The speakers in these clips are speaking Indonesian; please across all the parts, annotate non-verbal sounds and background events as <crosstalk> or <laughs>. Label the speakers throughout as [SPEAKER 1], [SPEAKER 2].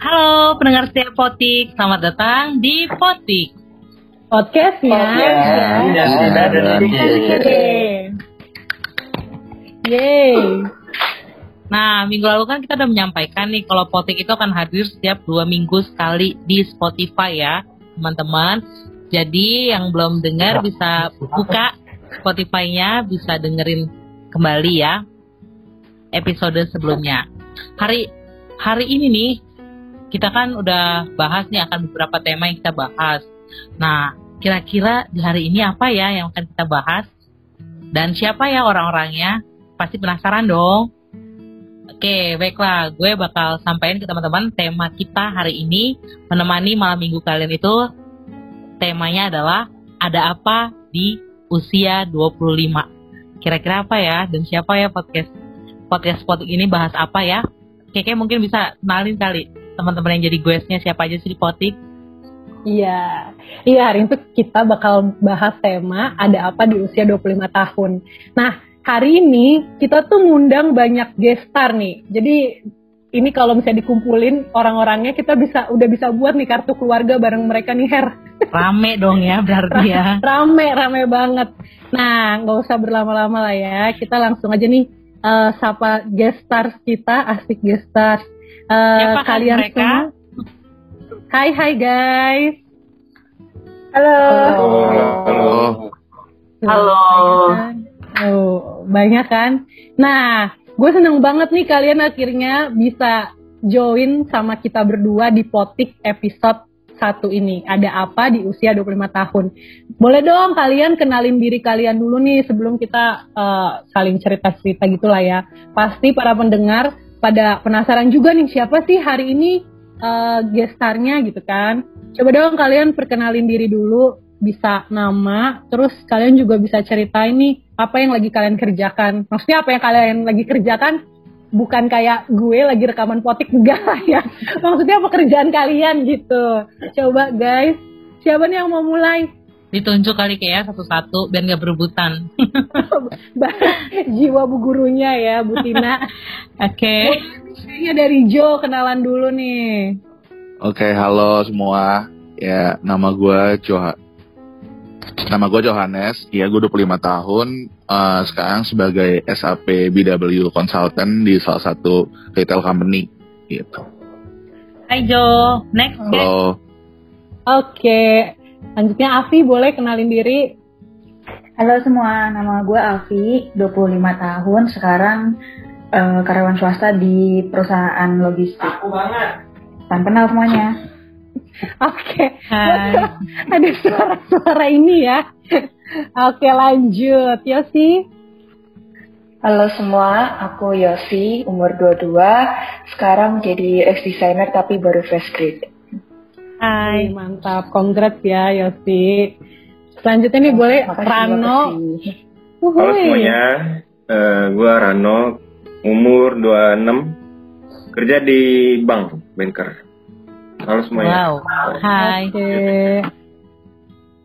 [SPEAKER 1] Halo pendengar setia Potik, selamat datang di Potik.
[SPEAKER 2] Podcastnya.
[SPEAKER 3] Ya, sudah ada lagi.
[SPEAKER 2] Yeay.
[SPEAKER 1] Nah, minggu lalu kan kita udah menyampaikan nih kalau Potik itu akan hadir setiap dua minggu sekali di Spotify ya, teman-teman. Jadi yang belum dengar bisa buka Spotify-nya, bisa dengerin kembali ya episode sebelumnya. Hari hari ini nih kita kan udah bahas nih akan beberapa tema yang kita bahas. Nah, kira-kira di hari ini apa ya yang akan kita bahas? Dan siapa ya orang-orangnya? Pasti penasaran dong. Oke, baiklah. Gue bakal sampaikan ke teman-teman tema kita hari ini menemani malam minggu kalian itu temanya adalah ada apa di usia 25. Kira-kira apa ya? Dan siapa ya podcast podcast podcast ini bahas apa ya? Keke mungkin bisa kenalin kali teman-teman yang jadi guestnya siapa aja sih di Potik?
[SPEAKER 2] Iya, iya hari itu kita bakal bahas tema ada apa di usia 25 tahun. Nah, hari ini kita tuh ngundang banyak guest star nih. Jadi ini kalau misalnya dikumpulin orang-orangnya kita bisa udah bisa buat nih kartu keluarga bareng mereka nih Her.
[SPEAKER 1] Rame dong ya berarti ya. <laughs>
[SPEAKER 2] rame, rame banget. Nah, nggak usah berlama-lama lah ya. Kita langsung aja nih uh, sapa guest stars kita, asik guest stars. Uh, kalian
[SPEAKER 1] mereka?
[SPEAKER 2] semua. Hai hai guys.
[SPEAKER 4] Halo.
[SPEAKER 3] Halo.
[SPEAKER 1] Halo.
[SPEAKER 2] Oh, banyak kan? Nah, gue seneng banget nih kalian akhirnya bisa join sama kita berdua di Potik episode satu ini. Ada apa di usia 25 tahun? Boleh dong kalian kenalin diri kalian dulu nih sebelum kita uh, saling cerita-cerita gitulah ya. Pasti para pendengar pada penasaran juga nih siapa sih hari ini uh, gestarnya gitu kan. Coba dong kalian perkenalin diri dulu, bisa nama, terus kalian juga bisa ceritain nih apa yang lagi kalian kerjakan. Maksudnya apa yang kalian lagi kerjakan bukan kayak gue lagi rekaman potik enggak ya. Maksudnya pekerjaan kalian gitu. Coba guys, siapa nih yang mau mulai?
[SPEAKER 1] Ditunjuk kali kayak satu-satu biar nggak berebutan. <laughs>
[SPEAKER 2] Jiwa bu gurunya ya, Bu Tina. <laughs>
[SPEAKER 1] Oke.
[SPEAKER 2] Kayaknya dari Jo kenalan dulu nih.
[SPEAKER 3] Oke, halo semua. Ya, nama gue Joha. Nama gue Johannes. Ya, gue 25 tahun. Eh, sekarang sebagai SAP BW Consultant di salah satu retail company. Gitu.
[SPEAKER 1] Hai Jo. Next guys.
[SPEAKER 3] Halo.
[SPEAKER 2] Oke, lanjutnya Afi boleh kenalin diri.
[SPEAKER 4] Halo semua, nama gue Alfi, 25 tahun, sekarang eh, karyawan swasta di perusahaan logistik. Aku banget. Salam kenal semuanya.
[SPEAKER 2] Oke,
[SPEAKER 1] Hai. <laughs>
[SPEAKER 2] ada suara-suara ini ya. Oke lanjut, Yosi.
[SPEAKER 4] Halo semua, aku Yosi, umur 22, sekarang jadi UX designer tapi baru fresh grade.
[SPEAKER 2] Hai, mantap. Congrats ya, Yosi. Selanjutnya nih boleh
[SPEAKER 4] Makasih,
[SPEAKER 2] Rano.
[SPEAKER 4] makasih.
[SPEAKER 2] Uhuy.
[SPEAKER 5] Halo semuanya, Eh gue Rano, umur 26, kerja di bank, banker. Halo semuanya.
[SPEAKER 1] Wow. Hai.
[SPEAKER 2] Oke.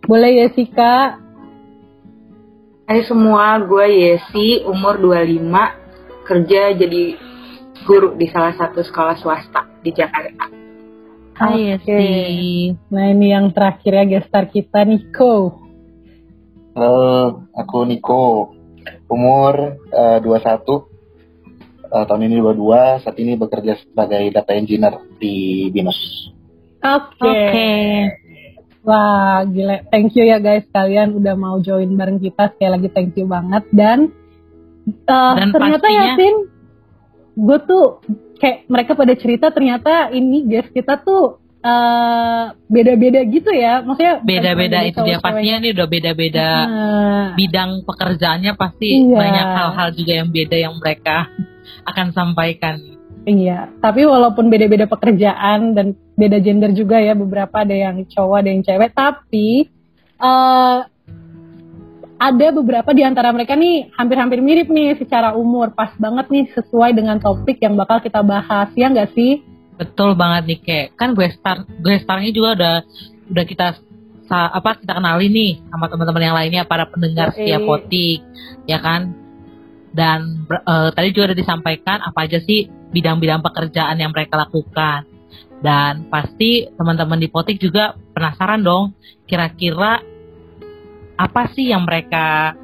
[SPEAKER 2] Boleh Yesika.
[SPEAKER 6] Hai semua, gue Yesi, umur 25, kerja jadi guru di salah satu sekolah swasta di Jakarta.
[SPEAKER 1] Hai
[SPEAKER 2] Oke.
[SPEAKER 1] Yesi.
[SPEAKER 2] Nah ini yang terakhir ya gestar kita Niko.
[SPEAKER 7] Halo, aku Niko. Umur eh, 21. Eh, tahun ini 22. Saat ini bekerja sebagai data engineer di Binus.
[SPEAKER 2] Oke.
[SPEAKER 1] Oke.
[SPEAKER 2] Wah, gila. Thank you ya guys kalian udah mau join bareng kita. Sekali lagi thank you banget dan uh,
[SPEAKER 1] Dan
[SPEAKER 2] ternyata
[SPEAKER 1] pastinya-
[SPEAKER 2] Yasin gue tuh kayak mereka pada cerita ternyata ini guys kita tuh uh, beda-beda gitu ya. Maksudnya
[SPEAKER 1] Beda-beda itu dia pastinya ini udah beda-beda
[SPEAKER 2] Nah,
[SPEAKER 1] bidang pekerjaannya pasti
[SPEAKER 2] Iya.
[SPEAKER 1] banyak hal-hal juga yang beda yang mereka <laughs> akan sampaikan.
[SPEAKER 2] Iya, tapi walaupun beda-beda pekerjaan dan beda gender juga ya, beberapa ada yang cowok, ada yang cewek, tapi eh ada beberapa di antara mereka nih hampir-hampir mirip nih secara umur, pas banget nih sesuai dengan topik yang bakal kita bahas, ya nggak sih?
[SPEAKER 1] Betul banget nih kayak kan gue star gue starnya juga udah udah kita apa kita kenali nih sama teman-teman yang lainnya para pendengar
[SPEAKER 2] Yoi.
[SPEAKER 1] setia potik ya kan? Dan eh, tadi juga udah disampaikan apa aja sih bidang-bidang pekerjaan yang mereka lakukan. Dan pasti teman-teman di Potik juga penasaran dong, kira-kira apa sih yang mereka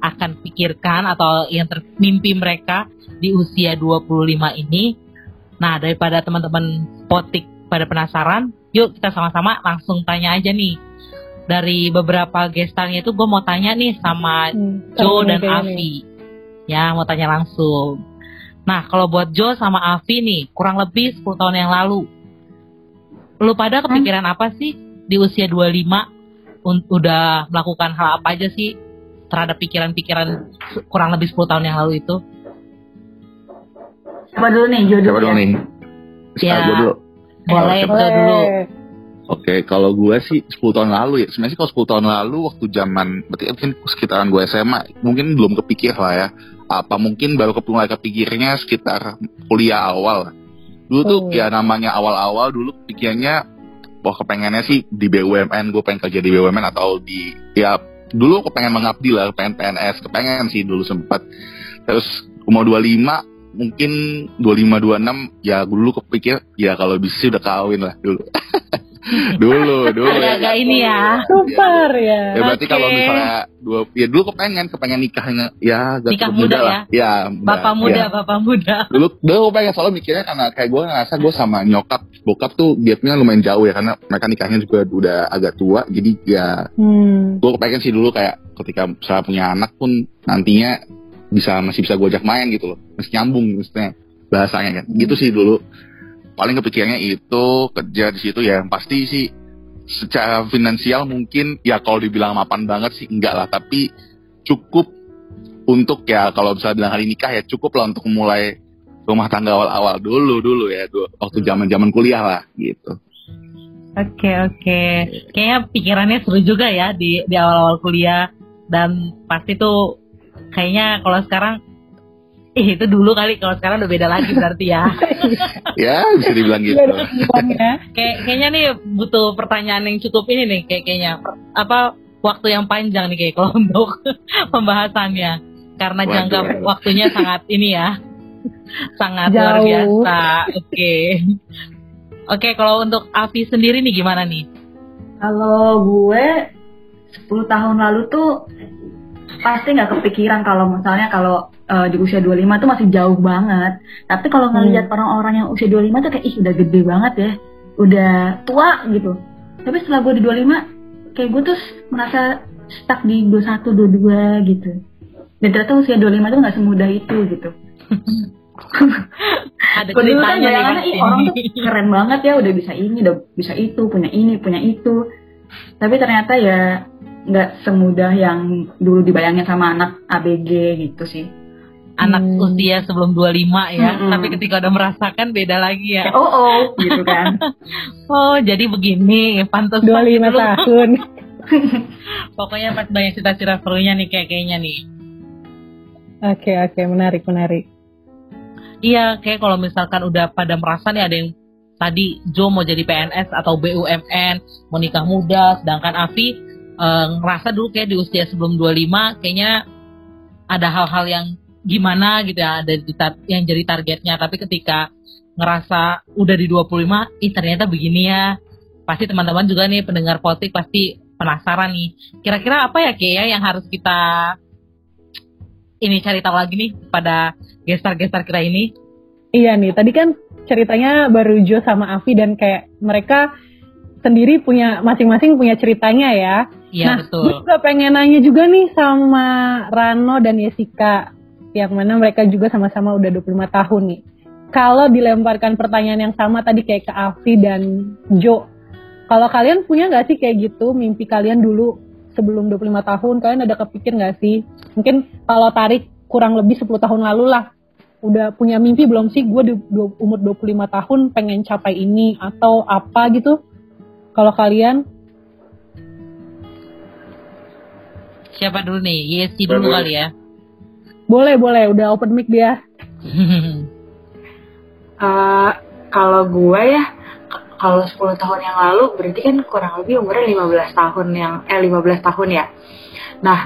[SPEAKER 1] akan pikirkan atau yang termimpi mereka di usia 25 ini. Nah, daripada teman-teman Potik pada penasaran, yuk kita sama-sama langsung tanya aja nih. Dari beberapa gestarnya itu gue mau tanya nih sama
[SPEAKER 2] Hmm,
[SPEAKER 1] Jo dan. Avi. Ya, mau tanya langsung. Nah, kalau buat Jo sama Avi nih, kurang lebih 10 tahun yang lalu. Lu pada kepikiran apa sih di usia 25? Un- udah melakukan hal apa aja sih terhadap pikiran-pikiran kurang lebih 10 tahun yang lalu itu?
[SPEAKER 4] Siapa dulu nih? Jo
[SPEAKER 3] Siapa
[SPEAKER 4] dulu ya?
[SPEAKER 3] nih?
[SPEAKER 1] Ya.
[SPEAKER 3] Gue dulu.
[SPEAKER 1] Boleh,
[SPEAKER 3] Boleh.
[SPEAKER 1] Jo dulu.
[SPEAKER 3] Oke, kalau gue sih 10 tahun lalu ya. Sebenarnya sih kalau 10 tahun lalu waktu zaman berarti mungkin sekitaran gue SMA, mungkin belum kepikir lah ya. Apa mungkin baru ke- mulai kepikirnya sekitar kuliah awal. Dulu tuh
[SPEAKER 2] Oh.
[SPEAKER 3] ya namanya awal-awal dulu pikirnya wah kepengennya sih di BUMN, gue pengen kerja di BUMN atau di ya dulu kepengen mengabdi lah, pengen PNS, kepengen sih dulu sempat. Terus umur 25 mungkin 25 26 ya dulu kepikir ya kalau bisa udah kawin lah dulu. <laughs> <laughs> dulu, dulu.
[SPEAKER 1] Agak-agak ini ya.
[SPEAKER 2] Super ya.
[SPEAKER 3] Ya berarti
[SPEAKER 1] Oke.
[SPEAKER 3] kalau misalnya dua ya dulu kepengen kepengen nikahnya ya agak
[SPEAKER 1] Nikah
[SPEAKER 3] cukup
[SPEAKER 1] muda
[SPEAKER 3] lah. Ya,
[SPEAKER 1] Bapak muda,
[SPEAKER 3] ya.
[SPEAKER 1] bapak muda.
[SPEAKER 3] Dulu dulu gue pengen selalu mikirnya karena kayak gue ngerasa gue sama nyokap bokap tuh gapnya lumayan jauh ya karena mereka nikahnya juga udah agak tua jadi ya
[SPEAKER 2] Hmm.
[SPEAKER 3] gue kepengen sih dulu kayak ketika misalnya punya anak pun nantinya bisa masih bisa gue ajak main gitu loh masih nyambung maksudnya bahasanya kan gitu sih dulu paling kepikirannya itu kerja di situ ya. Yang pasti sih secara finansial mungkin ya kalau dibilang mapan banget sih enggak lah. Tapi cukup untuk ya kalau bisa bilang hari nikah ya cukup lah untuk mulai rumah tangga awal-awal dulu dulu ya waktu zaman zaman kuliah lah gitu.
[SPEAKER 1] Oke oke, kayaknya pikirannya seru juga ya di di awal-awal kuliah. Dan pasti tuh kayaknya kalau sekarang, eh <laughs> itu dulu kali kalau sekarang udah beda lagi berarti ya. <laughs>
[SPEAKER 3] ya bisa dibilang gitu
[SPEAKER 2] Iya, hubungannya.
[SPEAKER 1] Kayak kayaknya nih butuh pertanyaan yang cukup ini nih kayak kayaknya apa waktu yang panjang nih kayak kalau <laughs> untuk pembahasannya karena
[SPEAKER 3] Waduh.
[SPEAKER 1] jangka waktunya sangat ini ya sangat luar
[SPEAKER 2] Jauh.
[SPEAKER 1] biasa. Oke. Oke, kalau untuk Avi sendiri nih gimana nih?
[SPEAKER 4] Kalau gue 10 tahun lalu tuh pasti nggak kepikiran kalau misalnya kalau eh, di usia 25 tuh masih jauh banget. Tapi kalau ngelihat orang-orang yang usia 25 tuh kayak ih udah gede banget ya. Udah tua gitu. Tapi setelah gue di 25 kayak gue tuh merasa stuck di 21 22 gitu. Dan ternyata usia 25 tuh nggak semudah itu gitu. <laughs>
[SPEAKER 1] Ada
[SPEAKER 4] kan
[SPEAKER 1] ceritanya nih
[SPEAKER 4] bayangannya ih orang tuh keren banget ya udah bisa ini, udah bisa itu, punya ini, punya itu. Tapi ternyata ya nggak semudah yang dulu dibayangin sama anak ABG gitu sih.
[SPEAKER 1] Anak
[SPEAKER 2] Hmm.
[SPEAKER 1] usia sebelum 25 ya,
[SPEAKER 4] Mm-mm.
[SPEAKER 1] tapi ketika udah merasakan beda lagi ya.
[SPEAKER 4] Oh oh gitu kan. <laughs>
[SPEAKER 1] Oh, jadi begini, pantas
[SPEAKER 2] 25 tahun. <laughs>
[SPEAKER 1] Pokoknya pas banyak cita-cita serunya nih kayak kayaknya nih.
[SPEAKER 2] Oke oke menarik menarik.
[SPEAKER 1] Iya, kayak kalau misalkan udah pada merasa nih ada yang tadi Jo mau jadi PNS atau BUMN, mau nikah muda, sedangkan Avi eh, ngerasa dulu kayak di usia sebelum 25 kayaknya ada hal-hal yang gimana gitu ya, ada di tar- yang jadi targetnya, tapi ketika ngerasa udah di 25, ih ternyata begini ya. Pasti teman-teman juga nih pendengar politik pasti penasaran nih. Kira-kira apa ya kayak ya yang harus kita ini cari tahu lagi nih pada gestar-gestar kita ini?
[SPEAKER 2] Iya nih tadi kan ceritanya baru Jo sama Avi dan kayak mereka sendiri punya masing-masing punya ceritanya ya.
[SPEAKER 1] Iya
[SPEAKER 2] nah,
[SPEAKER 1] betul.
[SPEAKER 2] gue juga pengen nanya juga nih sama Rano dan Yesika yang mana mereka juga sama-sama udah 25 tahun nih. Kalau dilemparkan pertanyaan yang sama tadi kayak ke Avi dan Jo, kalau kalian punya nggak sih kayak gitu mimpi kalian dulu sebelum 25 tahun kalian ada kepikir nggak sih? Mungkin kalau tarik kurang lebih 10 tahun lalu lah udah punya mimpi belum sih gue di umur 25 tahun pengen capai ini atau apa gitu? Kalau kalian
[SPEAKER 1] Siapa dulu nih? Yesi dulu kali ya.
[SPEAKER 2] Boleh boleh udah open mic dia. <laughs>
[SPEAKER 6] Eh, kalau gue ya, kalau 10 tahun yang lalu berarti kan kurang lebih umurnya 15 tahun yang eh 15 tahun ya. Nah,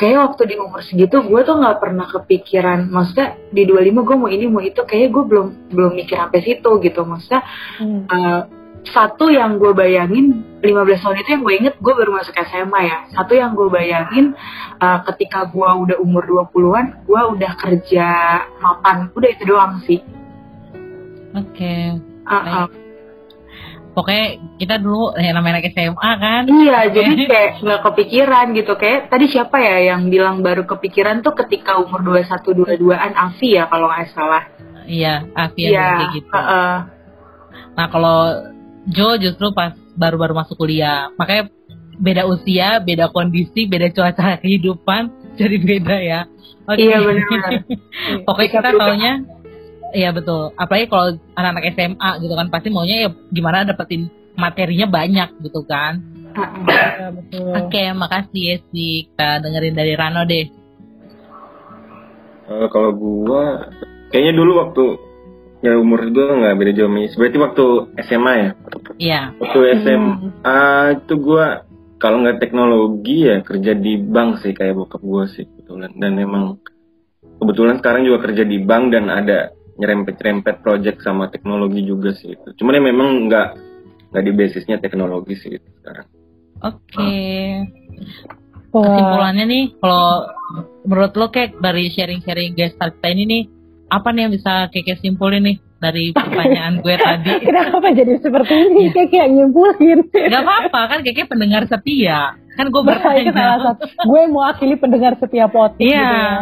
[SPEAKER 6] kayak waktu di umur segitu gue tuh nggak pernah kepikiran maksudnya di 25 gue mau ini mau itu kayak gue belum belum mikir sampai situ gitu maksudnya
[SPEAKER 2] Hmm.
[SPEAKER 6] uh, satu yang gue bayangin 15 tahun itu yang gue inget gue baru masuk SMA ya satu yang gue bayangin uh, ketika gue udah umur 20-an gue udah kerja mapan udah itu doang sih
[SPEAKER 1] Oke.
[SPEAKER 6] Uh, uh.
[SPEAKER 1] Pokoknya kita dulu ya namanya anak SMA kan.
[SPEAKER 6] Iya, jadi <laughs> kayak nggak kepikiran gitu. Kayak tadi siapa ya yang bilang baru kepikiran tuh ketika umur 21 22-an Afi ya kalau nggak salah.
[SPEAKER 1] Iya, Afi
[SPEAKER 6] Iya,
[SPEAKER 1] kayak gitu.
[SPEAKER 6] heeh.
[SPEAKER 1] Nah kalau Jo justru pas baru-baru masuk kuliah, makanya beda usia, beda kondisi, beda cuaca <laughs> kehidupan, jadi beda ya. Oke.
[SPEAKER 6] Iya benar. <laughs>
[SPEAKER 1] Pokoknya
[SPEAKER 6] Bisa
[SPEAKER 1] kita taunya, iya betul. Apalagi kalau anak-anak SMA gitu kan, pasti maunya ya gimana dapetin materinya banyak gitu kan.
[SPEAKER 6] Heeh.
[SPEAKER 2] Iya, betul.
[SPEAKER 1] Oke, makasih Yesi. Kita dengerin dari Rano deh.
[SPEAKER 5] Eh, kalau gua kayaknya dulu waktu ya umur gua nggak beda jauh nih. Berarti waktu SMA ya.
[SPEAKER 1] Iya.
[SPEAKER 5] Waktu SMA itu gua kalau nggak teknologi ya kerja di bank sih kayak bokap gua sih kebetulan. Dan emang kebetulan sekarang juga kerja di bank dan ada nyerempet-nyerempet project sama teknologi juga sih itu. Cuman ya memang nggak nggak di basisnya teknologi sih itu sekarang.
[SPEAKER 1] Oke.
[SPEAKER 2] Wah.
[SPEAKER 1] Kesimpulannya nih, kalau menurut lo kayak dari sharing-sharing guest kita ini nih, apa nih yang bisa Keke simpulin nih dari <laughs> pertanyaan gue tadi?
[SPEAKER 2] Kenapa jadi seperti ini?
[SPEAKER 1] Iya.
[SPEAKER 2] Kayak kayak nyimpulin.
[SPEAKER 1] Gak apa-apa kan Keke pendengar setia. Kan gue
[SPEAKER 2] Bahaya salah
[SPEAKER 1] bertanya.
[SPEAKER 2] satu. Gue mewakili pendengar setiap podcast
[SPEAKER 1] Iya.
[SPEAKER 2] gitu ya.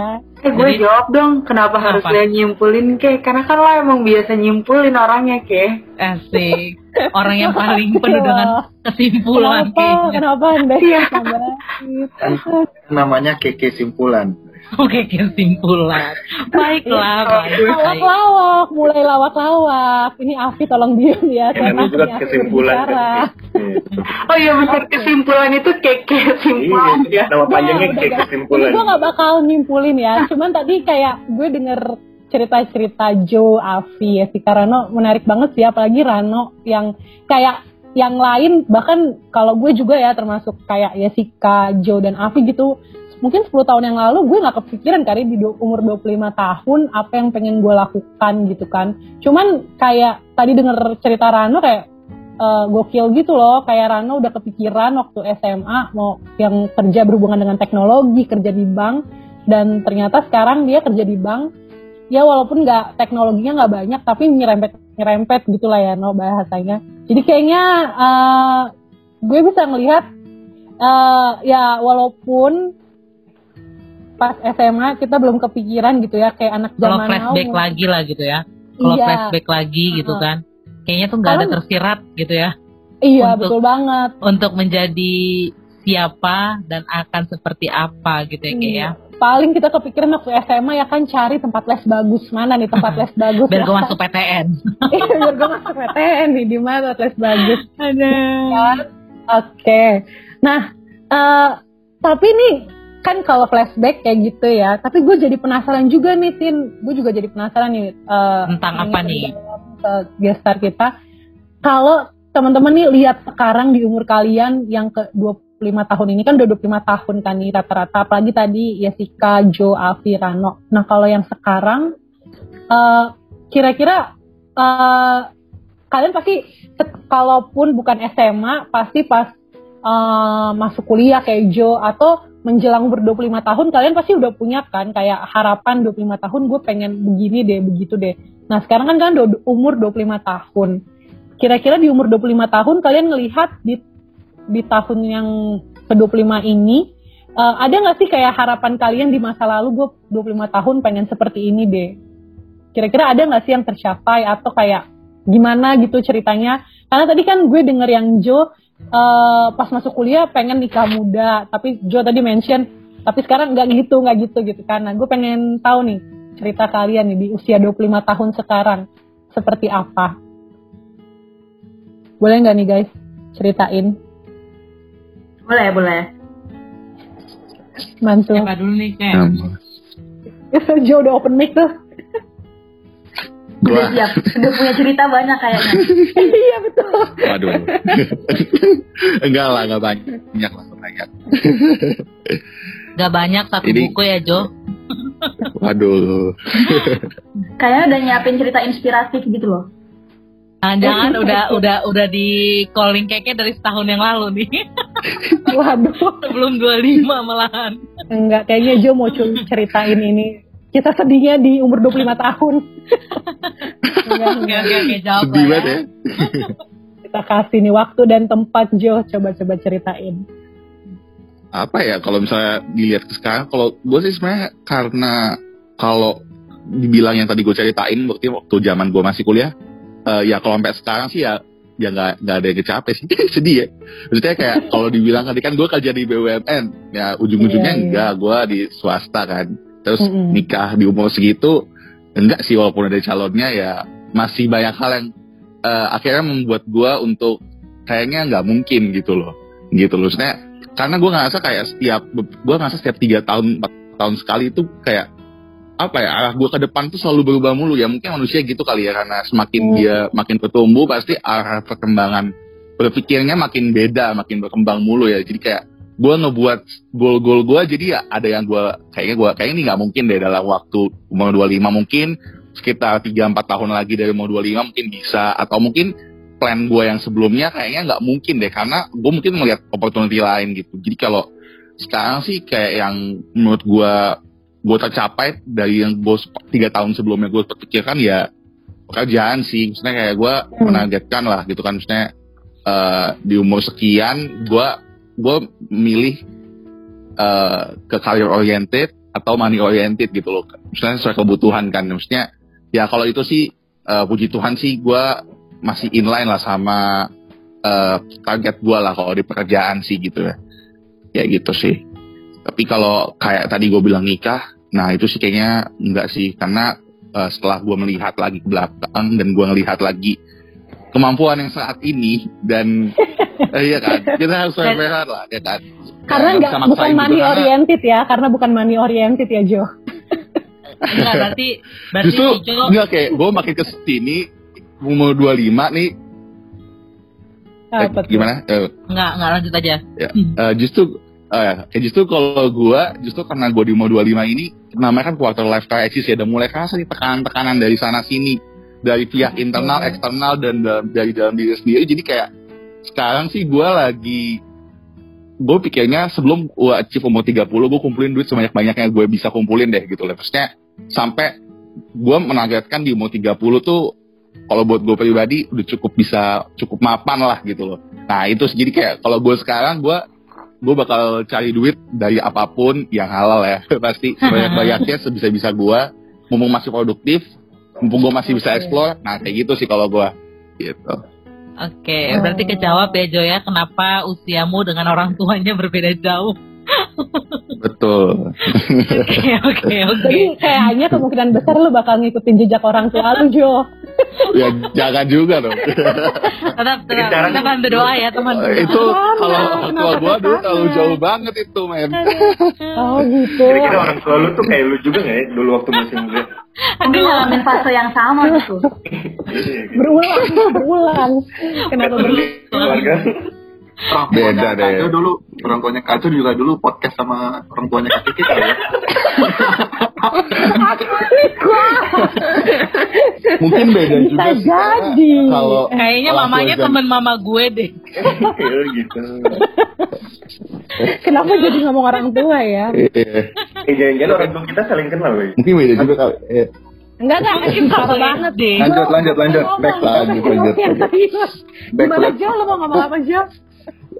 [SPEAKER 6] Eh, gue
[SPEAKER 1] Jadi-
[SPEAKER 6] jawab dong, kenapa
[SPEAKER 1] Apa?
[SPEAKER 6] harus dia nyimpulin ke? Karena kan lo emang biasa nyimpulin orangnya ke.
[SPEAKER 1] Asik. Orang yang paling penuh dengan kesimpulan
[SPEAKER 2] Kenapa?
[SPEAKER 1] kayaknya.
[SPEAKER 2] Kenapa Anda?
[SPEAKER 6] Iya.
[SPEAKER 2] Kenapa?
[SPEAKER 7] Namanya keke simpulan.
[SPEAKER 1] Oke, kesimpulan. Baiklah, baik. baik.
[SPEAKER 2] Lawak-lawak, mulai lawak-lawak. Ini Afi tolong diem ya. Saya
[SPEAKER 5] namanya juga kesimpulan. Iya.
[SPEAKER 6] Oh iya benar kesimpulan itu keke simpulan
[SPEAKER 5] Iya,
[SPEAKER 6] ya.
[SPEAKER 5] nama panjangnya kayak kesimpulan.
[SPEAKER 2] Gue gak bakal nyimpulin ya. Cuman tadi kayak gue denger cerita-cerita Joe, Avi, ya si Rano menarik banget sih. Apalagi Rano yang kayak yang lain bahkan kalau gue juga ya termasuk kayak Jessica, Joe dan Avi gitu mungkin 10 tahun yang lalu gue nggak kepikiran kali di umur 25 tahun apa yang pengen gue lakukan gitu kan. Cuman kayak tadi denger cerita Rano kayak eh, gokil gitu loh. Kayak Rano udah kepikiran waktu SMA mau yang kerja berhubungan dengan teknologi kerja di bank. Dan ternyata sekarang dia kerja di bank. Ya walaupun nggak teknologinya nggak banyak tapi nyerempet nyerempet gitulah ya no bahasanya. Jadi kayaknya eh, gue bisa ngelihat eh, ya walaupun pas SMA kita belum kepikiran gitu ya kayak anak
[SPEAKER 1] Kalau
[SPEAKER 2] zaman
[SPEAKER 1] flashback
[SPEAKER 2] now.
[SPEAKER 1] lagi lah gitu ya. Kalau
[SPEAKER 2] Iya.
[SPEAKER 1] flashback lagi gitu
[SPEAKER 2] Heeh.
[SPEAKER 1] kan. Kayaknya tuh nggak ada
[SPEAKER 2] Kalau-
[SPEAKER 1] tersirat gitu ya.
[SPEAKER 2] Iya
[SPEAKER 1] untuk-
[SPEAKER 2] betul banget.
[SPEAKER 1] Untuk menjadi siapa dan akan seperti apa gitu ya kayak ya.
[SPEAKER 2] Paling kita kepikiran waktu SMA ya kan cari tempat les bagus mana nih tempat les <laughs> bagus.
[SPEAKER 1] Biar gue masuk PTN. <laughs>
[SPEAKER 2] Iya, biar gue masuk PTN nih di mana les bagus.
[SPEAKER 1] Ada.
[SPEAKER 2] kan? Oke. Nah, eh, tapi nih kan kalau flashback kayak gitu ya, tapi gue jadi penasaran juga nih, Tin. Gue juga jadi penasaran nih. eh,
[SPEAKER 1] Tentang apa nih?
[SPEAKER 2] di dalam, eh, guest star kita. Kalau teman-teman nih lihat sekarang di umur kalian yang ke 25 tahun ini kan udah 25 tahun kan nih rata-rata. Apalagi tadi Jessica, Joe, Avi, Rano. Nah kalau yang sekarang, eh, kira-kira eh, kalian pasti kalaupun bukan SMA pasti pas eh, masuk kuliah kayak Joe atau menjelang umur 25 tahun kalian pasti udah punya kan kayak harapan 25 tahun gue pengen begini deh begitu deh. Nah sekarang kan kan umur 25 tahun. Kira-kira di umur 25 tahun kalian ngelihat di di tahun yang ke-25 ini eh, ada nggak sih kayak harapan kalian di masa lalu gue 25 tahun pengen seperti ini deh. Kira-kira ada nggak sih yang tercapai atau kayak gimana gitu ceritanya? Karena tadi kan gue denger yang Joe eh, pas masuk kuliah pengen nikah muda, tapi Joe tadi mention tapi sekarang nggak gitu nggak gitu gitu kan. Nah gue pengen tahu nih cerita kalian nih di usia 25 tahun sekarang seperti apa? Boleh nggak nih guys ceritain?
[SPEAKER 4] Boleh, boleh.
[SPEAKER 2] Mantu.
[SPEAKER 1] Siapa dulu nih kayak? <laughs>
[SPEAKER 2] Joe udah open mic tuh.
[SPEAKER 4] Udah siap. Udah punya cerita banyak kayaknya. <laughs>
[SPEAKER 2] iya betul.
[SPEAKER 3] waduh. <laughs> Enggak lah, enggak banyak. Banyak lah, banyak. <laughs>
[SPEAKER 1] Gak banyak satu buku ya Jo.
[SPEAKER 3] Waduh.
[SPEAKER 4] Kayaknya udah nyiapin cerita inspiratif gitu loh.
[SPEAKER 1] Nah, jangan udah udah udah di calling keke dari setahun yang lalu nih.
[SPEAKER 2] Waduh,
[SPEAKER 1] Sebelum 25 malahan.
[SPEAKER 2] enggak kayaknya Jo mau ceritain ini. Kita sedihnya di umur 25 tahun. enggak,
[SPEAKER 1] Oke
[SPEAKER 2] enggak.
[SPEAKER 1] oke oke jawab
[SPEAKER 3] Sedih banget
[SPEAKER 1] ya.
[SPEAKER 3] ya.
[SPEAKER 2] Kita kasih nih waktu dan tempat Jo. Coba-coba ceritain.
[SPEAKER 3] apa ya kalau misalnya dilihat ke sekarang kalau gue sih sebenarnya karena kalau dibilang yang tadi gue ceritain waktu waktu zaman gue masih kuliah eh, ya kalau sampai sekarang sih ya ya nggak nggak ada yang capek sih <laughs> sedih ya maksudnya kayak kalau dibilang tadi kan gue kerja di BUMN ya ujung-ujungnya
[SPEAKER 2] Iya, iya.
[SPEAKER 3] enggak gue di swasta kan terus
[SPEAKER 2] Mm-mm.
[SPEAKER 3] nikah di umur segitu enggak sih walaupun ada calonnya ya masih banyak hal yang eh, akhirnya membuat gue untuk kayaknya nggak mungkin gitu loh gitu loh maksudnya karena gue ngerasa kayak setiap gue ngerasa setiap tiga tahun empat tahun sekali itu kayak apa ya arah gue ke depan tuh selalu berubah mulu ya mungkin manusia gitu kali ya karena semakin
[SPEAKER 2] Hmm.
[SPEAKER 3] dia makin bertumbuh pasti arah perkembangan berpikirnya makin beda makin berkembang mulu ya jadi kayak gue ngebuat goal-goal gue jadi ya ada yang gue kayaknya gue kayaknya ini nggak mungkin deh dalam waktu umur 25 mungkin sekitar 3-4 tahun lagi dari umur 25 mungkin bisa atau mungkin plan gue yang sebelumnya kayaknya nggak mungkin deh karena gue mungkin melihat opportunity lain gitu. Jadi kalau sekarang sih kayak yang menurut gue gue tercapai dari yang gue sep- tiga tahun sebelumnya gue terpikirkan ya pekerjaan sih. Maksudnya kayak gue
[SPEAKER 2] Hmm.
[SPEAKER 3] menargetkan lah gitu kan. Maksudnya eh, di umur sekian gue gue milih eh, ke career oriented atau money oriented gitu loh. Maksudnya sesuai kebutuhan kan. Maksudnya ya kalau itu sih eh, puji Tuhan sih gue masih inline lah sama eh, target gue lah kalau di pekerjaan sih gitu ya. Ya gitu sih. Tapi kalau kayak tadi gue bilang nikah nah itu sih kayaknya enggak sih. Karena eh, setelah gue melihat lagi ke belakang dan gue melihat lagi kemampuan yang saat ini dan <laughs> eh, iya kan? Kita harus fair lah ya kan?
[SPEAKER 2] Karena
[SPEAKER 3] Nggak
[SPEAKER 2] nggak bukan money
[SPEAKER 3] juga, karena-
[SPEAKER 2] oriented ya, karena bukan money oriented ya Jo. <laughs>
[SPEAKER 1] Enggak berarti berarti
[SPEAKER 3] justru
[SPEAKER 1] Jo
[SPEAKER 3] enggak kayak gue makin ke sini umur 25 nih. Eh,
[SPEAKER 2] Apa tuh?
[SPEAKER 3] gimana? Eh,
[SPEAKER 1] enggak enggak lanjut aja.
[SPEAKER 3] Eh, justru eh, ya justru kalau gue justru karena gue di umur 25 ini namanya kan quarter life crisis ya udah mulai kerasa nih tekanan-tekanan dari sana sini dari pihak internal eksternal dan dalam- dari dalam diri sendiri. Jadi kayak sekarang sih gue lagi gue pikirnya sebelum gue achieve umur 30 gue kumpulin duit sebanyak-banyaknya gue bisa kumpulin deh gitu loh. Terusnya sampai gue menargetkan di umur 30 tuh kalau buat gue pribadi udah cukup bisa cukup mapan lah gitu loh. Nah itu jadi kayak kalau gue sekarang gue gue bakal cari duit dari apa pun yang halal ya. <laughs> Pasti <laughs> sebanyak-banyaknya sebisa-bisa gue mumpung masih produktif mumpung gue masih bisa explore nah kayak gitu sih kalau gue gitu
[SPEAKER 1] Oke, berarti kejawab ya Jo ya kenapa usiamu dengan orang tuanya berbeda jauh.
[SPEAKER 3] betul
[SPEAKER 1] Oke oke oke.
[SPEAKER 2] Jadi kayaknya kemungkinan besar lu bakal ngikutin jejak orang tua lu Jo.
[SPEAKER 3] ya jangan juga dong
[SPEAKER 1] Tetap tetap kita bantu doa ya teman.
[SPEAKER 3] itu kalau orang tua gue dulu terlalu jauh banget itu men
[SPEAKER 2] Oh gitu.
[SPEAKER 5] Kira-kira orang tua lu tuh kayak lu juga gak ya dulu waktu masih muda?
[SPEAKER 4] Mungkin ngalamin fase yang sama gitu.
[SPEAKER 2] Berulang, berulang. Kenapa berulang?
[SPEAKER 7] Orang
[SPEAKER 3] Beda deh.
[SPEAKER 7] Kacau dulu, orang tuanya kacau juga dulu podcast sama orang tuanya kaki kita ya.
[SPEAKER 3] mungkin beda
[SPEAKER 2] Bisa
[SPEAKER 3] juga sih
[SPEAKER 2] jadi.
[SPEAKER 3] kalau
[SPEAKER 1] Kayaknya mamanya temen mama gue deh.
[SPEAKER 5] Iya gitu.
[SPEAKER 2] Kenapa jadi ngomong orang tua ya?
[SPEAKER 3] Eh, eh,
[SPEAKER 5] Eh jangan-jangan orang tua kita saling kenal loh.
[SPEAKER 3] mungkin beda juga kali eh,
[SPEAKER 2] Enggak enggak, ini parah banget.
[SPEAKER 1] deh.
[SPEAKER 7] Lanjut, lanjut, lanjut. Back,
[SPEAKER 3] lanjut, lanjut, lanjut.
[SPEAKER 2] Gimana. Jo? Lo mau ngomong apa Jo?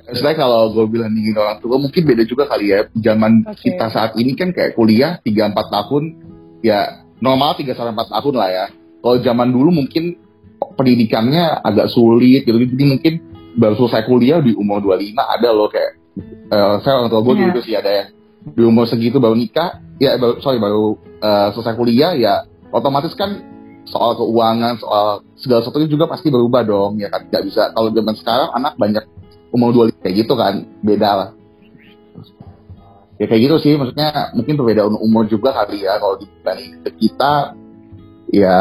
[SPEAKER 3] Sebenarnya kalau gue bilang dingin orang tua mungkin beda juga kali ya. Zaman
[SPEAKER 2] Oke.
[SPEAKER 3] kita saat ini kan kayak kuliah 3-4 tahun ya normal 3 sampai 4 tahun lah ya. Kalau zaman dulu mungkin pendidikannya agak sulit gitu. Jadi mungkin baru selesai kuliah di umur 25 ada loh kayak eh, saya orang tua gue
[SPEAKER 4] Iya.
[SPEAKER 3] gitu sih ada ya. Di umur segitu baru nikah, ya baru, sorry baru eh, selesai kuliah ya otomatis kan soal keuangan, soal segala sesuatu juga pasti berubah dong ya kan. Gak bisa kalau zaman sekarang anak banyak umur dua kayak gitu kan beda lah ya kayak gitu sih maksudnya mungkin perbedaan umur juga kali ya kalau dibanding ke kita ya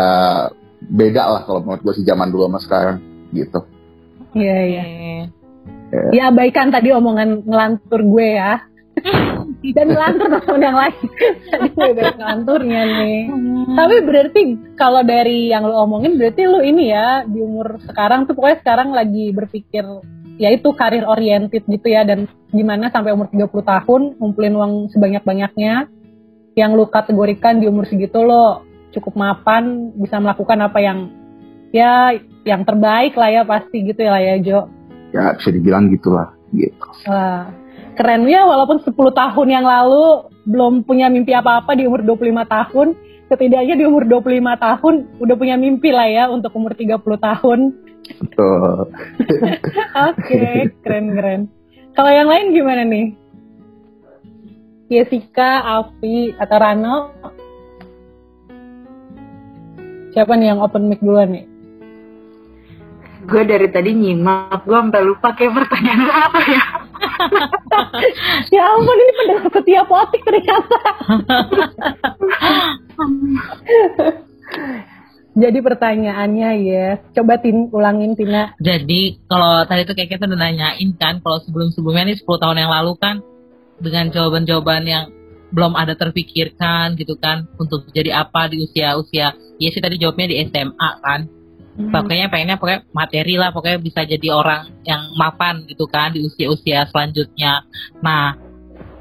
[SPEAKER 3] beda lah kalau menurut gue sih zaman dulu sama sekarang gitu
[SPEAKER 2] Iya iya.
[SPEAKER 1] Oke.
[SPEAKER 2] Ya abaikan tadi omongan ngelantur gue ya. <laughs> dan ngelantur teman yang lain. Tadi gue ngelanturnya nih. Tapi berarti kalau dari yang lo omongin berarti lo ini ya di umur sekarang tuh pokoknya sekarang lagi berpikir ya itu karir oriented gitu ya dan gimana sampai umur 30 tahun ngumpulin uang sebanyak-banyaknya yang lo kategorikan di umur segitu lo cukup mapan bisa melakukan apa yang ya yang terbaik lah ya pasti gitu ya lah ya Jo.
[SPEAKER 3] Ya bisa dibilang gitulah gitu.
[SPEAKER 2] Wah, keren ya walaupun 10 tahun yang lalu belum punya mimpi apa-apa di umur 25 tahun, setidaknya di umur 25 tahun udah punya mimpi lah ya untuk umur 30 tahun.
[SPEAKER 3] Betul. <laughs>
[SPEAKER 2] Oke, keren-keren. Kalau yang lain gimana nih? Jessica, Avi, atau Rano? Siapa nih yang open mic duluan nih?
[SPEAKER 6] Gue dari tadi nyimak, gue sampai lupa kayak pertanyaan apa ya. <laughs>
[SPEAKER 2] ya ampun, ini pendengar setia potik ternyata. <laughs> Jadi pertanyaannya ya, coba tin ulangin Tina.
[SPEAKER 1] Jadi kalau tadi tuh kayak kita udah nanyain kan, kalau sebelum-sebelumnya nih 10 tahun yang lalu kan dengan jawaban-jawaban yang belum ada terpikirkan gitu kan untuk jadi apa di usia-usia ya sih tadi jawabnya di SMA kan
[SPEAKER 2] Hmm.
[SPEAKER 1] pokoknya pengennya pokoknya materi lah pokoknya bisa jadi orang yang mapan gitu kan di usia-usia selanjutnya nah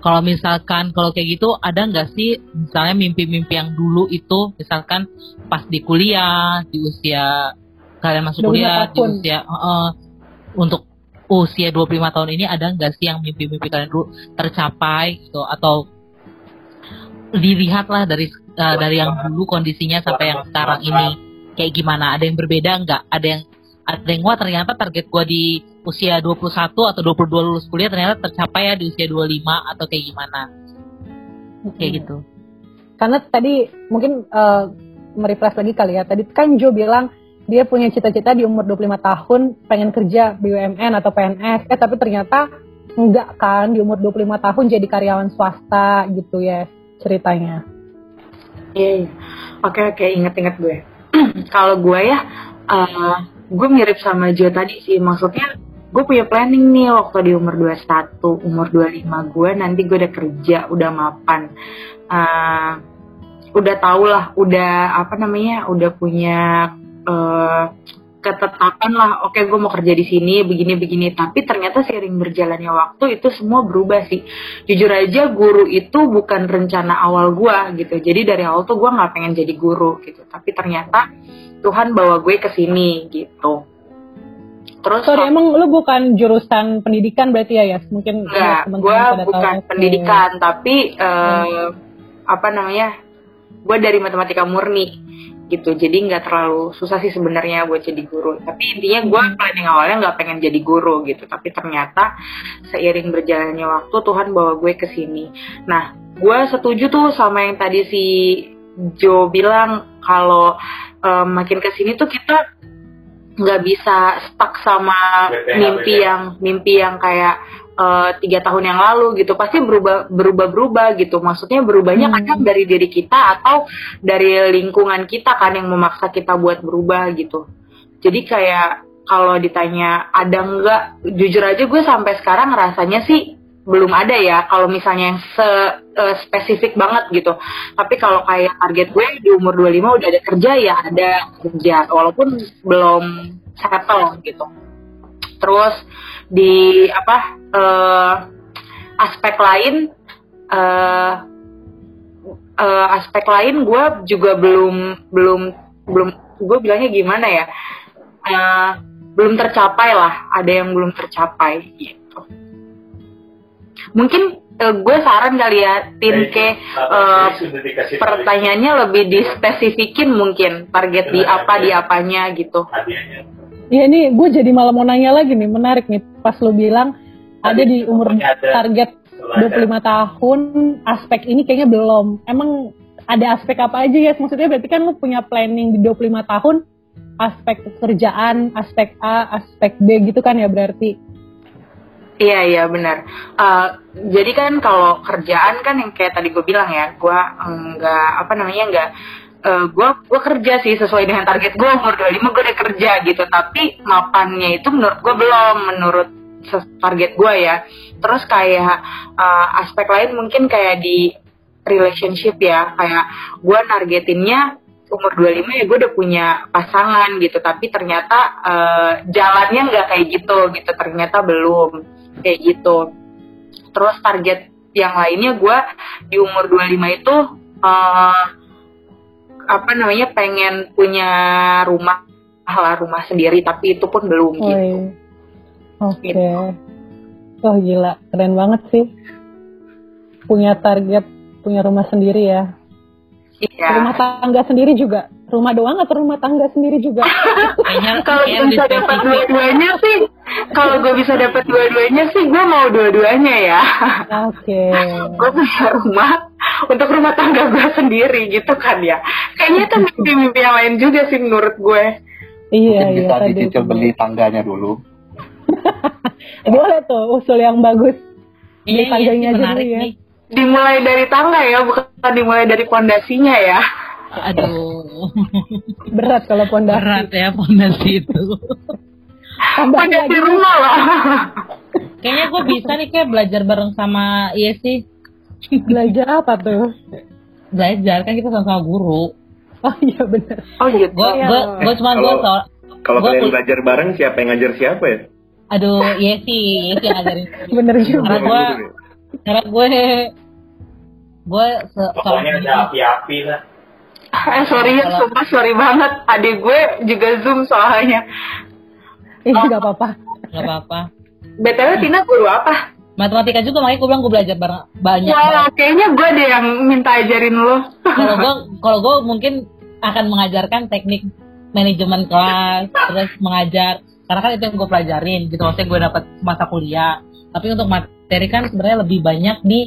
[SPEAKER 1] kalau misalkan kalau kayak gitu ada nggak sih misalnya mimpi-mimpi yang dulu itu misalkan pas di kuliah di usia kalian masuk
[SPEAKER 2] 25
[SPEAKER 1] kuliah di usia eh, untuk usia 25 tahun ini ada nggak sih yang mimpi-mimpi kalian dulu tercapai gitu? Atau dilihatlah dari eh, dari yang dulu kondisinya sampai yang sekarang ini. Kayak gimana? Ada yang berbeda nggak? Ada yang yang wah ternyata target gua di usia 21 atau 22 lulus kuliah ternyata tercapai ya di usia 25 atau kayak gimana kayak gitu
[SPEAKER 2] Karena tadi mungkin eh, merefresh lagi kali ya. Tadi kan Jo bilang dia punya cita-cita di umur 25 tahun pengen kerja BUMN atau PNS. Eh tapi ternyata enggak kan di umur 25 tahun jadi karyawan swasta gitu ya ceritanya.
[SPEAKER 6] Iya, iya. Oke oke inget-inget gue. <clears throat> Kalau gue ya, eh, gue mirip sama Jo tadi sih. Maksudnya gue punya planning nih waktu di umur 21, umur 25 gue nanti gue udah kerja, udah mapan. Eh, udah tau lah, udah apa namanya, udah punya eh, ketetapan lah. Oke, gue mau kerja di sini, begini-begini. Tapi ternyata seiring berjalannya waktu itu semua berubah sih. Jujur aja guru itu bukan rencana awal gue gitu. Jadi dari awal tuh gue nggak pengen jadi guru gitu. Tapi ternyata Tuhan bawa gue ke sini gitu. Terus
[SPEAKER 2] Sorry emang lu bukan jurusan pendidikan berarti ya ya? Mungkin
[SPEAKER 6] Enggak, gue
[SPEAKER 2] tahu.
[SPEAKER 6] bukan
[SPEAKER 2] Oke.
[SPEAKER 6] pendidikan, tapi eh, apa namanya, gue dari matematika murni gitu. Jadi nggak terlalu susah sih sebenarnya buat jadi guru. Tapi intinya gue planning awalnya nggak pengen jadi guru gitu. Tapi ternyata seiring berjalannya waktu Tuhan bawa gue ke sini. Nah, gue setuju tuh sama yang tadi si Jo bilang kalau eh, makin ke sini tuh kita nggak bisa stuck sama mimpi yang mimpi yang kayak eh, tiga tahun yang lalu gitu pasti berubah berubah berubah gitu. Maksudnya berubahnya
[SPEAKER 2] Hmm.
[SPEAKER 6] kadang dari diri kita atau dari lingkungan kita kan yang memaksa kita buat berubah gitu. Jadi kayak kalau ditanya ada nggak? Jujur aja gue sampai sekarang rasanya sih belum ada ya kalau misalnya yang se eh, spesifik banget gitu. Tapi kalau kayak target gue di umur 25 udah ada kerja ya ada kerja. Walaupun belum settle gitu. Terus di apa eh, aspek lain eh eh, aspek lain gue juga belum belum belum gue bilangnya gimana ya? Eh, belum tercapai lah ada yang belum tercapai gitu. Mungkin eh, gue saran kali ya tin ke eh, pertanyaannya lebih dispesifikin mungkin target di apa di apanya gitu.
[SPEAKER 2] Iya nih, gue jadi malah mau nanya lagi nih, menarik nih. Pas lo bilang ada di umur target 25 tahun, aspek ini kayaknya belum. Emang ada aspek apa aja ya? Maksudnya berarti kan lo punya planning di 25 tahun, aspek pekerjaan, aspek A, aspek B gitu kan ya berarti?
[SPEAKER 6] Iya iya benar. Eh, jadi kan kalau kerjaan kan yang kayak tadi gue bilang ya, gue enggak apa namanya enggak eh, gue gue kerja sih sesuai dengan target gue umur 25 gue udah kerja gitu tapi mapannya itu menurut gue belum menurut target gue ya. Terus kayak uh, aspek lain mungkin kayak di relationship ya. Kayak gue nargetinnya umur 25 ya gue udah punya pasangan gitu. Tapi ternyata uh, jalannya nggak kayak gitu gitu. Ternyata belum kayak gitu. Terus target yang lainnya gue di umur 25 itu uh, apa namanya pengen punya rumah lah rumah sendiri. Tapi itu pun belum
[SPEAKER 2] oh,
[SPEAKER 6] gitu.
[SPEAKER 2] Oke. Okay. Gitu. Oh gila, keren banget sih. Punya target punya rumah sendiri ya.
[SPEAKER 6] Iya.
[SPEAKER 2] Rumah tangga sendiri juga. Rumah doang atau rumah tangga sendiri juga? <laughs>
[SPEAKER 6] kalau bisa dapat dua-duanya sih, kalau gue bisa dapat dua-duanya sih, gue mau dua-duanya ya.
[SPEAKER 2] Oke. <laughs> Okay.
[SPEAKER 6] gue punya rumah untuk rumah tangga gue sendiri gitu kan ya. Kayaknya itu mimpi-mimpi yang lain juga sih menurut gue.
[SPEAKER 2] Iya,
[SPEAKER 7] Mungkin
[SPEAKER 2] iya.
[SPEAKER 7] bisa dicicil beli tangganya dulu. <laughs>
[SPEAKER 2] Boleh tuh, usul yang bagus.
[SPEAKER 1] Iya,
[SPEAKER 2] Beli tangganya
[SPEAKER 1] iya,
[SPEAKER 2] dulu ya.
[SPEAKER 1] nih.
[SPEAKER 6] Dimulai dari tangga ya, bukan dimulai dari pondasinya ya.
[SPEAKER 1] Aduh, <laughs>
[SPEAKER 2] Berat kalau pondasi.
[SPEAKER 1] berat ya pondasi itu.
[SPEAKER 6] Pondasi rumah lah. <laughs>
[SPEAKER 1] Kayaknya gue bisa nih kayak belajar bareng sama iya sih
[SPEAKER 2] Belajar apa tuh?
[SPEAKER 1] belajar kan kita sama-sama guru.
[SPEAKER 2] Oh iya bener.
[SPEAKER 6] Oh gitu.
[SPEAKER 1] Gue
[SPEAKER 2] Iya.
[SPEAKER 1] gue gue cuma gue
[SPEAKER 5] Kalau-
[SPEAKER 1] soal
[SPEAKER 5] Kalau kalian belajar bareng, siapa yang ngajar siapa ya?
[SPEAKER 1] Aduh iya sih iya sih ngajarin.
[SPEAKER 2] Bener juga.
[SPEAKER 1] Karena gue karena gue gue se-
[SPEAKER 8] Pokoknya ada api-api lah.
[SPEAKER 6] Eh sorry ya, sumpah sorry banget. Adik gue juga zoom soalnya.
[SPEAKER 2] Eh nggak apa-apa.
[SPEAKER 1] nggak apa-apa.
[SPEAKER 6] BTW Tina guru apa?
[SPEAKER 1] Matematika juga makanya gue bilang gue belajar bareng banyak.
[SPEAKER 6] Wah, kayaknya gue deh yang minta ajarin lo.
[SPEAKER 1] kalau gue <laughs> kalau gue mungkin akan mengajarkan teknik manajemen kelas terus mengajar karena kan itu yang gue pelajarin gitu. Maksudnya gue dapat masa kuliah. Tapi untuk materi kan sebenarnya lebih banyak di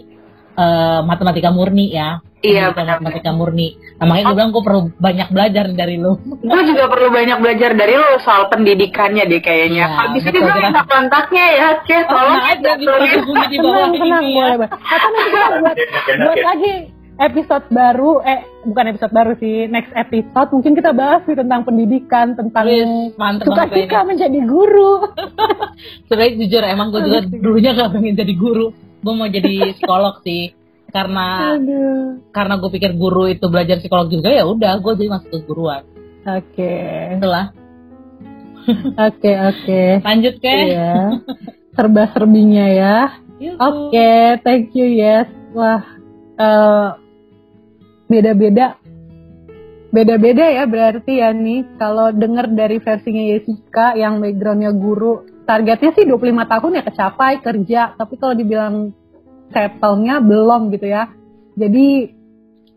[SPEAKER 1] eh, matematika murni ya.
[SPEAKER 6] Iya,
[SPEAKER 1] Pendidikan
[SPEAKER 6] benar.
[SPEAKER 1] matematika murni. Nah makanya gue bilang gue perlu banyak belajar dari lo
[SPEAKER 6] gue juga perlu banyak belajar dari lo soal pendidikannya deh kayaknya.
[SPEAKER 1] Iya,
[SPEAKER 6] Habis ini
[SPEAKER 1] betul,
[SPEAKER 6] gue minta kontaknya ya, Oke, tolong.
[SPEAKER 1] nah ada bisa terhubungi di bawah
[SPEAKER 2] Tenang, tenang,
[SPEAKER 1] ini ya.
[SPEAKER 2] boleh, boleh. Atau nanti kita buat, buat lagi episode baru, eh bukan episode baru sih, next episode mungkin kita bahas nih tentang pendidikan, tentang
[SPEAKER 1] Yes,
[SPEAKER 2] suka suka menjadi guru. <laughs>
[SPEAKER 1] sebenarnya jujur emang gue juga <laughs> dulunya gak pengen jadi guru gue mau jadi psikolog sih karena
[SPEAKER 2] Aduh.
[SPEAKER 1] karena gue pikir guru itu belajar psikolog juga ya udah gue jadi masuk ke guruan
[SPEAKER 2] Oke,
[SPEAKER 1] itulah
[SPEAKER 2] oke, oke.
[SPEAKER 1] lanjut ke
[SPEAKER 2] Iya. Serba serbinya ya. Oke, thank you yes. Wah, eh, beda-beda, beda-beda ya berarti ya nih. Kalau dengar dari versinya Jessica yang backgroundnya guru, targetnya sih 25 tahun ya kecapai kerja. Tapi kalau dibilang settle-nya belum gitu ya. Jadi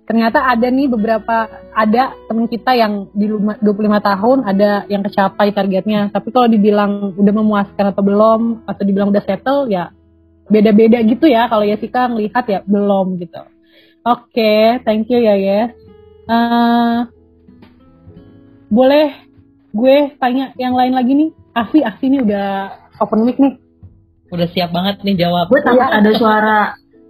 [SPEAKER 2] ternyata ada nih beberapa ada temen kita yang di luma- 25 tahun ada yang kecapai targetnya. Tapi kalau dibilang udah memuaskan atau belum atau dibilang udah settle ya beda-beda gitu ya kalau Jessica ngelihat ya belum gitu. Oke, thank you ya yes. Eh, boleh gue tanya yang lain lagi nih. Afi, Afi nih udah open mic nih.
[SPEAKER 1] udah siap banget nih jawab
[SPEAKER 4] Gue takut
[SPEAKER 2] Iya.
[SPEAKER 4] ada suara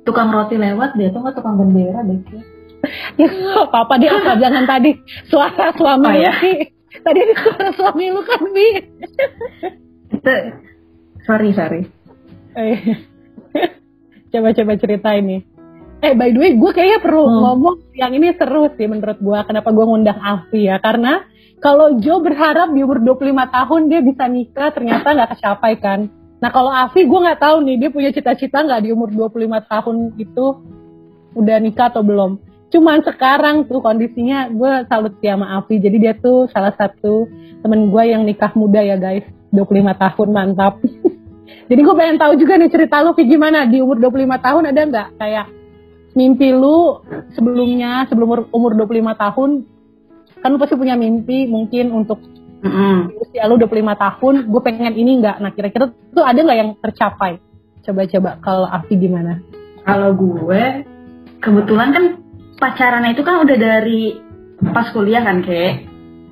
[SPEAKER 4] tukang roti lewat deh, atau nggak tukang bendera deh. <laughs>
[SPEAKER 2] Ya nggak apa-apa dia apa jangan tadi suara suami
[SPEAKER 4] Oh,
[SPEAKER 2] lu
[SPEAKER 4] ya?
[SPEAKER 2] sih. Tadi ada suara suami lu kan Bi.
[SPEAKER 4] Sorry, sorry.
[SPEAKER 2] Eh, <laughs> Coba-coba cerita ini. Eh by the way gue kayaknya perlu
[SPEAKER 4] Hmm.
[SPEAKER 2] ngomong yang ini seru sih menurut gue. Kenapa gue ngundang Afi ya? Karena kalau Joe berharap di umur 25 tahun dia bisa nikah ternyata nggak kecapai kan. Nah kalau Afi gue nggak tahu nih dia punya cita-cita nggak di umur 25 tahun itu udah nikah atau belum. Cuman sekarang tuh kondisinya gue salut sih sama Afi. Jadi dia tuh salah satu temen gue yang nikah muda ya guys. 25 tahun mantap. <laughs> Jadi gue pengen tahu juga nih cerita lu kayak gimana di umur 25 tahun ada nggak kayak mimpi lu sebelumnya sebelum umur, umur 25 tahun kan lu pasti punya mimpi mungkin untuk
[SPEAKER 6] Mm-mm.
[SPEAKER 2] usia lu 25 tahun gue pengen ini nggak nah kira-kira tuh ada nggak yang tercapai coba-coba kalau Afi gimana
[SPEAKER 4] Kalau gue, kebetulan kan pacarannya itu kan udah dari pas kuliah kan, Kek.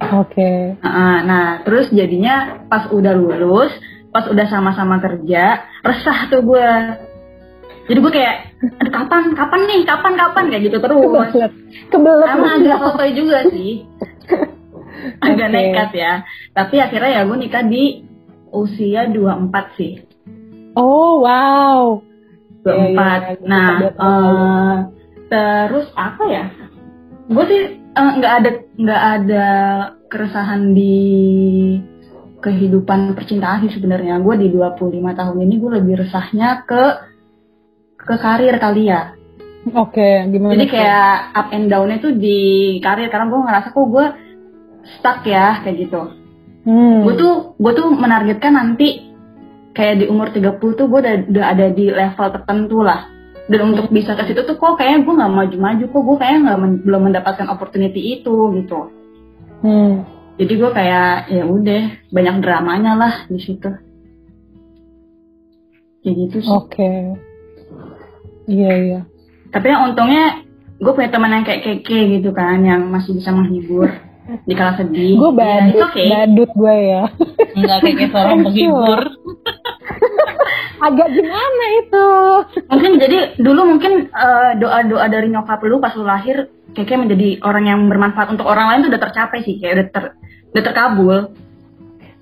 [SPEAKER 2] oke
[SPEAKER 4] Heeh, nah, terus jadinya pas udah lulus, pas udah sama-sama kerja, resah tuh gue. Jadi gue kayak, aduh kapan, kapan nih, kapan, kapan, kayak gitu terus.
[SPEAKER 2] kebelet kebelet
[SPEAKER 4] Emang agak sotoy juga sih. <laughs> Agak
[SPEAKER 2] Oke.
[SPEAKER 4] nekat ya. Tapi akhirnya ya gue nikah di usia 24 sih.
[SPEAKER 2] Oh wow.
[SPEAKER 4] dua
[SPEAKER 2] Iya,
[SPEAKER 4] empat
[SPEAKER 2] iya, iya.
[SPEAKER 4] nah eh, terus apa ya gue sih eh, nggak ada nggak ada keresahan di kehidupan percintaan sih sebenarnya gue di 25 tahun ini gue lebih resahnya ke ke karir kali ya
[SPEAKER 2] Oke, gimana?
[SPEAKER 4] jadi kayak up and down-nya tuh di karir karena gue ngerasa kok gue stuck ya kayak gitu
[SPEAKER 2] Hmm.
[SPEAKER 4] gue tuh gue tuh menargetkan nanti kayak di umur 30 tuh gue udah, udah ada di level tertentu lah dan untuk bisa ke situ tuh kok kayaknya gue nggak maju-maju kok gue kayaknya nggak men- belum mendapatkan opportunity itu gitu
[SPEAKER 2] Hmm.
[SPEAKER 4] jadi gue kayak ya udah banyak dramanya lah di situ kayak gitu sih
[SPEAKER 2] Oke. Iya iya.
[SPEAKER 4] tapi yang untungnya gue punya teman yang kayak keke gitu kan yang masih bisa menghibur <laughs> di kala sedih
[SPEAKER 2] Gue
[SPEAKER 4] Ya, it's
[SPEAKER 2] badut,
[SPEAKER 4] okay.
[SPEAKER 2] badut gue ya.
[SPEAKER 1] Enggak kayak seorang penghibur.
[SPEAKER 2] Agak gimana itu?
[SPEAKER 4] mungkin jadi dulu mungkin eh, doa-doa dari nyokap lu pas lu lahir keke menjadi orang yang bermanfaat untuk orang lain tuh udah tercapai sih kayak udah ter udah terkabul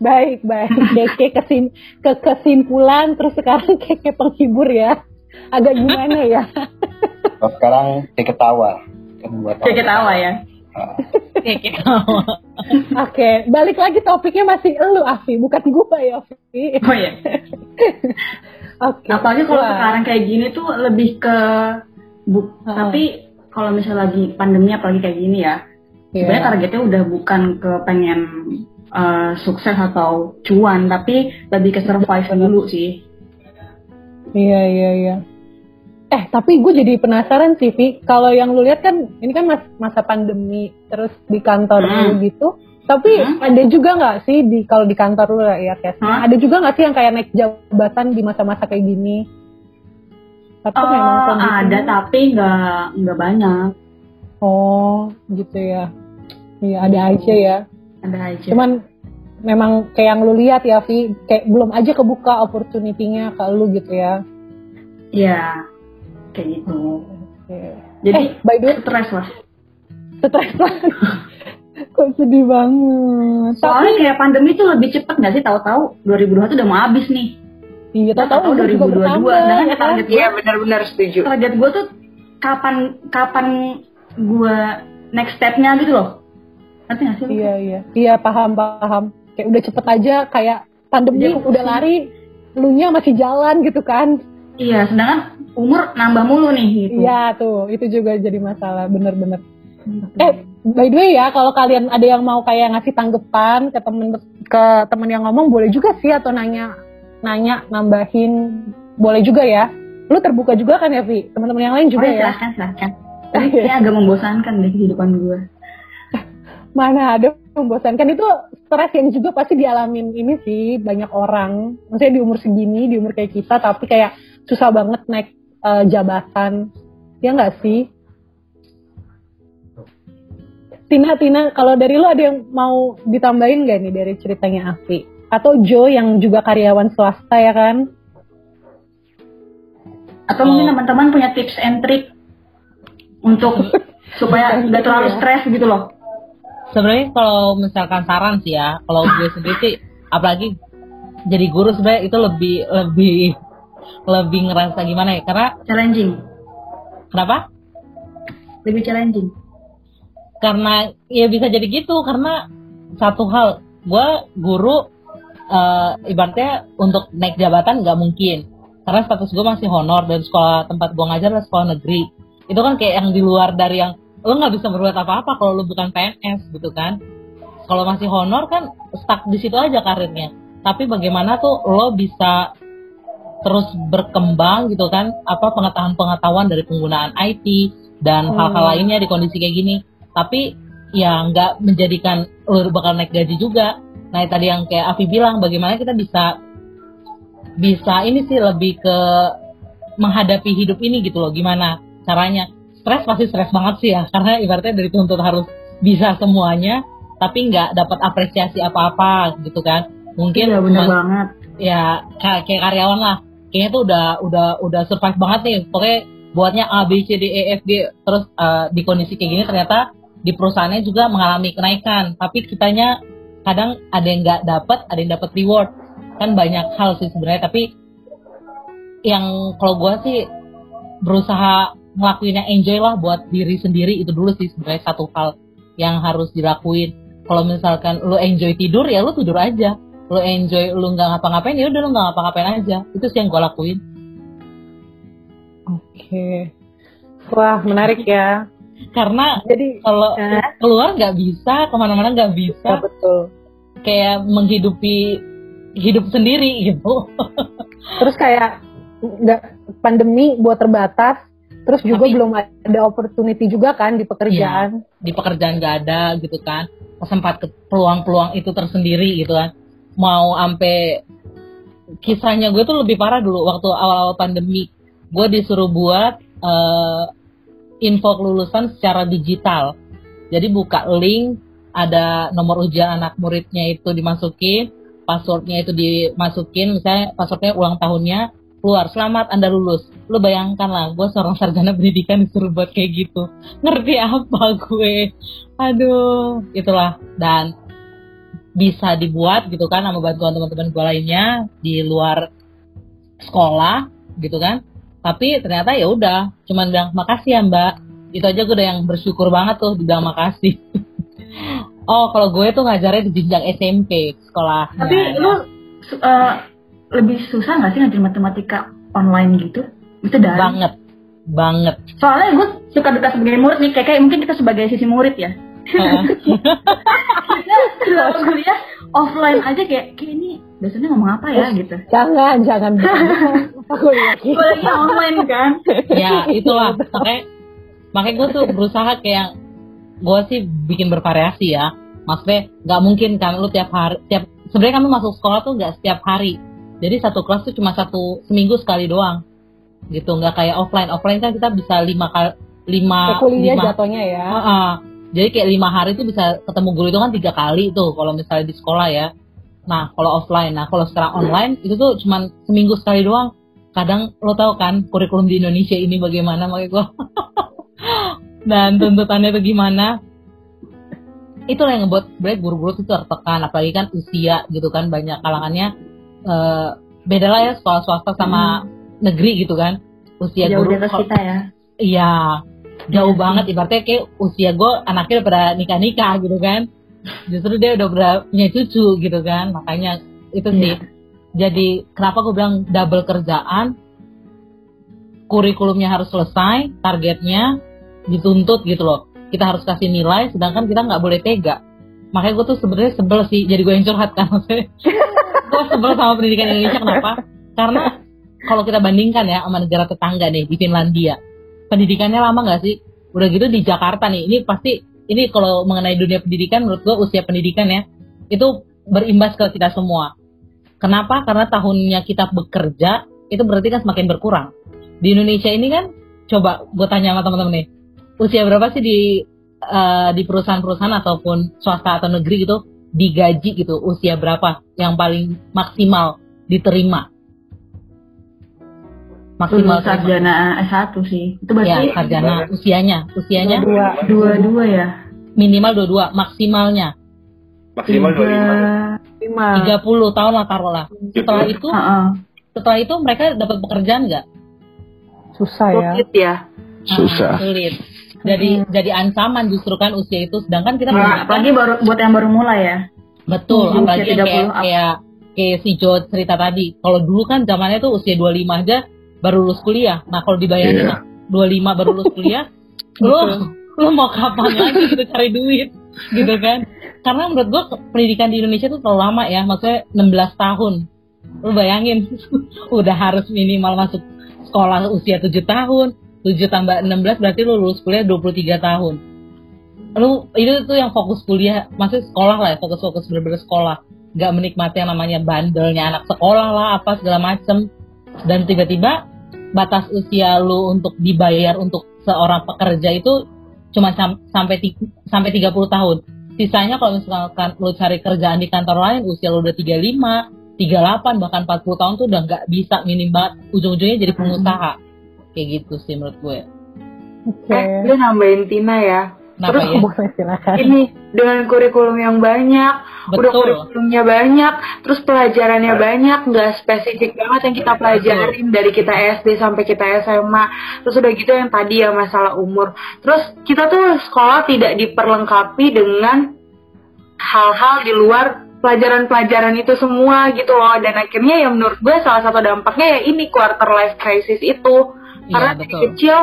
[SPEAKER 2] Baik baik. <laughs> Keke kesim ke kesimpulan terus sekarang keke penghibur ya. Agak gimana ya?
[SPEAKER 7] Kalau <laughs> sekarang kayak ketawa. Kan buat
[SPEAKER 4] kayak ketawa ya
[SPEAKER 7] Ah,
[SPEAKER 1] Kayak. <laughs>
[SPEAKER 2] Oke, balik lagi topiknya masih elu Afi, bukan gue ya Afi.
[SPEAKER 4] oh ya <laughs>
[SPEAKER 2] Oke.
[SPEAKER 4] apalagi kalau sekarang kayak gini tuh lebih ke bu
[SPEAKER 2] Ah.
[SPEAKER 4] tapi kalau misalnya lagi pandemi apalagi kayak gini ya
[SPEAKER 2] Iya.
[SPEAKER 4] sebenarnya targetnya udah bukan ke pengen eh, sukses atau cuan tapi lebih ke survive dulu sih
[SPEAKER 2] Iya iya iya. Eh tapi gue jadi penasaran sih Vi, kalau yang lu lihat kan ini kan mas- masa pandemi terus di kantor
[SPEAKER 4] Hmm.
[SPEAKER 2] lu gitu. Tapi
[SPEAKER 4] Hmm.
[SPEAKER 2] ada juga nggak sih di kalau di kantor lu ya Kes?
[SPEAKER 4] Hmm.
[SPEAKER 2] Ada juga nggak sih yang kayak naik jabatan di masa-masa kayak gini? Atau
[SPEAKER 4] Eh,
[SPEAKER 2] memang
[SPEAKER 4] ada tapi nggak nggak banyak
[SPEAKER 2] Oh gitu ya. Iya ada aja ya.
[SPEAKER 4] ada aja
[SPEAKER 2] Cuman memang kayak yang lu lihat ya Vi, kayak belum aja kebuka opportunity-nya ke lu gitu ya.
[SPEAKER 4] Iya, kayak gitu.
[SPEAKER 2] Oke.
[SPEAKER 4] Jadi
[SPEAKER 2] Eh, by the way,
[SPEAKER 4] stres lah.
[SPEAKER 2] stres banget. <laughs> Kok sedih banget.
[SPEAKER 4] Soalnya kayak pandemi tuh lebih cepet nggak sih? Tahu-tahu 2021 udah mau habis nih.
[SPEAKER 2] iya,
[SPEAKER 4] Tahu-tahu
[SPEAKER 2] tahu-tahu udah juga
[SPEAKER 4] 2022.
[SPEAKER 2] bertambah,
[SPEAKER 4] Sedangkan
[SPEAKER 2] ya kan?
[SPEAKER 4] target gue,
[SPEAKER 6] Iya benar-benar setuju.
[SPEAKER 4] target gue tuh kapan kapan gue next stepnya gitu loh. Ngerti nggak sih?
[SPEAKER 2] Iya, iya. Iya, paham, paham. Kayak udah cepet aja, kayak pandemi
[SPEAKER 4] aku
[SPEAKER 2] udah
[SPEAKER 4] pusing.
[SPEAKER 2] lari, lunya masih jalan gitu kan.
[SPEAKER 4] Iya, sedangkan umur nambah mulu nih gitu.
[SPEAKER 2] Iya, tuh. Itu juga jadi masalah, bener-bener. Eh, by the way ya, kalau kalian ada yang mau kayak ngasih tanggapan ke temen ke temen yang ngomong, boleh juga sih atau nanya, nanya, nambahin, boleh juga ya. Lu terbuka juga kan ya, Vi? Teman-teman yang lain
[SPEAKER 4] Oh,
[SPEAKER 2] juga
[SPEAKER 4] ya,
[SPEAKER 2] ya?
[SPEAKER 4] silahkan, silahkan. Tapi agak <laughs> membosankan deh kehidupan gue.
[SPEAKER 2] Mana ada membosankan itu stres yang juga pasti dialamin ini sih banyak orang. Maksudnya di umur segini, di umur kayak kita, tapi kayak susah banget naik eh, jabatan. Ya nggak sih? Tina, Tina, kalau dari lu ada yang mau ditambahin gak nih dari ceritanya Afi? Atau Joe yang juga karyawan swasta ya kan?
[SPEAKER 4] Atau mungkin
[SPEAKER 1] Oh.
[SPEAKER 4] teman-teman punya tips and trick untuk <laughs> supaya nggak terlalu stres gitu loh.
[SPEAKER 1] Sebenarnya kalau misalkan saran sih ya, kalau gue sendiri sih, apalagi jadi guru sebenarnya itu lebih lebih lebih ngerasa gimana ya? Karena
[SPEAKER 4] Challenging,
[SPEAKER 1] kenapa?
[SPEAKER 4] lebih challenging.
[SPEAKER 1] karena ya bisa jadi gitu karena satu hal gue guru eh, ibaratnya untuk naik jabatan nggak mungkin karena status gue masih honor dan sekolah tempat gue ngajar adalah sekolah negeri itu kan kayak yang di luar dari yang lo nggak bisa berbuat apa-apa kalau lo bukan PNS gitu kan? Kalau masih honor kan stuck di situ aja karirnya. Tapi bagaimana tuh lo bisa terus berkembang gitu kan? Apa pengetahuan-pengetahuan dari penggunaan IT dan
[SPEAKER 2] Hmm.
[SPEAKER 1] hal-hal lainnya di kondisi kayak gini. Tapi ya nggak menjadikan lo bakal naik gaji juga. Nah tadi yang kayak Afi bilang bagaimana kita bisa bisa ini sih lebih ke menghadapi hidup ini gitu loh. Gimana caranya stres pasti stres banget sih ya. Karena ibaratnya dari tuntut harus bisa semuanya tapi nggak dapat apresiasi apa-apa gitu kan. Mungkin
[SPEAKER 4] Iya benar
[SPEAKER 1] cuma-
[SPEAKER 4] banget.
[SPEAKER 1] ya kayak, kayak karyawan lah. Kayaknya tuh udah udah udah survive banget nih. Pokoknya buatnya A B C D E F G terus eh, di kondisi kayak gini ternyata di perusahaannya juga mengalami kenaikan. Tapi kitanya kadang ada yang nggak dapat ada yang dapat reward. Kan banyak hal sih sebenarnya tapi yang kalau gue sih berusaha ngelakuin yang enjoy lah buat diri sendiri itu dulu sih sebenarnya satu hal yang harus dilakuin. Kalau misalkan lu enjoy tidur ya lu tidur aja. Lu enjoy lu nggak ngapa-ngapain ya udah lu nggak ngapa-ngapain aja. Itu sih yang gue lakuin.
[SPEAKER 2] Oke. Wah menarik ya.
[SPEAKER 1] Karena
[SPEAKER 2] jadi
[SPEAKER 1] kalau
[SPEAKER 2] eh,
[SPEAKER 1] keluar nggak bisa ke mana-mana nggak bisa.
[SPEAKER 2] Ya betul.
[SPEAKER 1] Kayak menghidupi hidup sendiri gitu. <laughs>
[SPEAKER 2] Terus kayak nggak pandemi buat terbatas terus juga
[SPEAKER 1] Tapi-
[SPEAKER 2] belum ada opportunity juga kan di pekerjaan.
[SPEAKER 1] Di pekerjaan nggak ada gitu kan. Sempat ke peluang-peluang itu tersendiri gitu kan. Mau ampe kisahnya gue tuh lebih parah dulu waktu awal-awal pandemi. Gue disuruh buat eh, info kelulusan secara digital. Jadi buka link ada nomor ujian anak muridnya itu dimasukin passwordnya itu dimasukin misalnya passwordnya ulang tahunnya keluar selamat anda lulus. Lu bayangkan lah gue seorang sarjana pendidikan disuruh buat kayak gitu. Ngerti apa gue? Aduh itulah. Dan bisa dibuat gitu kan sama bantuan teman-teman gue lainnya di luar sekolah gitu kan. Tapi ternyata ya udah cuman bilang makasih ya mbak. Itu aja gue udah yang bersyukur banget tuh dibilang makasih. <laughs> Oh kalau gue tuh ngajarnya di jenjang SMP sekolah.
[SPEAKER 4] Tapi lu su- eh, lebih susah nggak sih ngajar matematika online gitu? Itu dari.
[SPEAKER 1] banget banget
[SPEAKER 4] Soalnya gue suka dekat sebagai murid nih, kayak, kayak mungkin kita sebagai sisi murid ya.
[SPEAKER 1] Heeh.
[SPEAKER 4] Kalau kuliah offline aja kayak, kayak ini biasanya ngomong apa ya gitu.
[SPEAKER 2] jangan jangan <laughs> aku yakin
[SPEAKER 4] Apalagi online kan.
[SPEAKER 1] ya itulah makanya makanya gue tuh berusaha kayak gue sih bikin bervariasi ya maksudnya nggak mungkin kan lu tiap hari tiap sebenarnya kami masuk sekolah tuh nggak setiap hari jadi satu kelas tuh cuma satu seminggu sekali doang. Gitu nggak kayak offline. Offline kan kita bisa lima kali lima
[SPEAKER 2] Kayak kuliah
[SPEAKER 1] lima.
[SPEAKER 2] jatuhnya ya?
[SPEAKER 1] Heeh. jadi kayak lima hari tuh bisa ketemu guru itu kan tiga kali tuh kalau misalnya di sekolah ya. Nah kalau offline. Nah kalau secara online itu tuh cuma seminggu sekali doang. Kadang lo tau kan kurikulum di Indonesia ini bagaimana makanya gue <laughs> dan tuntutannya itu gimana. Itulah yang ngebuat sebenarnya guru-guru itu tertekan apalagi kan usia gitu kan banyak kalangannya eh, beda lah ya sekolah swasta sama negeri gitu kan usia
[SPEAKER 4] Jauh
[SPEAKER 1] guru
[SPEAKER 4] kita ya.
[SPEAKER 1] Iya, jauh
[SPEAKER 4] Iya
[SPEAKER 1] banget. Ibaratnya kayak usia gue anaknya udah pada nikah-nikah gitu kan. Justru dia udah ber- punya cucu gitu kan. Makanya itu sih.
[SPEAKER 4] Iya.
[SPEAKER 1] Jadi kenapa gue bilang double kerjaan? Kurikulumnya harus selesai, targetnya dituntut gitu loh. Kita harus kasih nilai, sedangkan kita nggak boleh tega. Makanya gue tuh sebenarnya sebel sih. Jadi gue yang curhat kan. Maksudnya, <laughs> gue sebel sama pendidikan Indonesia kenapa? Karena kalau kita bandingkan ya sama negara tetangga nih di Finlandia pendidikannya lama nggak sih? Udah gitu di Jakarta nih, ini pasti ini kalau mengenai dunia pendidikan menurut gua usia pendidikan ya itu berimbas ke kita semua. Kenapa? Karena tahunnya kita bekerja itu berarti kan semakin berkurang. Di Indonesia ini kan coba gue tanya sama teman-teman nih, usia berapa sih di eh, di perusahaan-perusahaan ataupun swasta atau negeri gitu digaji gitu usia berapa yang paling maksimal diterima? Maksimal
[SPEAKER 4] Lulus sarjana S1 sih. Itu
[SPEAKER 1] ya
[SPEAKER 4] berarti
[SPEAKER 1] sarjana usianya usianya
[SPEAKER 2] dua
[SPEAKER 4] dua-dua ya.
[SPEAKER 1] minimal dua-dua maksimalnya
[SPEAKER 5] Maksimal
[SPEAKER 4] Tiga.
[SPEAKER 5] 25.
[SPEAKER 2] lima
[SPEAKER 1] 30 tahun lah taruhlah setelah itu
[SPEAKER 4] Heeh.
[SPEAKER 1] setelah itu mereka dapat pekerjaan nggak
[SPEAKER 2] susah ya
[SPEAKER 6] Sulit ya.
[SPEAKER 3] Susah.
[SPEAKER 1] Ah, sulit jadi jadi ancaman justru kan usia itu. Sedangkan kita
[SPEAKER 4] Nah, apalagi baru buat yang baru mulai ya.
[SPEAKER 1] betul
[SPEAKER 4] Hmm,
[SPEAKER 1] apalagi yang kayak
[SPEAKER 4] 30 up.
[SPEAKER 1] kayak kayak si Jo cerita tadi. Kalau dulu kan zamannya tuh usia 25 aja baru lulus kuliah. Nah kalau dibayangin
[SPEAKER 3] Iya.
[SPEAKER 1] 25 baru lulus kuliah <laughs> lu lu mau kapan lagi gitu cari duit gitu kan? Karena menurut gua pendidikan di Indonesia tuh terlalu lama ya maksudnya 16 tahun. Lu bayangin <laughs> udah harus minimal masuk sekolah usia 7 tahun 7 tambah 16 berarti lu lulus kuliah 23 tahun. Lu itu tuh yang fokus kuliah maksudnya sekolah lah ya fokus-fokus bener-bener sekolah. Nggak menikmati yang namanya bandelnya anak sekolah lah apa segala macem. Dan tiba-tiba batas usia lu untuk dibayar untuk seorang pekerja itu cuma sam- sampai sampai 30 tahun. Sisanya kalau misalkan lu cari kerjaan di kantor lain usia lu udah 35 38 bahkan 40 tahun tuh udah nggak bisa minim banget. Ujung-ujungnya jadi pengusaha kayak gitu sih menurut gue
[SPEAKER 2] oke
[SPEAKER 6] Eh, gue nambahin Tina ya.
[SPEAKER 1] Kenapa
[SPEAKER 6] Terus
[SPEAKER 1] ya?
[SPEAKER 2] Boleh silakan.
[SPEAKER 6] ini dengan kurikulum yang banyak, udah
[SPEAKER 1] Betul.
[SPEAKER 6] kurikulumnya banyak, terus pelajarannya banyak, nggak spesifik banget yang kita pelajarin dari kita SD sampai kita SMA. Terus udah gitu yang tadi ya masalah umur. Terus kita tuh sekolah tidak diperlengkapi dengan hal-hal di luar pelajaran-pelajaran itu semua gitu loh dan akhirnya ya menurut gue salah satu dampaknya ya ini quarter life crisis itu karena
[SPEAKER 1] Iya,
[SPEAKER 6] dari kecil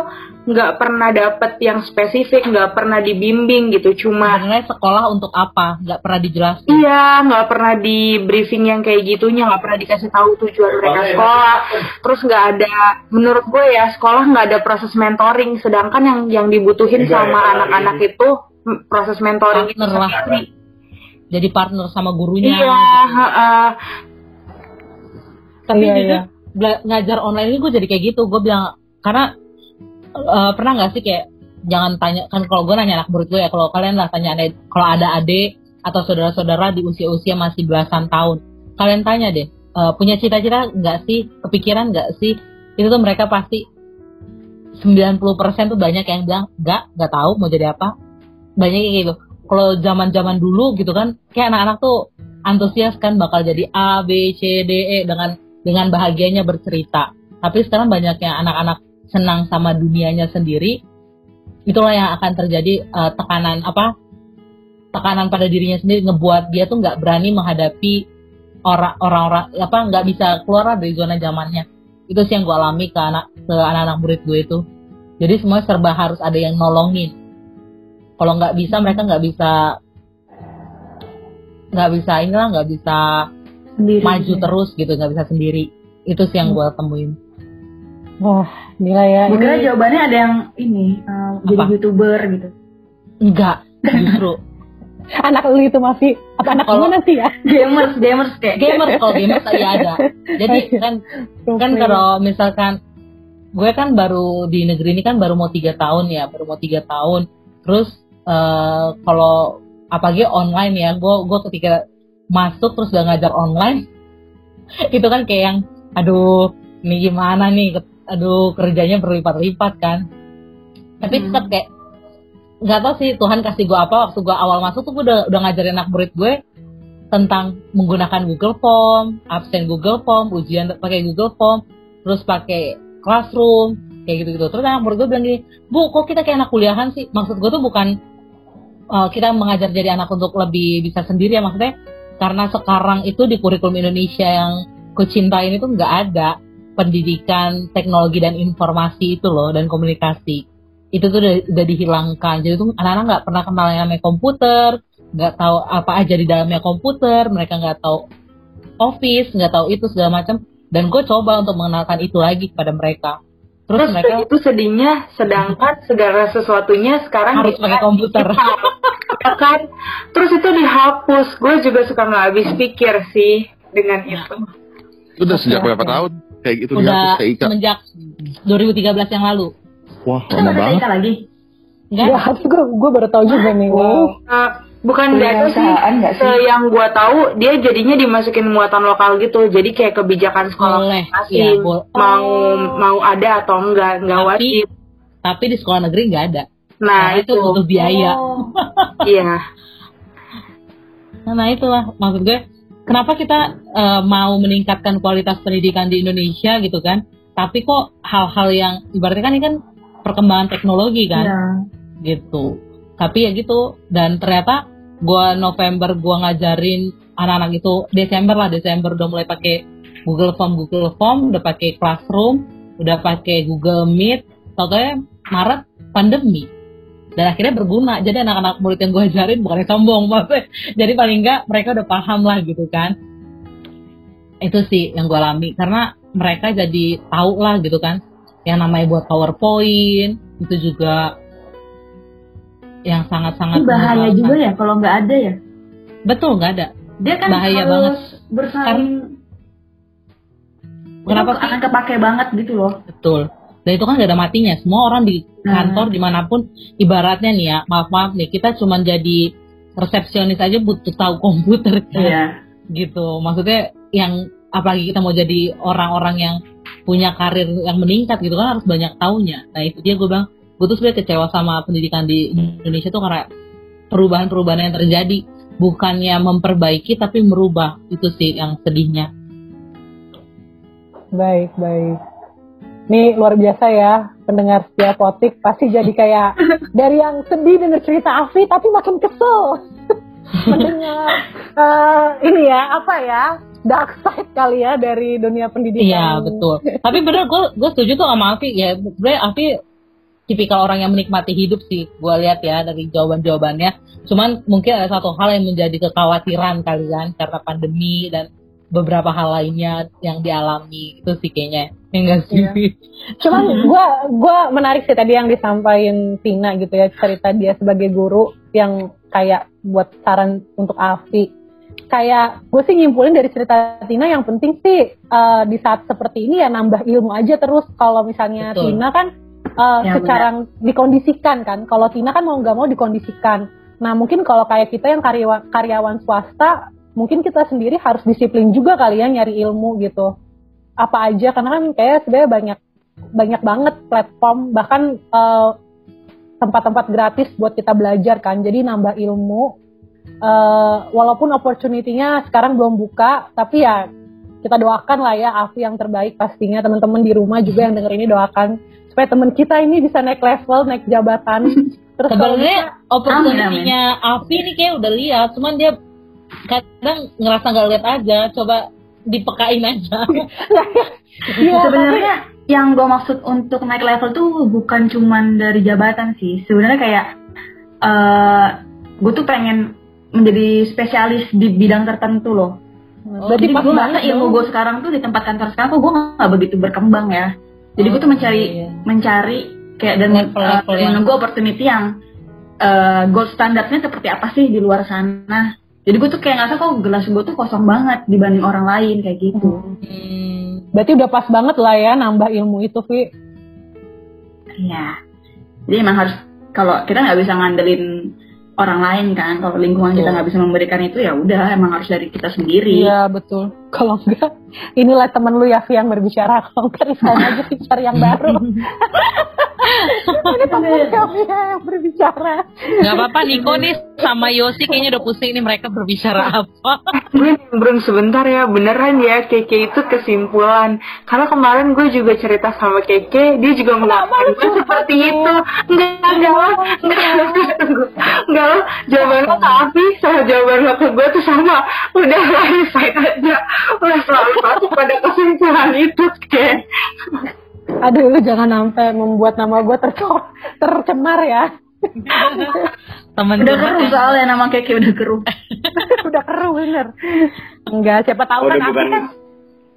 [SPEAKER 6] nggak pernah dapet yang spesifik nggak pernah dibimbing gitu cuma
[SPEAKER 1] Sebenarnya sekolah untuk apa? Nggak pernah dijelasin.
[SPEAKER 6] Iya, nggak pernah di briefing yang kayak gitunya, nggak pernah dikasih tahu tujuan mereka sekolah. Terus nggak ada, menurut gue ya sekolah nggak ada proses mentoring. Sedangkan yang yang dibutuhin sama anak-anak itu mm, proses mentoring itu
[SPEAKER 1] Partner lah.
[SPEAKER 6] sendiri.
[SPEAKER 1] Jadi partner sama gurunya.
[SPEAKER 6] Iya,
[SPEAKER 1] gitu.
[SPEAKER 6] heeh.
[SPEAKER 1] Tapi
[SPEAKER 2] Iya, iya.
[SPEAKER 1] ngajar online ini gue jadi kayak gitu. Gue bilang karena eh, pernah nggak sih kayak jangan tanya kan kalau gue nanya anak murid gue ya kalau kalian lah tanya kalau ada adik atau saudara-saudara di usia-usia masih belasan tahun kalian tanya deh eh, punya cita-cita nggak sih kepikiran nggak sih itu tuh mereka pasti 90% tuh banyak yang bilang nggak nggak tahu mau jadi apa. Banyak kayak gitu. Kalau zaman-zaman dulu gitu kan kayak anak-anak tuh antusias kan bakal jadi A B C D E dengan dengan bahagianya bercerita. Tapi sekarang banyaknya anak-anak senang sama dunianya sendiri itulah yang akan terjadi eh, tekanan apa tekanan pada dirinya sendiri ngebuat dia tuh nggak berani menghadapi orang orang-orang apa nggak bisa keluar dari zona zamannya. Itu sih yang gue alami ke anak ke anak-anak murid gue itu. Jadi semua serba harus ada yang nolongin. Kalau nggak bisa mereka nggak bisa nggak bisa inilah nggak bisa
[SPEAKER 4] sendiri.
[SPEAKER 1] maju terus gitu nggak bisa sendiri. Itu sih yang gue temuin
[SPEAKER 2] Wah, gila ya.
[SPEAKER 4] gue kira jawabannya ada yang ini eh, jadi youtuber gitu.
[SPEAKER 1] Enggak justru. <laughs>
[SPEAKER 2] Anak lu itu masih apa anak lu nanti ya?
[SPEAKER 4] gamers gamers kayak <laughs>
[SPEAKER 1] gamers kalau gamers ya ada. Jadi <laughs> kan kan kalau misalkan gue kan baru di negeri ini kan baru mau tiga tahun ya baru mau tiga tahun. Terus eh, kalau apalagi online ya gue gue ketika masuk terus udah ngajar online itu kan kayak yang aduh ini gimana nih aduh kerjanya berlipat-lipat kan tapi
[SPEAKER 4] Hmm.
[SPEAKER 1] tetap kayak nggak tahu sih Tuhan kasih gue apa waktu gue awal masuk tuh gue udah udah ngajarin anak murid gue tentang menggunakan Google Form, absen Google Form, ujian pakai Google Form, terus pakai Classroom, kayak gitu-gitu. Terus anak murid gue bilang gini, Bu, kok kita kayak anak kuliahan sih? Maksud gue tuh bukan uh, kita mengajar jadi anak untuk lebih bisa sendiri ya maksudnya karena sekarang itu di kurikulum Indonesia yang kucintain itu nggak ada pendidikan teknologi dan informasi itu loh dan komunikasi itu tuh udah, udah dihilangkan jadi tuh anak-anak nggak pernah kenal yang namanya komputer nggak tahu apa aja di dalamnya komputer mereka nggak tahu office nggak tahu itu segala macam dan gue coba untuk mengenalkan itu lagi kepada mereka terus,
[SPEAKER 6] Terus
[SPEAKER 1] mereka
[SPEAKER 6] itu sedihnya, sedangkan segala sesuatunya sekarang
[SPEAKER 1] harus pakai komputer
[SPEAKER 6] ya kan? Terus itu dihapus. Gue juga suka nggak habis pikir sih dengan
[SPEAKER 1] Ya.
[SPEAKER 6] itu.
[SPEAKER 3] Udah sejak berapa tahun kayak gitu
[SPEAKER 1] udah
[SPEAKER 3] dihapus kayak Ika?
[SPEAKER 1] semenjak 2013 yang lalu
[SPEAKER 3] Wah, lama
[SPEAKER 4] masih
[SPEAKER 3] banget.
[SPEAKER 4] TK lagi
[SPEAKER 1] enggak
[SPEAKER 2] Ya, gue gue baru tahu juga nih. Wow.
[SPEAKER 6] Uh, bukan ada sih.
[SPEAKER 7] Sih?
[SPEAKER 6] Se- yang gue tahu dia jadinya dimasukin muatan lokal gitu. Jadi kayak kebijakan sekolah
[SPEAKER 1] boleh
[SPEAKER 6] masing
[SPEAKER 1] ya,
[SPEAKER 6] mau mau ada atau enggak enggak
[SPEAKER 1] Tapi-
[SPEAKER 6] wajib.
[SPEAKER 1] tapi di sekolah negeri nggak ada
[SPEAKER 6] Nah
[SPEAKER 1] Karena itu
[SPEAKER 6] itu
[SPEAKER 1] butuh biaya
[SPEAKER 4] Oh.
[SPEAKER 6] iya. <laughs>
[SPEAKER 1] Nah itulah maksud gue kenapa kita eh, mau meningkatkan kualitas pendidikan di Indonesia gitu kan? Tapi kok hal-hal yang ibaratnya kan ini kan perkembangan teknologi kan
[SPEAKER 4] Iya.
[SPEAKER 1] gitu. Tapi ya gitu dan ternyata gua November gua ngajarin anak-anak itu Desember lah Desember udah mulai pakai Google Form Google Form udah pakai Classroom udah pakai Google Meet Taunya Maret pandemi dan akhirnya berguna jadi anak-anak murid yang gue ajarin bukannya sombong maksudnya jadi paling enggak mereka udah paham lah gitu kan itu sih yang gue alami karena mereka jadi tahu lah gitu kan yang namanya buat PowerPoint itu juga yang sangat-sangat
[SPEAKER 4] bahaya juga ya kalau nggak ada ya.
[SPEAKER 1] betul nggak ada
[SPEAKER 4] Dia kan
[SPEAKER 1] Bahaya
[SPEAKER 4] harus
[SPEAKER 1] banget.
[SPEAKER 4] bersaing.
[SPEAKER 1] Kenapa sih?
[SPEAKER 4] akan kepake banget gitu loh.
[SPEAKER 1] betul dan itu kan gak ada matinya. Semua orang di
[SPEAKER 4] Nah.
[SPEAKER 1] kantor di mana pun ibaratnya nih ya maaf maaf nih kita cuma jadi resepsionis aja butuh tahu komputer kan.
[SPEAKER 4] Iya.
[SPEAKER 1] gitu. Maksudnya yang apalagi kita mau jadi orang-orang yang punya karir yang meningkat gitu kan harus banyak taunya. Nah itu dia gue bilang gue tuh sebenarnya kecewa sama pendidikan di Indonesia tuh karena perubahan-perubahan yang terjadi. Bukannya memperbaiki tapi merubah. Itu sih yang sedihnya.
[SPEAKER 2] Baik baik nih luar biasa ya pendengar setia potik pasti jadi kayak <laughs> dari yang sedih dengan cerita Afi tapi makin kesel <laughs> mendengar uh, ini ya apa ya dark side kali ya dari dunia pendidikan.
[SPEAKER 1] Iya betul. Tapi bener gue gue setuju tuh sama Afi ya. Gue Afi tipikal orang yang menikmati hidup sih. Gue lihat ya dari jawaban jawabannya. Cuman mungkin ada satu hal yang menjadi kekhawatiran kalian karena pandemi dan beberapa hal lainnya yang dialami itu sih kayaknya enggak sih. Iya.
[SPEAKER 2] Cuman <laughs> gue gue menarik sih tadi yang disampaikan Tina gitu ya cerita dia sebagai guru yang kayak buat saran untuk Afi kayak gue sih nyimpulin dari cerita Tina yang penting sih uh, di saat seperti ini ya nambah ilmu aja terus kalau misalnya Betul. Tina kan uh, ya, secara benar. dikondisikan kan kalau Tina kan mau nggak mau dikondisikan nah mungkin kalau kayak kita yang karyawan karyawan swasta mungkin kita sendiri harus disiplin juga kali ya nyari ilmu gitu. Apa aja karena kan kayak sebenarnya banyak banyak banget platform bahkan uh, tempat-tempat gratis buat kita belajar kan jadi nambah ilmu. Uh, walaupun opportunity-nya sekarang belum buka, tapi ya kita doakan lah ya Afi yang terbaik pastinya teman-teman di rumah juga yang denger ini doakan supaya teman kita ini bisa naik level, naik jabatan. <laughs>
[SPEAKER 1] Terus sebenarnya opportunity-nya Afi ini kayak udah lihat, cuman dia kadang ngerasa nggak lihat aja, coba dipekain aja. <laughs>
[SPEAKER 4] ya, sebenarnya yang gue maksud untuk naik level tuh bukan cuman dari jabatan sih. Sebenarnya kayak uh, eh, gue tuh pengen menjadi spesialis di bidang tertentu loh. Oh, Berarti gue merasa ilmu gue sekarang tuh di tempat kantor sekarang kok gue nggak begitu berkembang ya. Jadi oh, gue tuh mencari iya, iya. mencari kayak dan uh, menunggu opportunity yang uh, gold standarnya seperti apa sih di luar sana. Jadi gue tuh kayak ngerasa kok gelas gue tuh kosong banget dibanding orang lain kayak gitu.
[SPEAKER 2] Hmm. Berarti udah pas banget lah ya nambah ilmu itu, Vi.
[SPEAKER 4] Iya. Jadi emang harus kalau kita nggak bisa ngandelin orang lain kan kalau lingkungan betul. kita nggak bisa memberikan itu ya udah emang harus dari kita sendiri
[SPEAKER 2] iya betul kalau enggak inilah temen lu ya yang berbicara kalau enggak resign aja cari yang baru ini teman kami yang berbicara.
[SPEAKER 1] Gak apa-apa Niko nih sama Yosi kayaknya udah pusing nih mereka berbicara apa.
[SPEAKER 6] gue nimbrung sebentar ya beneran ya Keke itu kesimpulan. Karena kemarin gue juga cerita sama Keke dia juga melakukan gue seperti itu. Enggak enggak enggak enggak lo jawaban lo ke Abi sama jawaban lo ke gue tuh sama. Udah <laughs> lah saya aja. Udah selalu masuk pada kesimpulan itu Keke
[SPEAKER 2] aduh lu jangan sampai membuat nama gue tercor tercemar ya.
[SPEAKER 4] Temen udah keruh soalnya nama keke udah keruh. <laughs>
[SPEAKER 2] Udah keruh bener. Enggak siapa tahu
[SPEAKER 5] oh, kan bukan, kan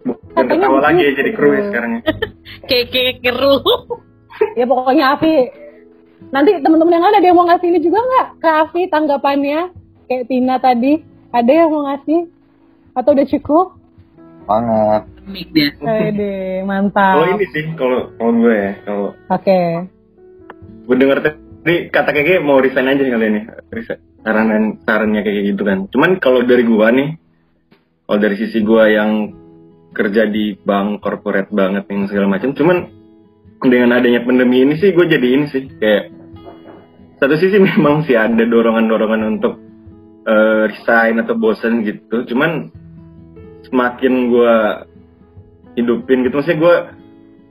[SPEAKER 5] bukan ketawa lagi ya jadi keruh ya sekarang <laughs>
[SPEAKER 1] keke keruh.
[SPEAKER 2] Ya pokoknya Afi nanti teman-teman yang ada ada yang mau ngasih ini juga nggak ke Afi tanggapannya? Kayak Tina tadi ada yang mau ngasih atau udah cukup
[SPEAKER 7] banget
[SPEAKER 1] mic dia.
[SPEAKER 2] Ede, mantap.
[SPEAKER 5] Kalau ini sih, kalau kalau gue ya, kalau.
[SPEAKER 2] Oke. Okay.
[SPEAKER 5] Gue denger tadi kata kayak mau resign aja nih kali ini, resign. Saran sarannya kayak gitu kan. Cuman kalau dari gue nih, kalau dari sisi gue yang kerja di bank corporate banget yang segala macam, cuman dengan adanya pandemi ini sih gue jadi ini sih kayak satu sisi <laughs> memang sih ada dorongan-dorongan untuk uh, resign atau bosen gitu. Cuman semakin gue hidupin gitu maksudnya gue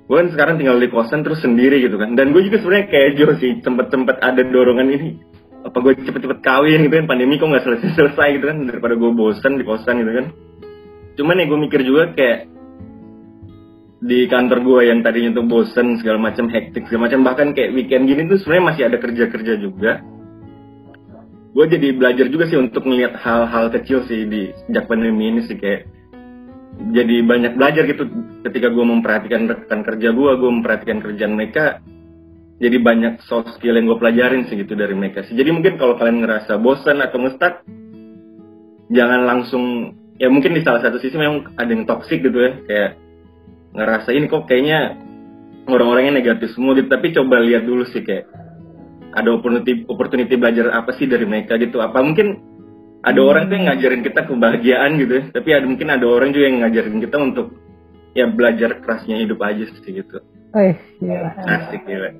[SPEAKER 5] gue kan sekarang tinggal di kosan terus sendiri gitu kan. Dan gue juga sebenarnya kayak Jo sih sempet-sempet ada dorongan ini. Apa gue cepet-cepet kawin gitu kan pandemi kok nggak selesai-selesai gitu kan daripada gue bosan di kosan gitu kan. Cuman ya gue mikir juga kayak di kantor gue yang tadinya tuh bosen segala macam hektik segala macam. Bahkan kayak weekend gini tuh sebenarnya masih ada kerja-kerja juga gue jadi belajar juga sih untuk melihat hal-hal kecil sih di sejak pandemi ini sih kayak jadi banyak belajar gitu. Ketika gue memperhatikan rekan kerja gue gue memperhatikan kerjaan mereka jadi banyak soft skill yang gue pelajarin sih gitu dari mereka sih. Jadi mungkin kalau kalian ngerasa bosan atau ngestak jangan langsung ya mungkin di salah satu sisi memang ada yang toxic gitu ya kayak ngerasa ini kok kayaknya orang-orangnya negatif semua gitu. Tapi coba lihat dulu sih kayak ada opportunity opportunity belajar apa sih dari mereka gitu apa mungkin ada hmm. orang tuh yang ngajarin kita kebahagiaan gitu ya tapi ada mungkin ada orang juga yang ngajarin kita untuk ya belajar kerasnya hidup aja sih gitu
[SPEAKER 2] oh, iya.
[SPEAKER 5] asik gila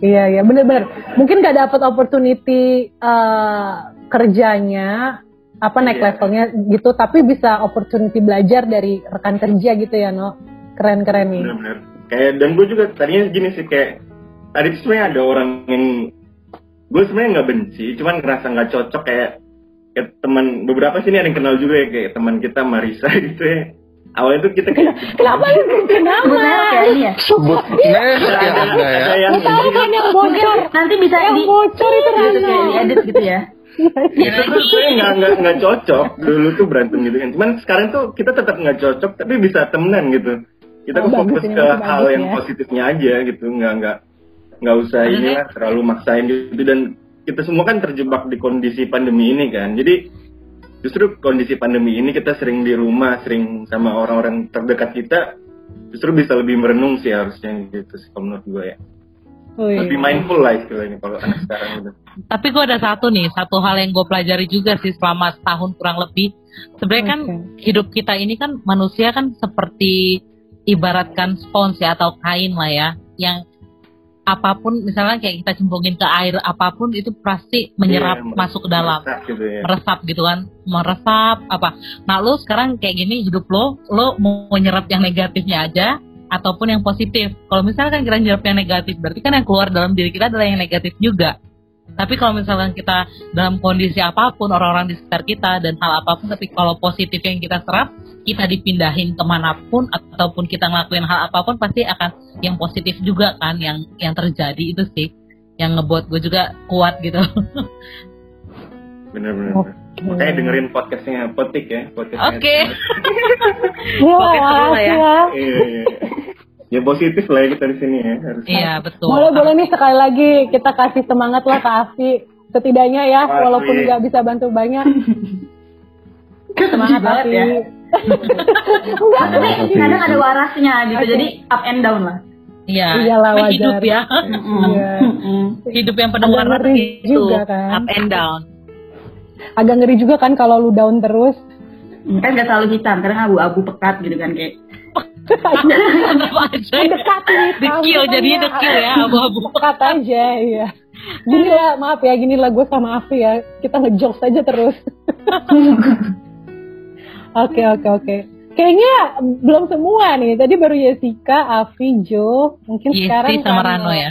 [SPEAKER 2] Iya iya bener-bener. Mungkin gak dapat opportunity uh, kerjanya apa naik
[SPEAKER 5] Iya.
[SPEAKER 2] levelnya gitu, tapi bisa opportunity belajar dari rekan kerja gitu ya no. Keren-keren nih.
[SPEAKER 5] bener-bener kayak dan gue juga tadinya gini sih kayak tadi sebenarnya ada orang yang gue sebenarnya nggak benci cuman ngerasa nggak cocok kayak kayak teman beberapa sini ada yang kenal juga ya kayak teman kita Marisa <laughs> gitu ya awalnya tuh kita kayak <laughs>
[SPEAKER 2] Kenapa lu bikin nama?
[SPEAKER 4] Ini ya.
[SPEAKER 3] Sebut Nes ya
[SPEAKER 5] ada,
[SPEAKER 3] Anda ya.
[SPEAKER 5] ada yang
[SPEAKER 2] Tahu kan yang bocor?
[SPEAKER 4] Nanti bisa
[SPEAKER 2] Yang
[SPEAKER 4] di
[SPEAKER 2] bocor itu
[SPEAKER 4] gitu kayak diedit gitu ya.
[SPEAKER 5] itu tuh sebenarnya nggak nggak nggak cocok dulu tuh berantem gitu kan cuman sekarang tuh kita tetap nggak cocok tapi bisa temenan gitu kita
[SPEAKER 2] Oh,
[SPEAKER 5] fokus ke hal yang
[SPEAKER 2] ya.
[SPEAKER 5] positifnya aja gitu nggak nggak nggak usah
[SPEAKER 1] Mhm.
[SPEAKER 5] inilah terlalu maksain gitu dan kita semua kan terjebak di kondisi pandemi ini kan jadi justru kondisi pandemi ini kita sering di rumah sering sama orang-orang terdekat kita justru bisa lebih merenung sih harusnya gitu sih kalau menurut gue ya
[SPEAKER 2] Wih.
[SPEAKER 5] lebih mindful lah istilahnya kalau anak sekarang gitu
[SPEAKER 1] Tapi gue ada satu nih, satu hal yang gue pelajari juga sih selama setahun kurang lebih. Sebenarnya kan
[SPEAKER 2] Oke.
[SPEAKER 1] hidup kita ini kan manusia kan seperti ibaratkan spons ya atau kain lah ya, yang apa pun misalnya kayak kita cemplungin ke air apa pun itu pasti menyerap
[SPEAKER 5] Iya,
[SPEAKER 1] masuk ke dalam.
[SPEAKER 5] meresap gitu ya.
[SPEAKER 1] Meresap gitu kan. Meresap apa. Nah lu sekarang kayak gini hidup lo lo mau nyerap yang negatifnya aja ataupun yang positif. Kalau misalkan kita nyerap yang negatif berarti kan yang keluar dalam diri kita adalah yang negatif juga tapi kalau misalkan kita dalam kondisi apa pun orang-orang di sekitar kita dan hal apa pun tapi kalau positif yang kita serap kita dipindahin ke mana pun ataupun kita ngelakuin hal apa pun pasti akan yang positif juga kan yang yang terjadi itu sih yang ngebuat gue juga kuat gitu
[SPEAKER 5] bener-bener
[SPEAKER 2] Oke.
[SPEAKER 5] makanya dengerin podcastnya Potik ya podcastnya
[SPEAKER 1] Oke.
[SPEAKER 2] Makasih
[SPEAKER 1] ya.
[SPEAKER 2] ya.
[SPEAKER 5] Iya, iya. Ya positif lah ya kita di sini ya harus
[SPEAKER 1] Iya betul.
[SPEAKER 2] Boleh boleh nih sekali lagi kita kasih semangat lah ke Afi. Setidaknya ya,
[SPEAKER 5] Makasih.
[SPEAKER 2] walaupun nggak bisa bantu banyak. <laughs>
[SPEAKER 4] Semangat banget ya. <laughs>
[SPEAKER 2] Enggak,
[SPEAKER 4] Tapi kadang ada warasnya gitu,
[SPEAKER 2] Oke.
[SPEAKER 4] jadi up and down lah.
[SPEAKER 1] Iya.
[SPEAKER 2] Iyalah,
[SPEAKER 1] Namanya hidup
[SPEAKER 2] wajar.
[SPEAKER 1] ya. <laughs>
[SPEAKER 2] Iya.
[SPEAKER 1] hidup yang penuh warna
[SPEAKER 2] ngeri
[SPEAKER 1] itu.
[SPEAKER 2] juga kan.
[SPEAKER 1] Up and down.
[SPEAKER 2] Agak ngeri juga kan kalau lu down terus.
[SPEAKER 4] Kan gak selalu hitam, kadang abu-abu pekat gitu kan kayak.
[SPEAKER 1] Tetap aja.
[SPEAKER 2] Dekat nih.
[SPEAKER 1] Dekil
[SPEAKER 2] ya.
[SPEAKER 1] dekil ya abu-abu.
[SPEAKER 2] Dekat aja, iya. Gini lah, maaf ya, gini lah gue sama Afi ya. Kita ngejokes aja terus. <laughs> Oke, oke, oke. Kayaknya belum semua nih. Tadi baru Jessica, Afi, Jo. Mungkin sekarang
[SPEAKER 1] Yesi sama Rano ya.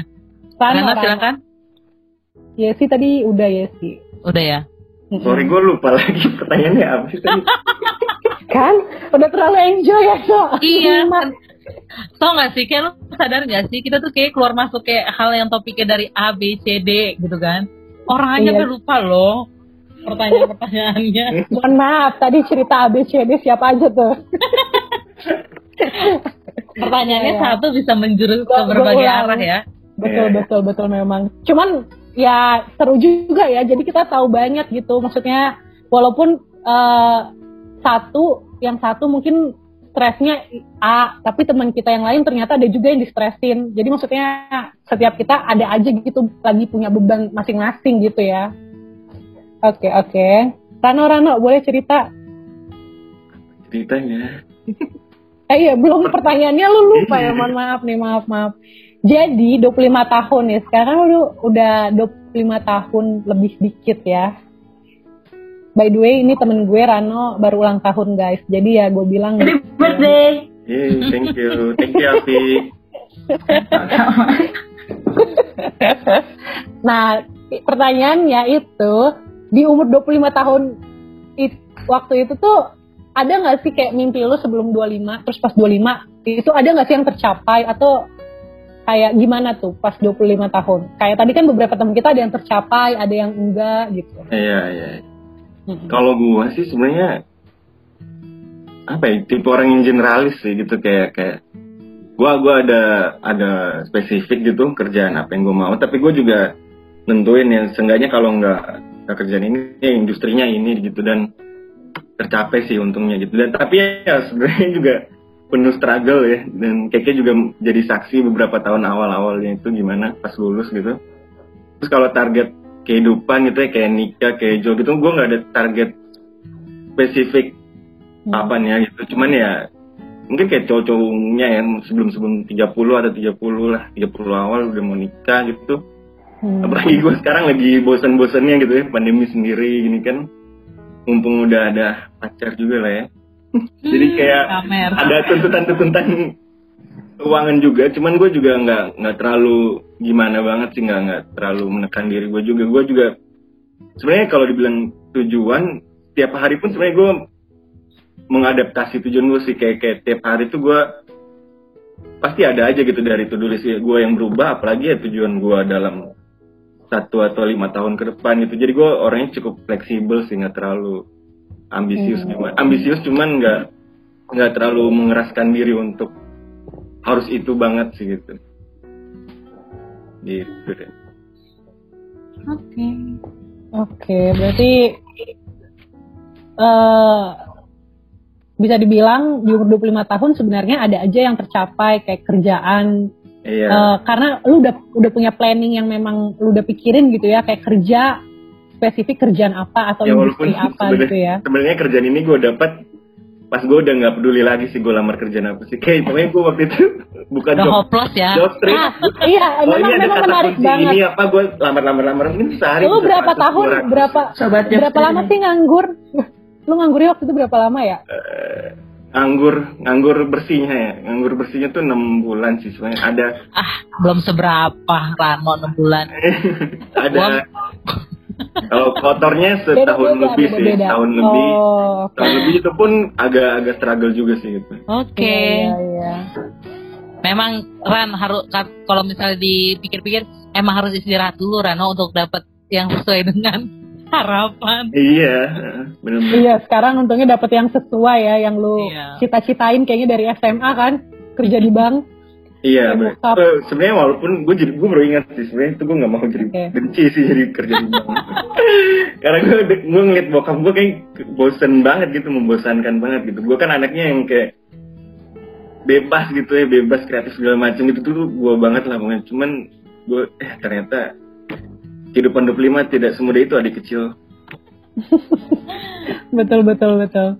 [SPEAKER 2] Rano,
[SPEAKER 1] Rano
[SPEAKER 2] Rano.
[SPEAKER 1] silakan.
[SPEAKER 2] Yesi tadi udah Yesi.
[SPEAKER 1] Udah ya.
[SPEAKER 5] Sorry gue lupa lagi pertanyaannya apa sih tadi <laughs>
[SPEAKER 2] Kan? Udah terlalu enjoy ya, So.
[SPEAKER 1] Iya. <laughs> Tau gak sih, kayak lu sadar gak sih, kita tuh kayak keluar masuk kayak hal yang topiknya dari A, B, C, D gitu kan. Orang aja
[SPEAKER 2] Iya.
[SPEAKER 1] lupa loh pertanyaan-pertanyaannya. <laughs>
[SPEAKER 2] Mohon maaf, tadi cerita ABCD siapa aja tuh? <laughs>
[SPEAKER 1] Pertanyaannya
[SPEAKER 2] Iya.
[SPEAKER 1] satu bisa menjurus ke berbagai
[SPEAKER 2] ulang.
[SPEAKER 1] arah ya.
[SPEAKER 2] Betul,
[SPEAKER 5] Iya.
[SPEAKER 2] betul, betul memang. Cuman ya seru juga ya. Jadi kita tahu banyak gitu. Maksudnya walaupun eh, satu, yang satu mungkin stresnya A, tapi teman kita yang lain ternyata ada juga yang distresin. Jadi maksudnya setiap kita ada aja gitu lagi punya beban masing-masing gitu ya. Oke, oke. Rano, Rano, boleh cerita?
[SPEAKER 5] ceritanya <laughs>
[SPEAKER 2] Eh iya, belum pertanyaannya lu lupa ya, <laughs> mohon maaf nih, maaf, maaf. Jadi 25 tahun ya, sekarang lu udah 25 tahun lebih dikit ya. By the way, ini temen gue Rano baru ulang tahun guys. Jadi ya gue bilang
[SPEAKER 4] Happy birthday.
[SPEAKER 5] Yeay, thank you thank you Afi <laughs>
[SPEAKER 2] Nah, pertanyaannya itu di umur 25 tahun it- waktu itu tuh ada nggak sih kayak mimpi lu sebelum 25 terus pas 25 itu ada nggak sih yang tercapai atau kayak gimana tuh pas 25 tahun? Kayak tadi kan beberapa teman kita ada yang tercapai, ada yang enggak gitu.
[SPEAKER 5] iya iya Kalau gua sih sebenarnya apa ya tipe orang yang generalis sih gitu kayak kayak gua gua ada ada spesifik gitu kerjaan apa yang gua mau tapi gua juga nentuin ya seenggaknya kalau nggak kerjaan ini ya industrinya ini gitu dan tercapai sih untungnya gitu. Dan tapi ya sebenarnya <laughs> juga penuh struggle ya dan kayaknya juga jadi saksi beberapa tahun awal-awalnya itu gimana pas lulus gitu. Terus kalau target kehidupan gitu ya kayak nikah kayak jual gitu gue nggak ada target spesifik
[SPEAKER 2] Hmm.
[SPEAKER 5] apanya gitu cuman ya mungkin kayak cowok-cowoknya ya sebelum sebelum 30 atau 30 lah 30 awal udah mau nikah gitu hmm. apalagi gue sekarang lagi bosan-bosannya gitu ya pandemi sendiri gini kan mumpung udah ada pacar juga lah ya <laughs> jadi hmm, kayak Kamer. ada tuntutan-tuntutan keuangan juga cuman gue juga nggak nggak terlalu gimana banget sih nggak nggak terlalu menekan diri gue juga. Gue juga sebenarnya kalau dibilang tujuan tiap hari pun sebenarnya gue mengadaptasi tujuan gue sih. Kayak kayak tiap hari tuh gue pasti ada aja gitu dari to-do list gue yang berubah apalagi ya tujuan gue dalam satu atau lima tahun ke depan gitu. Jadi gue orangnya cukup fleksibel sih nggak terlalu ambisius hmm. cuman ambisius cuman nggak nggak terlalu mengeraskan diri untuk harus itu banget sih gitu gitu deh
[SPEAKER 2] oke okay. oke okay, berarti uh, bisa dibilang di umur 25 tahun sebenarnya ada aja yang tercapai kayak kerjaan iya. uh, karena lu udah udah punya planning yang memang lu udah pikirin gitu ya kayak kerja spesifik kerjaan apa atau ya, industri apa gitu ya
[SPEAKER 5] sebenarnya kerjaan ini gue dapat pas gue udah nggak peduli lagi sih gue lamar kerjaan apa sih. Kayak pokoknya gue waktu itu <laughs> bukan
[SPEAKER 1] job hopeless ya?
[SPEAKER 5] job street. Ah,
[SPEAKER 2] iya oh, memang, ini memang menarik banget.
[SPEAKER 5] Ini apa? Gue lamar lamar lamar ini sehari
[SPEAKER 2] lu berapa tahun? berapa berapa lama sih nganggur? Lu nganggurnya waktu itu berapa lama ya?
[SPEAKER 5] Uh, nganggur nganggur bersihnya ya. Nganggur bersihnya tuh enam bulan sih sebenarnya. Ada
[SPEAKER 1] ah belum seberapa Rano enam bulan. <laughs>
[SPEAKER 5] Ada kalau kotornya setahun beda, lebih beda, sih beda. tahun oh, lebih okay. tahun lebih itu pun agak agak struggle juga sih gitu
[SPEAKER 1] oke okay. ya, ya, memang Ran harus kalau misalnya dipikir-pikir emang harus istirahat dulu Rano untuk dapat yang sesuai dengan <laughs> harapan.
[SPEAKER 5] Iya, benar.
[SPEAKER 2] Iya, sekarang untungnya dapet yang sesuai ya, yang lu iya. cita-citain kayaknya dari SMA kan, kerja di bank.
[SPEAKER 5] Iya, uh, sebenarnya walaupun gue jadi gue baru ingat sih sebenarnya itu gue nggak mau jadi okay. benci sih jadi kerja di bank. <laughs> Karena gue gue ngeliat bokap gue kayak bosen banget gitu, membosankan banget gitu. Gue kan anaknya yang kayak bebas gitu ya, bebas kreatif segala macam gitu tuh gue banget lah pokoknya. Cuman gue eh ternyata kehidupan 25 tidak semudah itu adik kecil. <laughs>
[SPEAKER 2] betul betul betul.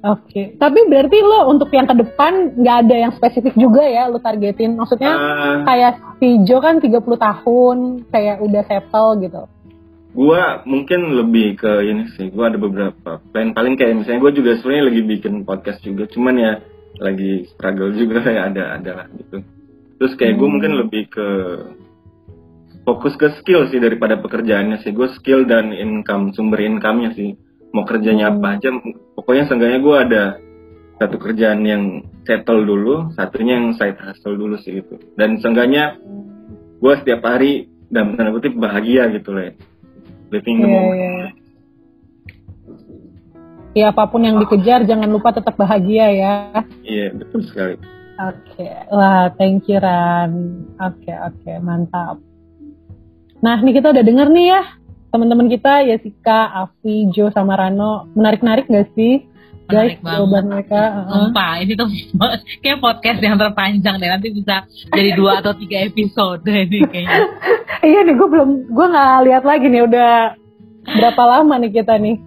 [SPEAKER 2] Oke, okay. tapi berarti lo untuk yang ke depan nggak ada yang spesifik juga ya lo targetin? Maksudnya uh, kayak si Jo kan 30 tahun, kayak udah settle gitu.
[SPEAKER 5] Gua mungkin lebih ke ini sih, gua ada beberapa plan paling kayak misalnya gue juga sebenarnya lagi bikin podcast juga, cuman ya lagi struggle juga <laughs> ya ada ada lah gitu. Terus kayak hmm. gue mungkin lebih ke fokus ke skill sih daripada pekerjaannya sih gue skill dan income sumber income-nya sih mau kerjanya apa hmm. aja pokoknya seenggaknya gue ada satu kerjaan yang settle dulu satunya yang side hustle dulu sih itu dan seenggaknya gue setiap hari dalam tanda kutip bahagia gitu loh ya. living the yeah, moment yeah.
[SPEAKER 2] ya apa pun yang dikejar jangan lupa tetap bahagia ya
[SPEAKER 5] iya betul sekali
[SPEAKER 2] oke okay. wah thank you Ran oke okay, oke okay, mantap Nah, ini kita udah denger nih ya, teman-teman kita, Yesika, Afi, Jo, sama Rano. Menarik-narik gak sih? Guys, jawaban mereka.
[SPEAKER 1] -huh. ini tuh <laughs> kayak podcast yang terpanjang deh. Nanti bisa jadi dua atau tiga episode ini kayaknya. <laughs>
[SPEAKER 2] iya nih, gue belum, gue nggak lihat lagi nih. Udah berapa lama nih kita nih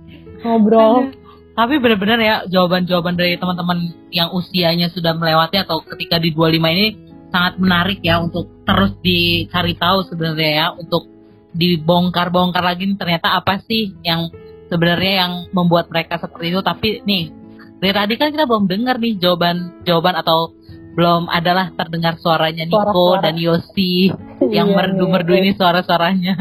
[SPEAKER 2] ngobrol.
[SPEAKER 1] Tapi benar-benar ya jawaban-jawaban dari teman-teman yang usianya sudah melewati atau ketika di 25 ini sangat menarik ya untuk terus dicari tahu sebenarnya ya untuk dibongkar-bongkar lagi ternyata apa sih yang sebenarnya yang membuat mereka seperti itu tapi nih dari tadi kan kita belum dengar nih jawaban jawaban atau belum adalah terdengar suaranya Niko suara, suara. dan Yosi yang iya, merdu-merdu iya, ini suara-suaranya.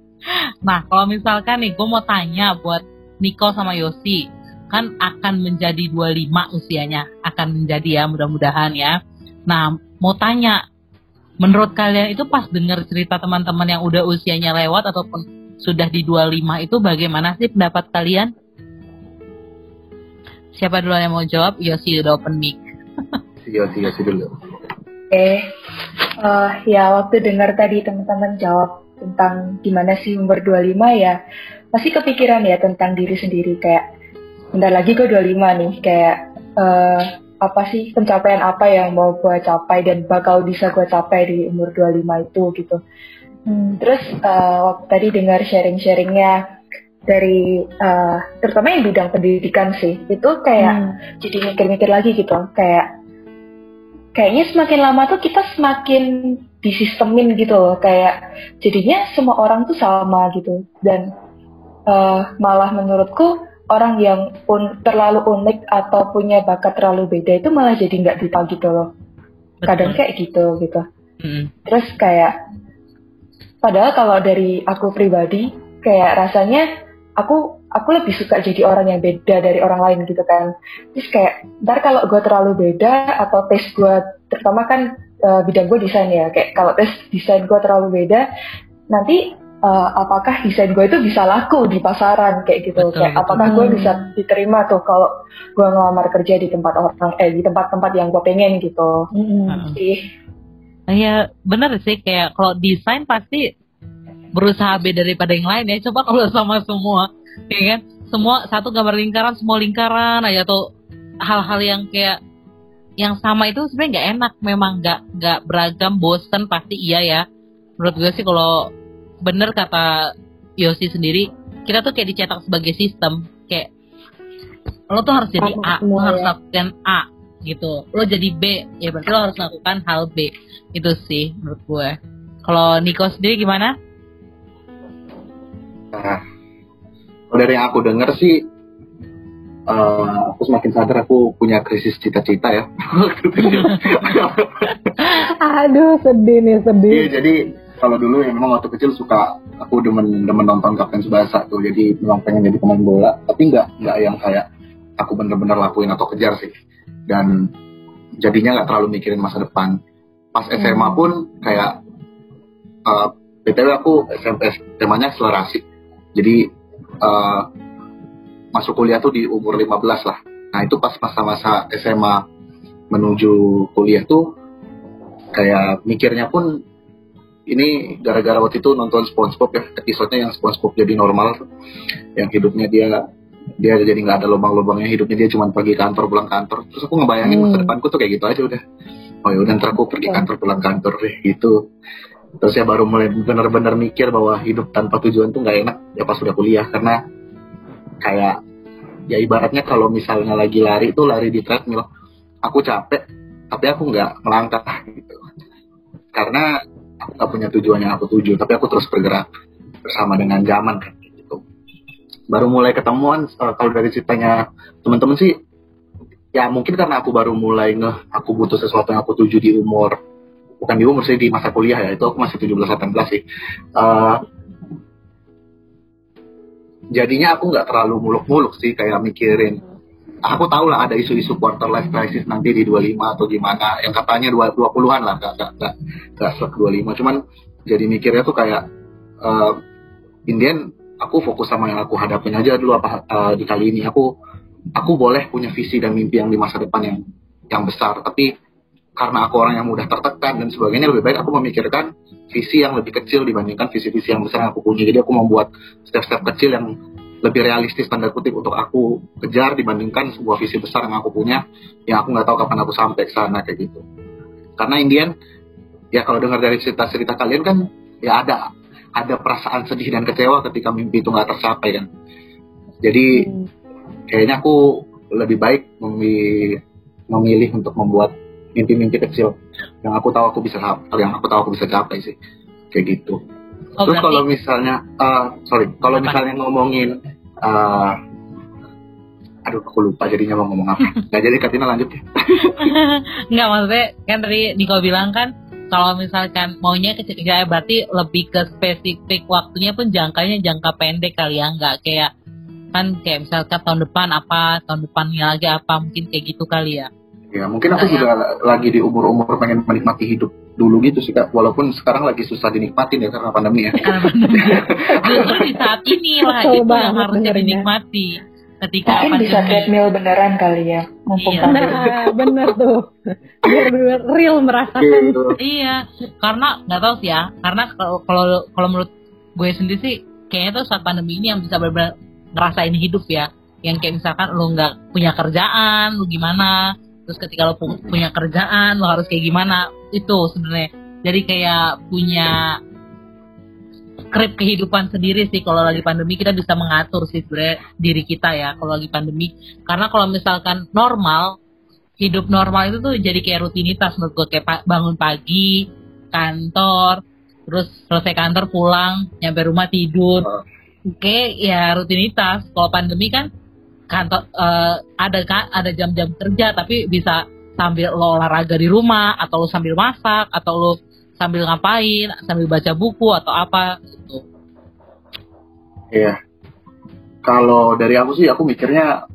[SPEAKER 1] <laughs> nah kalau misalkan nih gue mau tanya buat Niko sama Yosi kan akan menjadi 25 usianya akan menjadi ya mudah-mudahan ya. Nah mau tanya, menurut kalian itu pas dengar cerita teman-teman yang udah usianya lewat ataupun sudah di 25 itu bagaimana sih pendapat kalian? Siapa dulu yang mau jawab? Yosi udah open mic.
[SPEAKER 7] Yosi, Yosi dulu.
[SPEAKER 6] Eh, uh, ya waktu dengar tadi teman-teman jawab tentang gimana sih umur 25 ya, pasti kepikiran ya tentang diri sendiri kayak bentar lagi gue 25 nih kayak uh, apa sih pencapaian apa yang mau gue capai dan bakal bisa gue capai di umur 25 itu gitu. Hmm, terus uh, waktu tadi dengar sharing-sharingnya,
[SPEAKER 9] dari uh, terutama yang bidang pendidikan sih itu kayak hmm. jadi mikir-mikir lagi gitu kayak kayaknya semakin lama tuh kita semakin disistemin gitu loh kayak jadinya semua orang tuh sama gitu dan uh, malah menurutku orang yang pun terlalu unik atau punya bakat terlalu beda itu malah jadi nggak ditahu gitu loh. Kadang kayak gitu gitu. Hmm. terus kayak padahal kalau dari aku pribadi kayak rasanya aku aku lebih suka jadi orang yang beda dari orang lain gitu kan. Terus kayak ntar kalau gue terlalu beda atau tes gue terutama kan uh, bidang gue desain ya kayak kalau tes desain gue terlalu beda nanti uh, apakah desain gue itu bisa laku di pasaran kayak gitu betul, kayak betul. apakah gue bisa diterima tuh kalau gue ngelamar kerja di tempat orang eh di tempat-tempat yang gue pengen gitu
[SPEAKER 1] mm-hmm. sih Iya bener sih kayak kalau desain pasti berusaha beda daripada yang lain ya. Coba kalau sama semua, ya kan? Semua satu gambar lingkaran, semua lingkaran aja tuh hal-hal yang kayak yang sama itu sebenarnya nggak enak, memang nggak nggak beragam, bosen pasti iya ya. Menurut gue sih kalau bener kata Yosi sendiri, kita tuh kayak dicetak sebagai sistem, kayak lo tuh harus jadi A, lo harus ya. lakukan A gitu. Lo jadi B, ya berarti lo harus lakukan hal B. Itu sih menurut gue. Kalau Niko sendiri gimana?
[SPEAKER 7] Nah, kalau dari yang aku dengar sih, uh, aku semakin sadar aku punya krisis cita-cita ya. <laughs> <laughs>
[SPEAKER 2] Aduh, sedih nih, sedih.
[SPEAKER 7] Iya, jadi kalau dulu ya memang waktu kecil suka aku demen demen nonton Kapten Subasa tuh. Jadi memang pengen jadi pemain bola. Tapi nggak nggak yang kayak aku bener-bener lakuin atau kejar sih. Dan jadinya nggak terlalu mikirin masa depan. Pas SMA hmm. pun kayak uh, btw aku SMP temanya akselerasi. Jadi uh, masuk kuliah tuh di umur 15 lah. Nah itu pas masa-masa SMA menuju kuliah tuh kayak mikirnya pun ini gara-gara waktu itu nonton SpongeBob ya episodenya yang SpongeBob jadi normal yang hidupnya dia dia jadi nggak ada lubang-lubangnya hidupnya dia cuma pergi kantor pulang kantor. Terus aku ngebayangin hmm. masa depanku tuh kayak gitu aja udah. Oh ya udah ntar aku pergi kantor pulang kantor deh gitu. Terus ya baru mulai benar-benar mikir bahwa hidup tanpa tujuan tuh nggak enak ya pas udah kuliah. Karena kayak ya ibaratnya kalau misalnya lagi lari itu lari di treadmill. Aku capek tapi aku nggak melangkah gitu. Karena aku nggak punya tujuan yang aku tuju tapi aku terus bergerak bersama dengan zaman kan gitu. Baru mulai ketemuan uh, kalau dari ceritanya teman-teman sih ya mungkin karena aku baru mulai ngeh aku butuh sesuatu yang aku tuju di umur bukan di umur sih di masa kuliah ya itu aku masih 17-18 sih. Uh, jadinya aku nggak terlalu muluk-muluk sih kayak mikirin aku tahu lah ada isu-isu quarter life crisis nanti di 25 atau gimana. Yang katanya 20-an lah gak, gak, gak, gak 25 cuman jadi mikirnya tuh kayak uh, Indian aku fokus sama yang aku hadapin aja dulu apa uh, di kali ini. Aku aku boleh punya visi dan mimpi yang di masa depan yang yang besar. Tapi karena aku orang yang mudah tertekan dan sebagainya lebih baik aku memikirkan visi yang lebih kecil dibandingkan visi-visi yang besar yang aku punya. Jadi aku membuat step-step kecil yang lebih realistis tanda kutip untuk aku kejar dibandingkan sebuah visi besar yang aku punya yang aku nggak tahu kapan aku sampai ke sana kayak gitu. Karena Indian ya kalau dengar dari cerita-cerita kalian kan ya ada ada perasaan sedih dan kecewa ketika mimpi itu nggak tercapai kan. Jadi kayaknya aku lebih baik memilih, memilih untuk membuat mimpi-mimpi kecil yang aku tahu aku bisa yang aku tahu aku bisa capai sih kayak gitu oh, terus kalau misalnya uh, sorry kalau misalnya ngomongin uh, aduh aku lupa jadinya mau ngomong apa. <laughs> Nggak jadi Katina lanjut ya. <laughs>
[SPEAKER 1] Nggak maksudnya kan tadi Niko bilang kan kalau misalkan maunya kecil ya berarti lebih ke spesifik waktunya pun jangkanya jangka pendek kali ya nggak kayak kan kayak misalkan tahun depan apa tahun depannya lagi apa mungkin kayak gitu kali ya
[SPEAKER 7] Ya mungkin aku juga lagi di umur-umur pengen menikmati hidup dulu gitu sih kak. Walaupun sekarang lagi susah dinikmatin ya karena pandemi ya.
[SPEAKER 1] Di saat <laughs> ini lah itu yang harusnya dinikmati. Ketika
[SPEAKER 9] Mungkin bisa treadmill beneran kali ya.
[SPEAKER 2] Mumpung iya. Nah, <laughs> bener tuh. Biar real merasakan.
[SPEAKER 1] Gitu. iya, karena nggak tahu sih ya. Karena kalau kalau menurut gue sendiri sih kayaknya tuh saat pandemi ini yang bisa benar-benar ngerasain hidup ya yang kayak misalkan lo nggak punya kerjaan, lo gimana, terus ketika lo punya kerjaan lo harus kayak gimana itu sebenarnya. Jadi kayak punya skrip kehidupan sendiri sih kalau lagi pandemi kita bisa mengatur sih sebenarnya diri kita ya kalau lagi pandemi. Karena kalau misalkan normal hidup normal itu tuh jadi kayak rutinitas menurut gue kayak bangun pagi kantor terus selesai kantor pulang nyampe rumah tidur. Oke ya rutinitas. Kalau pandemi kan kantor uh, ada ada jam-jam kerja tapi bisa sambil lo olahraga di rumah atau lo sambil masak atau lo sambil ngapain, sambil baca buku atau apa gitu.
[SPEAKER 7] Iya. Kalau dari aku sih aku mikirnya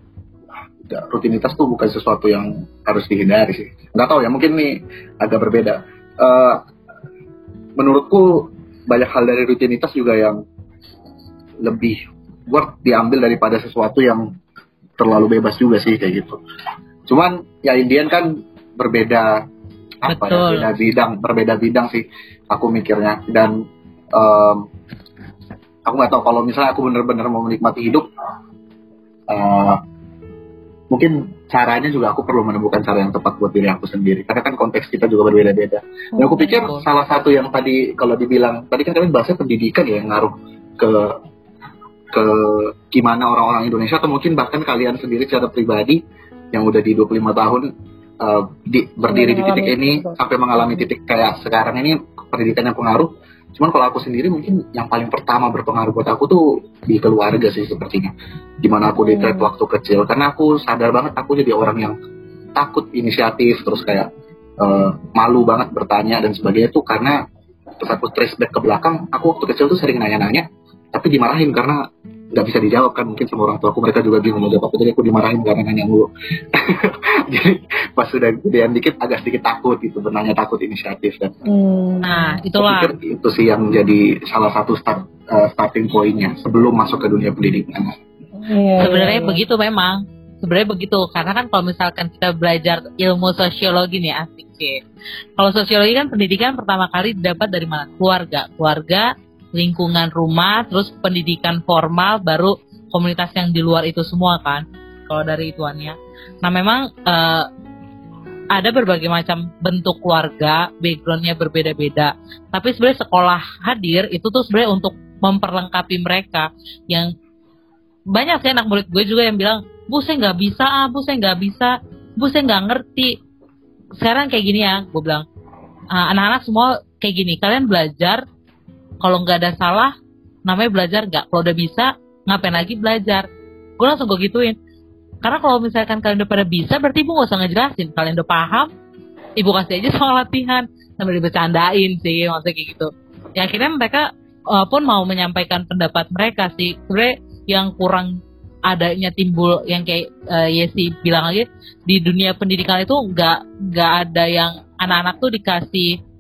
[SPEAKER 7] rutinitas tuh bukan sesuatu yang harus dihindari sih. Nggak tahu ya, mungkin nih agak berbeda. Uh, menurutku banyak hal dari rutinitas juga yang lebih worth diambil daripada sesuatu yang terlalu bebas juga sih kayak gitu. Cuman ya Indian kan berbeda apa ya, Betul. ya beda bidang berbeda bidang sih aku mikirnya dan um, aku nggak tahu kalau misalnya aku bener-bener mau menikmati hidup uh, mungkin caranya juga aku perlu menemukan cara yang tepat buat diri aku sendiri karena kan konteks kita juga berbeda-beda dan aku pikir salah satu yang tadi kalau dibilang tadi kan kalian bahasnya pendidikan ya yang ngaruh ke ke gimana orang-orang Indonesia atau mungkin bahkan kalian sendiri secara pribadi yang udah di 25 tahun uh, di, berdiri di titik ini sampai mengalami titik kayak sekarang ini pendidikan yang pengaruh. Cuman kalau aku sendiri mungkin yang paling pertama berpengaruh buat aku tuh di keluarga sih sepertinya. Di mana aku di hmm. waktu kecil karena aku sadar banget aku jadi orang yang takut inisiatif terus kayak uh, malu banget bertanya dan sebagainya tuh karena terus aku trace back ke belakang aku waktu kecil tuh sering nanya-nanya tapi dimarahin karena nggak bisa dijawab kan mungkin sama orang tua aku. Mereka juga bingung mau jawab apa. Jadi aku dimarahin karena nanya mulu. <laughs> Jadi pas sudah gedean dikit agak sedikit takut gitu. Bertanya takut inisiatif dan
[SPEAKER 1] hmm. nah itulah.
[SPEAKER 7] itu sih yang jadi salah satu start uh, starting pointnya sebelum masuk ke dunia pendidikan.
[SPEAKER 1] Yeah, sebenarnya yeah. begitu memang. Sebenarnya begitu. Karena kan kalau misalkan kita belajar ilmu sosiologi nih asik sih. Kalau sosiologi kan pendidikan pertama kali dapat dari mana? Keluarga. Keluarga lingkungan rumah, terus pendidikan formal, baru komunitas yang di luar itu semua kan, kalau dari ituannya. Nah memang uh, ada berbagai macam bentuk keluarga, backgroundnya berbeda-beda. Tapi sebenarnya sekolah hadir itu tuh sebenarnya untuk memperlengkapi mereka yang banyak sih anak murid gue juga yang bilang, bu saya nggak bisa, ah, bu saya nggak bisa, bu saya nggak ngerti. Sekarang kayak gini ya, gue bilang, ah, anak-anak semua kayak gini, kalian belajar kalau nggak ada salah namanya belajar nggak. Kalau udah bisa ngapain lagi belajar? Gue langsung gue gituin. Karena kalau misalkan kalian udah pada bisa berarti ibu gak usah ngejelasin. Kalian udah paham ibu kasih aja <laughs> soal latihan. Sambil dibecandain sih maksudnya kayak gitu. Ya akhirnya mereka uh, pun mau menyampaikan pendapat mereka sih. Sebenarnya yang kurang adanya timbul yang kayak uh, Yesi bilang lagi di dunia pendidikan itu nggak nggak ada yang anak-anak tuh dikasih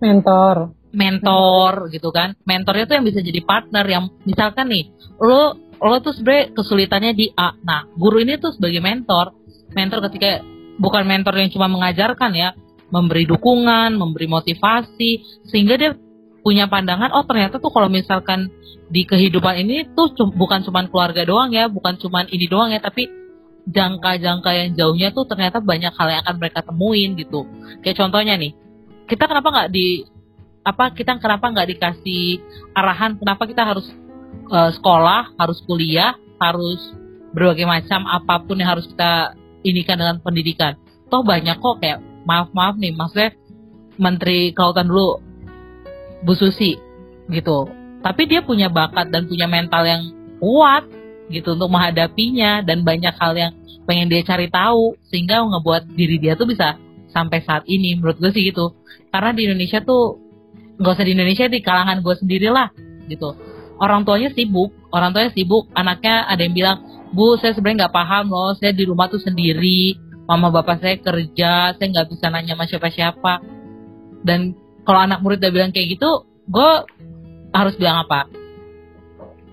[SPEAKER 2] mentor.
[SPEAKER 1] Mentor gitu kan. Mentornya tuh yang bisa jadi partner yang misalkan nih lo lo tuh sebenernya kesulitannya di A. Nah guru ini tuh sebagai mentor mentor ketika bukan mentor yang cuma mengajarkan ya memberi dukungan memberi motivasi sehingga dia punya pandangan oh ternyata tuh kalau misalkan di kehidupan ini tuh bukan cuma keluarga doang ya bukan cuma ini doang ya tapi jangka-jangka yang jauhnya tuh ternyata banyak hal yang akan mereka temuin gitu. Kayak contohnya nih kita kenapa nggak di apa kita kenapa nggak dikasih arahan kenapa kita harus uh, sekolah harus kuliah harus berbagai macam apa pun yang harus kita inikan dengan pendidikan. Toh banyak kok kayak maaf maaf nih maksudnya menteri kelautan dulu Bu Susi gitu. Tapi dia punya bakat dan punya mental yang kuat gitu untuk menghadapinya dan banyak hal yang pengen dia cari tahu sehingga ngebuat diri dia tuh bisa sampai saat ini. Menurut gue sih gitu karena di Indonesia tuh nggak usah di Indonesia di kalangan gue sendiri lah gitu. Orang tuanya sibuk orang tuanya sibuk anaknya ada yang bilang bu saya sebenarnya nggak paham loh saya di rumah tuh sendiri mama bapak saya kerja saya nggak bisa nanya sama siapa-siapa. Dan kalau anak murid udah bilang kayak gitu gue harus bilang apa?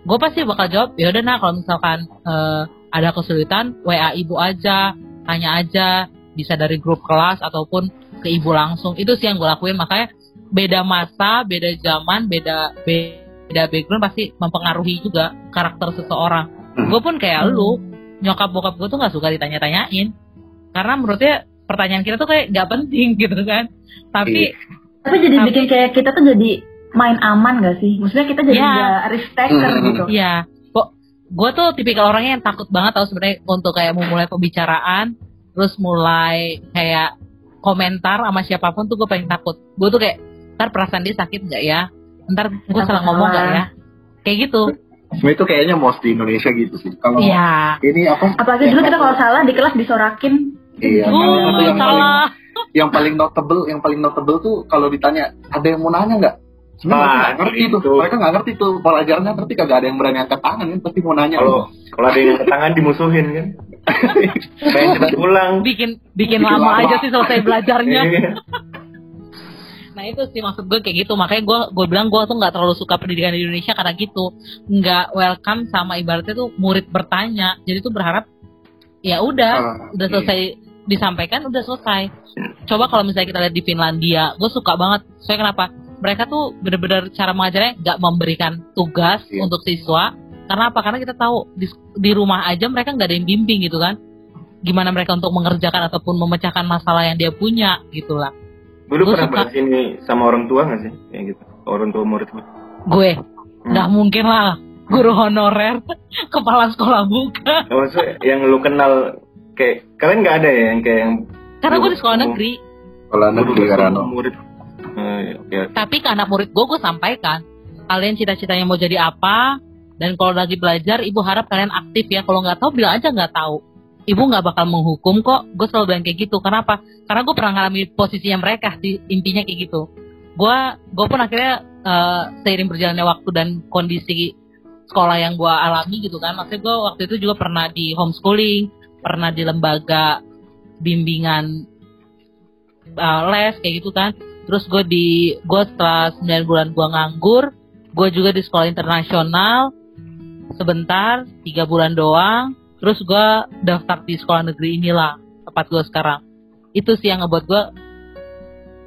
[SPEAKER 1] Gue pasti bakal jawab ya udah nah kalau misalkan uh, ada kesulitan wa ibu aja tanya aja bisa dari grup kelas ataupun ke ibu langsung itu sih yang gue lakuin makanya beda masa beda zaman beda beda background pasti mempengaruhi juga karakter seseorang hmm. gue pun kayak hmm. lu nyokap bokap gue tuh nggak suka ditanya-tanyain karena menurutnya pertanyaan kita tuh kayak gak penting <laughs> gitu kan tapi
[SPEAKER 4] iya. tapi jadi tapi, bikin kayak kita tuh jadi main aman gak sih? Maksudnya kita jadi
[SPEAKER 1] Ya.
[SPEAKER 4] nggak risk taker
[SPEAKER 7] Hmm.
[SPEAKER 4] gitu.
[SPEAKER 1] Iya, kok gue tuh tipikal orangnya yang takut banget tau sebenarnya untuk kayak memulai pembicaraan, terus mulai kayak komentar sama siapa pun tuh gue paling takut. Gue tuh kayak ntar perasaan dia sakit nggak ya? Ntar gue salah ngomong nggak ya? Kayak gitu.
[SPEAKER 7] Sebenarnya itu kayaknya most di Indonesia gitu sih. Kalau
[SPEAKER 1] Iya.
[SPEAKER 7] ini apa?
[SPEAKER 4] Apalagi dulu kita kalau salah di kelas disorakin.
[SPEAKER 7] Iya.
[SPEAKER 1] Uh,
[SPEAKER 7] yang, paling,
[SPEAKER 1] salah.
[SPEAKER 7] yang paling notable, yang paling notable tuh kalau ditanya ada yang mau nanya nggak? Sebenarnya
[SPEAKER 5] Ah,
[SPEAKER 7] mereka nggak ngerti tuh.
[SPEAKER 5] itu.
[SPEAKER 7] Mereka nggak ngerti tuh pelajarannya ngerti kagak ada yang berani angkat tangan kan pasti mau nanya.
[SPEAKER 5] Kalau kalau ada yang angkat tangan dimusuhin kan. Pengen cepat pulang.
[SPEAKER 1] Bikin bikin,
[SPEAKER 7] Bikin
[SPEAKER 1] lama,
[SPEAKER 7] lama.
[SPEAKER 1] aja sih selesai belajarnya.
[SPEAKER 5] Iya.
[SPEAKER 1] Nah itu sih maksud gue kayak gitu makanya gue gue bilang gue tuh nggak terlalu suka pendidikan di Indonesia karena gitu nggak welcome sama ibaratnya tuh murid bertanya jadi tuh berharap ya udah
[SPEAKER 7] Ah,
[SPEAKER 1] udah selesai disampaikan udah selesai coba kalau misalnya kita lihat di Finlandia gue suka banget saya kenapa mereka tuh bener-bener cara mengajarnya nggak memberikan tugas
[SPEAKER 7] Iya.
[SPEAKER 1] untuk siswa karena apa karena kita tahu di, di rumah aja mereka nggak ada yang bimbing gitu kan gimana mereka untuk mengerjakan ataupun memecahkan masalah yang dia punya gitulah
[SPEAKER 5] Dulu
[SPEAKER 1] Gua
[SPEAKER 5] pernah
[SPEAKER 1] suka.
[SPEAKER 5] bahas ini sama orang tua nggak sih? Kayak gitu. Orang tua murid gue.
[SPEAKER 1] gue
[SPEAKER 5] Hmm.
[SPEAKER 1] nggak mungkin lah guru honorer <laughs> kepala sekolah buka <laughs>
[SPEAKER 5] maksudnya yang lu kenal kayak kalian nggak ada ya yang kayak yang
[SPEAKER 1] karena gue di sekolah negeri
[SPEAKER 5] guru
[SPEAKER 7] negeri Rano.
[SPEAKER 5] murid. Eh, oke.
[SPEAKER 1] tapi ke anak murid gue gue sampaikan kalian cita-citanya mau jadi apa dan kalau lagi belajar ibu harap kalian aktif ya. Kalau nggak tahu bilang aja nggak tahu. Ibu nggak bakal menghukum kok. Gue selalu bilang kayak gitu. Kenapa? Karena gue pernah ngalami posisinya mereka di intinya kayak gitu. Gue gue pun akhirnya eh, seiring berjalannya waktu dan kondisi sekolah yang gue alami gitu kan. Maksudnya gue waktu itu juga pernah di homeschooling pernah di lembaga bimbingan eh, les kayak gitu kan. Terus gue di gue setelah 9 bulan gue nganggur gue juga di sekolah internasional sebentar tiga bulan doang terus gue daftar di sekolah negeri inilah tempat gue sekarang. Itu sih yang ngebuat gue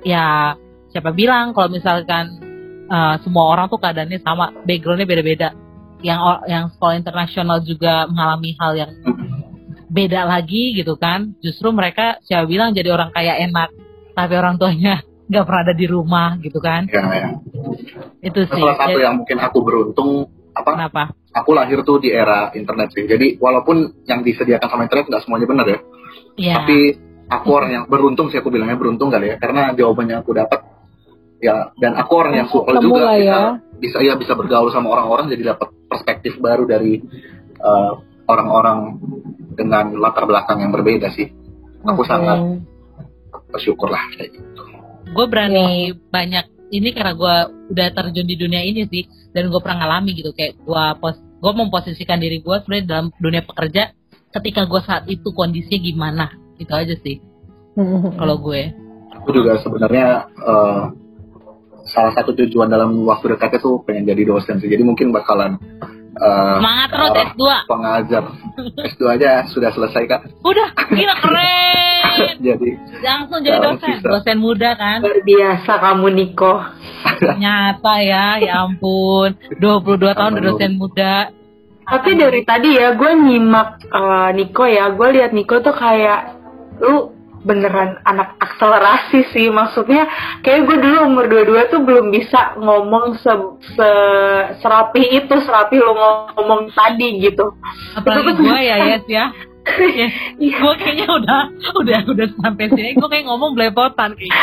[SPEAKER 1] ya siapa bilang kalau misalkan eh, semua orang tuh keadaannya sama backgroundnya beda-beda. Yang yang sekolah internasional juga mengalami hal yang beda lagi gitu kan. Justru mereka siapa bilang jadi orang kaya enak tapi orang tuanya <laughs> nggak pernah ada di rumah gitu kan.
[SPEAKER 7] Ya, ya.
[SPEAKER 1] itu sih.
[SPEAKER 7] Salah satu
[SPEAKER 1] Jadi,
[SPEAKER 7] yang mungkin aku beruntung apa?
[SPEAKER 1] kenapa
[SPEAKER 7] Aku lahir tuh di era internet sih. Jadi walaupun yang disediakan sama internet nggak semuanya benar ya.
[SPEAKER 1] ya
[SPEAKER 7] Tapi aku orang yang beruntung sih aku bilangnya beruntung kali ya karena jawabannya aku dapat ya dan aku orang yang supel
[SPEAKER 2] Temu
[SPEAKER 7] juga
[SPEAKER 2] ya.
[SPEAKER 7] bisa ya bisa bergaul sama orang-orang jadi dapat perspektif baru dari eh, orang-orang dengan latar belakang yang berbeda sih aku sangat bersyukur lah kayak gitu
[SPEAKER 1] gue berani banyak ini karena gue udah terjun di dunia ini sih dan gue pernah ngalami gitu kayak gue pos gue memposisikan diri gue sebenarnya dalam dunia pekerja ketika gue saat itu kondisinya gimana itu aja sih. Kalau gue.
[SPEAKER 7] Aku juga sebenarnya eh, salah satu tujuan dalam waktu dekatnya tuh pengen jadi dosen sih. Jadi mungkin bakalan eh,
[SPEAKER 1] semangat terus
[SPEAKER 7] arah
[SPEAKER 1] S2
[SPEAKER 7] pengajar. S2 aja sudah selesai kak.
[SPEAKER 1] Udah gila keren. <laughs>
[SPEAKER 7] Jadi
[SPEAKER 1] langsung jadi dosen
[SPEAKER 7] sisa.
[SPEAKER 1] dosen muda kan?
[SPEAKER 6] Luar biasa kamu Niko. <laughs>
[SPEAKER 1] nyata ya ya ampun. 22 tahun udah dosen muda.
[SPEAKER 6] Tapi dari tadi ya gue nyimak eh, Niko ya, gue lihat Niko tuh kayak lu beneran anak akselerasi sih. Maksudnya kayak gue dulu umur 22 tuh belum bisa ngomong se, se- serapi itu serapi lu ngomong tadi gitu.
[SPEAKER 1] Apalagi gue ya yes ya ya, gue kayaknya udah udah udah sampai sini gue kayak ngomong belepotan kayaknya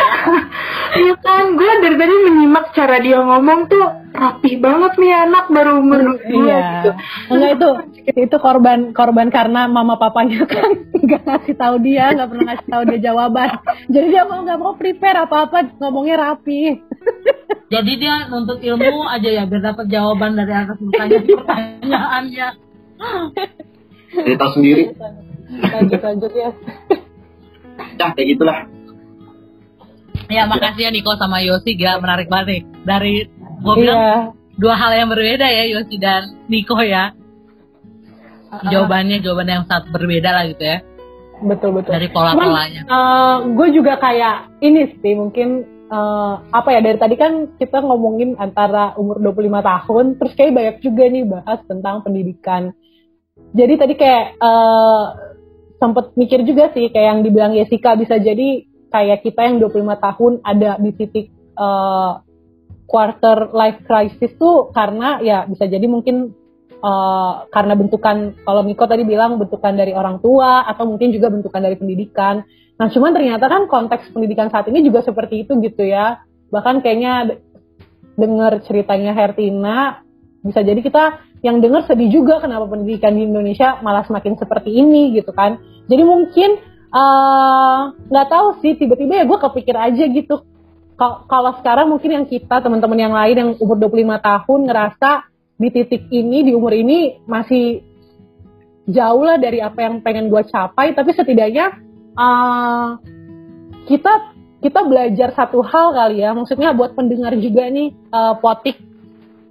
[SPEAKER 6] Iya kan gue dari tadi menyimak cara dia ngomong tuh rapi banget nih anak baru umur 22
[SPEAKER 2] Iya.
[SPEAKER 6] gitu
[SPEAKER 2] Enggak itu itu korban korban karena mama papanya kan <laughs> nggak ngasih tahu dia, nggak pernah ngasih tahu dia jawaban. Jadi dia mau nggak mau prepare apa-apa ngomongnya rapi. <laughs>
[SPEAKER 1] jadi dia nuntut ilmu aja ya biar dapat jawaban dari atas pertanyaan pertanyaannya <laughs>
[SPEAKER 7] tahu sendiri.
[SPEAKER 2] Lanjut lanjut ya.
[SPEAKER 7] ya kayak gitulah.
[SPEAKER 1] Ya makasih ya Niko sama Yosi. Gak menarik banget nih. Dari gue bilang
[SPEAKER 2] Iya.
[SPEAKER 1] dua hal yang berbeda ya Yosi dan Niko ya. Jawabannya jawaban yang sangat berbeda lah gitu ya.
[SPEAKER 2] Betul betul.
[SPEAKER 1] dari pola polanya
[SPEAKER 2] gue juga kayak ini sih mungkin eh, apa ya dari tadi kan kita ngomongin antara umur 25 tahun terus kayak banyak juga nih bahas tentang pendidikan jadi tadi kayak eh, sempet mikir juga sih kayak yang dibilang Jessica bisa jadi kayak kita yang 25 tahun ada di titik eh, quarter life crisis tuh karena ya bisa jadi mungkin uh, karena bentukan kalau Miko tadi bilang bentukan dari orang tua atau mungkin juga bentukan dari pendidikan. Nah, cuman ternyata kan konteks pendidikan saat ini juga seperti itu gitu ya. Bahkan kayaknya dengar ceritanya Hertina bisa jadi kita yang dengar sedih juga kenapa pendidikan di Indonesia malah semakin seperti ini gitu kan. Jadi mungkin eh, nggak uh, tahu sih tiba-tiba ya gue kepikir aja gitu. Kalau sekarang mungkin yang kita teman-teman yang lain yang umur 25 tahun ngerasa di titik ini di umur ini masih jauh lah dari apa yang pengen gue capai. Tapi setidaknya uh, kita kita belajar satu hal kali ya. Maksudnya buat pendengar juga nih uh, potik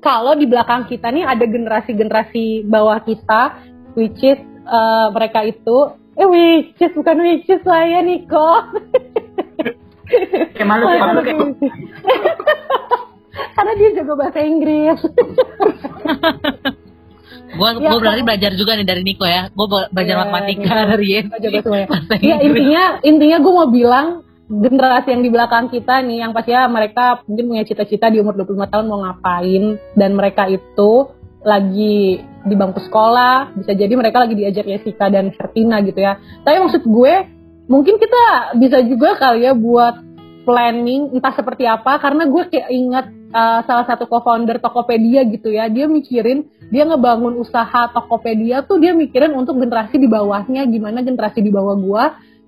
[SPEAKER 2] kalau di belakang kita nih ada generasi-generasi bawah kita which is uh, mereka itu eh which is bukan which is lah ya Niko. <laughs>
[SPEAKER 9] Kayak malu, kayak malu. <laughs>
[SPEAKER 2] Karena dia juga bahasa Inggris. <laughs>
[SPEAKER 1] gue ya, gue berarti belajar juga nih dari Niko ya. Gue belajar ya, matematika ya, dari
[SPEAKER 2] ya ya intinya intinya gue mau bilang generasi yang di belakang kita nih yang pasti ya mereka mungkin punya cita-cita di umur 25 tahun mau ngapain dan mereka itu lagi di bangku sekolah bisa jadi mereka lagi diajar Jessica dan Vertina gitu ya. Tapi maksud gue mungkin kita bisa juga kali ya buat planning entah seperti apa karena gue kayak ingat uh, salah satu co-founder Tokopedia gitu ya dia mikirin dia ngebangun usaha Tokopedia tuh dia mikirin untuk generasi di bawahnya gimana generasi di bawah gue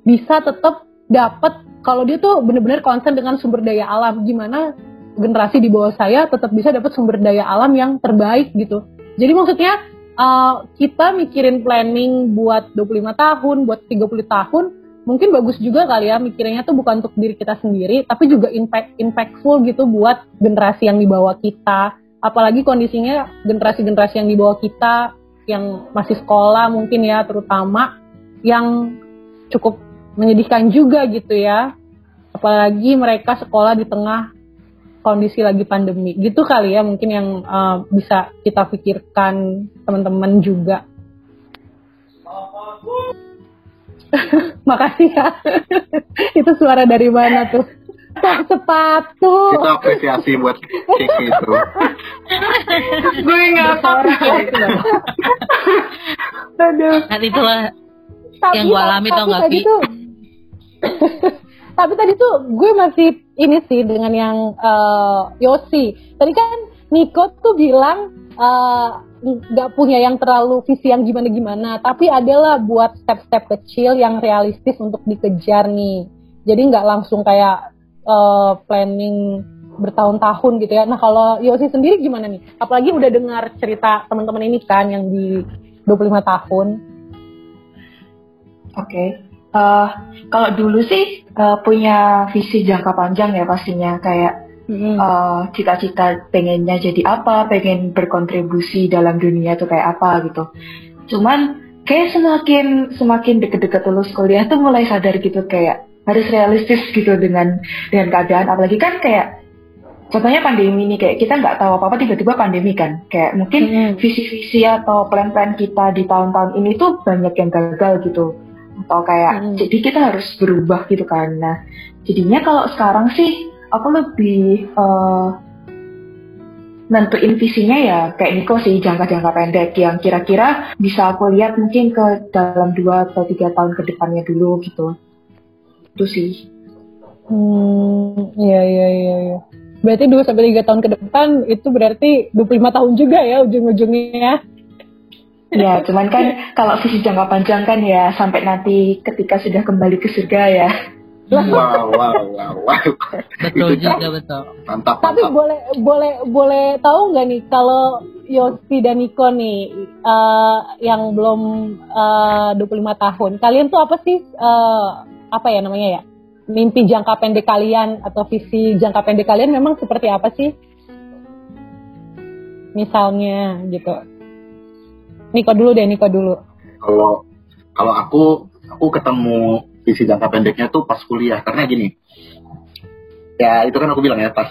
[SPEAKER 2] bisa tetap dapat kalau dia tuh bener-bener concern dengan sumber daya alam. Gimana generasi di bawah saya tetap bisa dapat sumber daya alam yang terbaik gitu. Jadi maksudnya uh, kita mikirin planning buat 25 tahun buat 30 tahun mungkin bagus juga kali ya mikirnya tuh bukan untuk diri kita sendiri tapi juga impact impactful gitu buat generasi yang di bawah kita. Apalagi kondisinya generasi-generasi yang di bawah kita yang masih sekolah mungkin ya terutama yang cukup menyedihkan juga gitu ya apalagi mereka sekolah di tengah kondisi lagi pandemi gitu kali ya mungkin yang uh, bisa kita pikirkan teman-teman juga <laughs> Makasih ya. <laughs> itu suara dari mana tuh? Sok sepatu.
[SPEAKER 7] Itu apresiasi buat Kiki itu.
[SPEAKER 9] Gue nggak apa
[SPEAKER 1] itu Aduh. Kan itulah tapi, yang gue alami tau gak Ki?
[SPEAKER 2] Tapi tadi tuh gue masih ini sih dengan yang uh, Yosi. Tadi kan Niko tuh bilang uh, nggak punya yang terlalu visi yang gimana-gimana, tapi adalah buat step-step kecil yang realistis untuk dikejar nih. Jadi nggak langsung kayak uh, planning bertahun-tahun gitu ya. Nah kalau Yosi sendiri gimana nih? Apalagi udah dengar cerita teman-teman ini kan yang di 25 tahun.
[SPEAKER 9] Oke. Okay. Uh, eh, kalau dulu sih uh, punya visi jangka panjang ya pastinya kayak Hmm. Uh, cita-cita pengennya jadi apa, pengen berkontribusi dalam dunia itu kayak apa gitu. Cuman kayak semakin semakin deket-deket lulus kuliah tuh mulai sadar gitu kayak harus realistis gitu dengan dengan keadaan apalagi kan kayak contohnya pandemi ini kayak kita nggak tahu apa apa tiba-tiba pandemi kan kayak mungkin hmm. visi-visi atau plan-plan kita di tahun-tahun ini tuh banyak yang gagal gitu atau kayak hmm. jadi kita harus berubah gitu kan nah jadinya kalau sekarang sih aku lebih uh, nentuin visinya ya kayak Niko sih jangka-jangka pendek yang kira-kira bisa aku lihat mungkin ke dalam dua atau tiga tahun ke depannya dulu gitu itu sih
[SPEAKER 2] hmm iya iya iya ya. berarti dua sampai tiga tahun ke depan itu berarti 25 tahun juga ya ujung-ujungnya
[SPEAKER 9] ya cuman kan kalau visi jangka panjang kan ya sampai nanti ketika sudah kembali ke surga ya
[SPEAKER 7] Wow, wow, wow, wow.
[SPEAKER 1] Betul juga betul.
[SPEAKER 7] Mantap,
[SPEAKER 2] Tapi boleh boleh boleh tahu nggak nih kalau Yosi dan Niko nih uh, yang belum uh, 25 tahun, kalian tuh apa sih uh, apa ya namanya ya? Mimpi jangka pendek kalian atau visi jangka pendek kalian memang seperti apa sih? Misalnya gitu. Niko dulu deh, Niko dulu.
[SPEAKER 7] Kalau kalau aku aku ketemu visi jangka pendeknya tuh pas kuliah. Karena gini ya itu kan aku bilang ya pas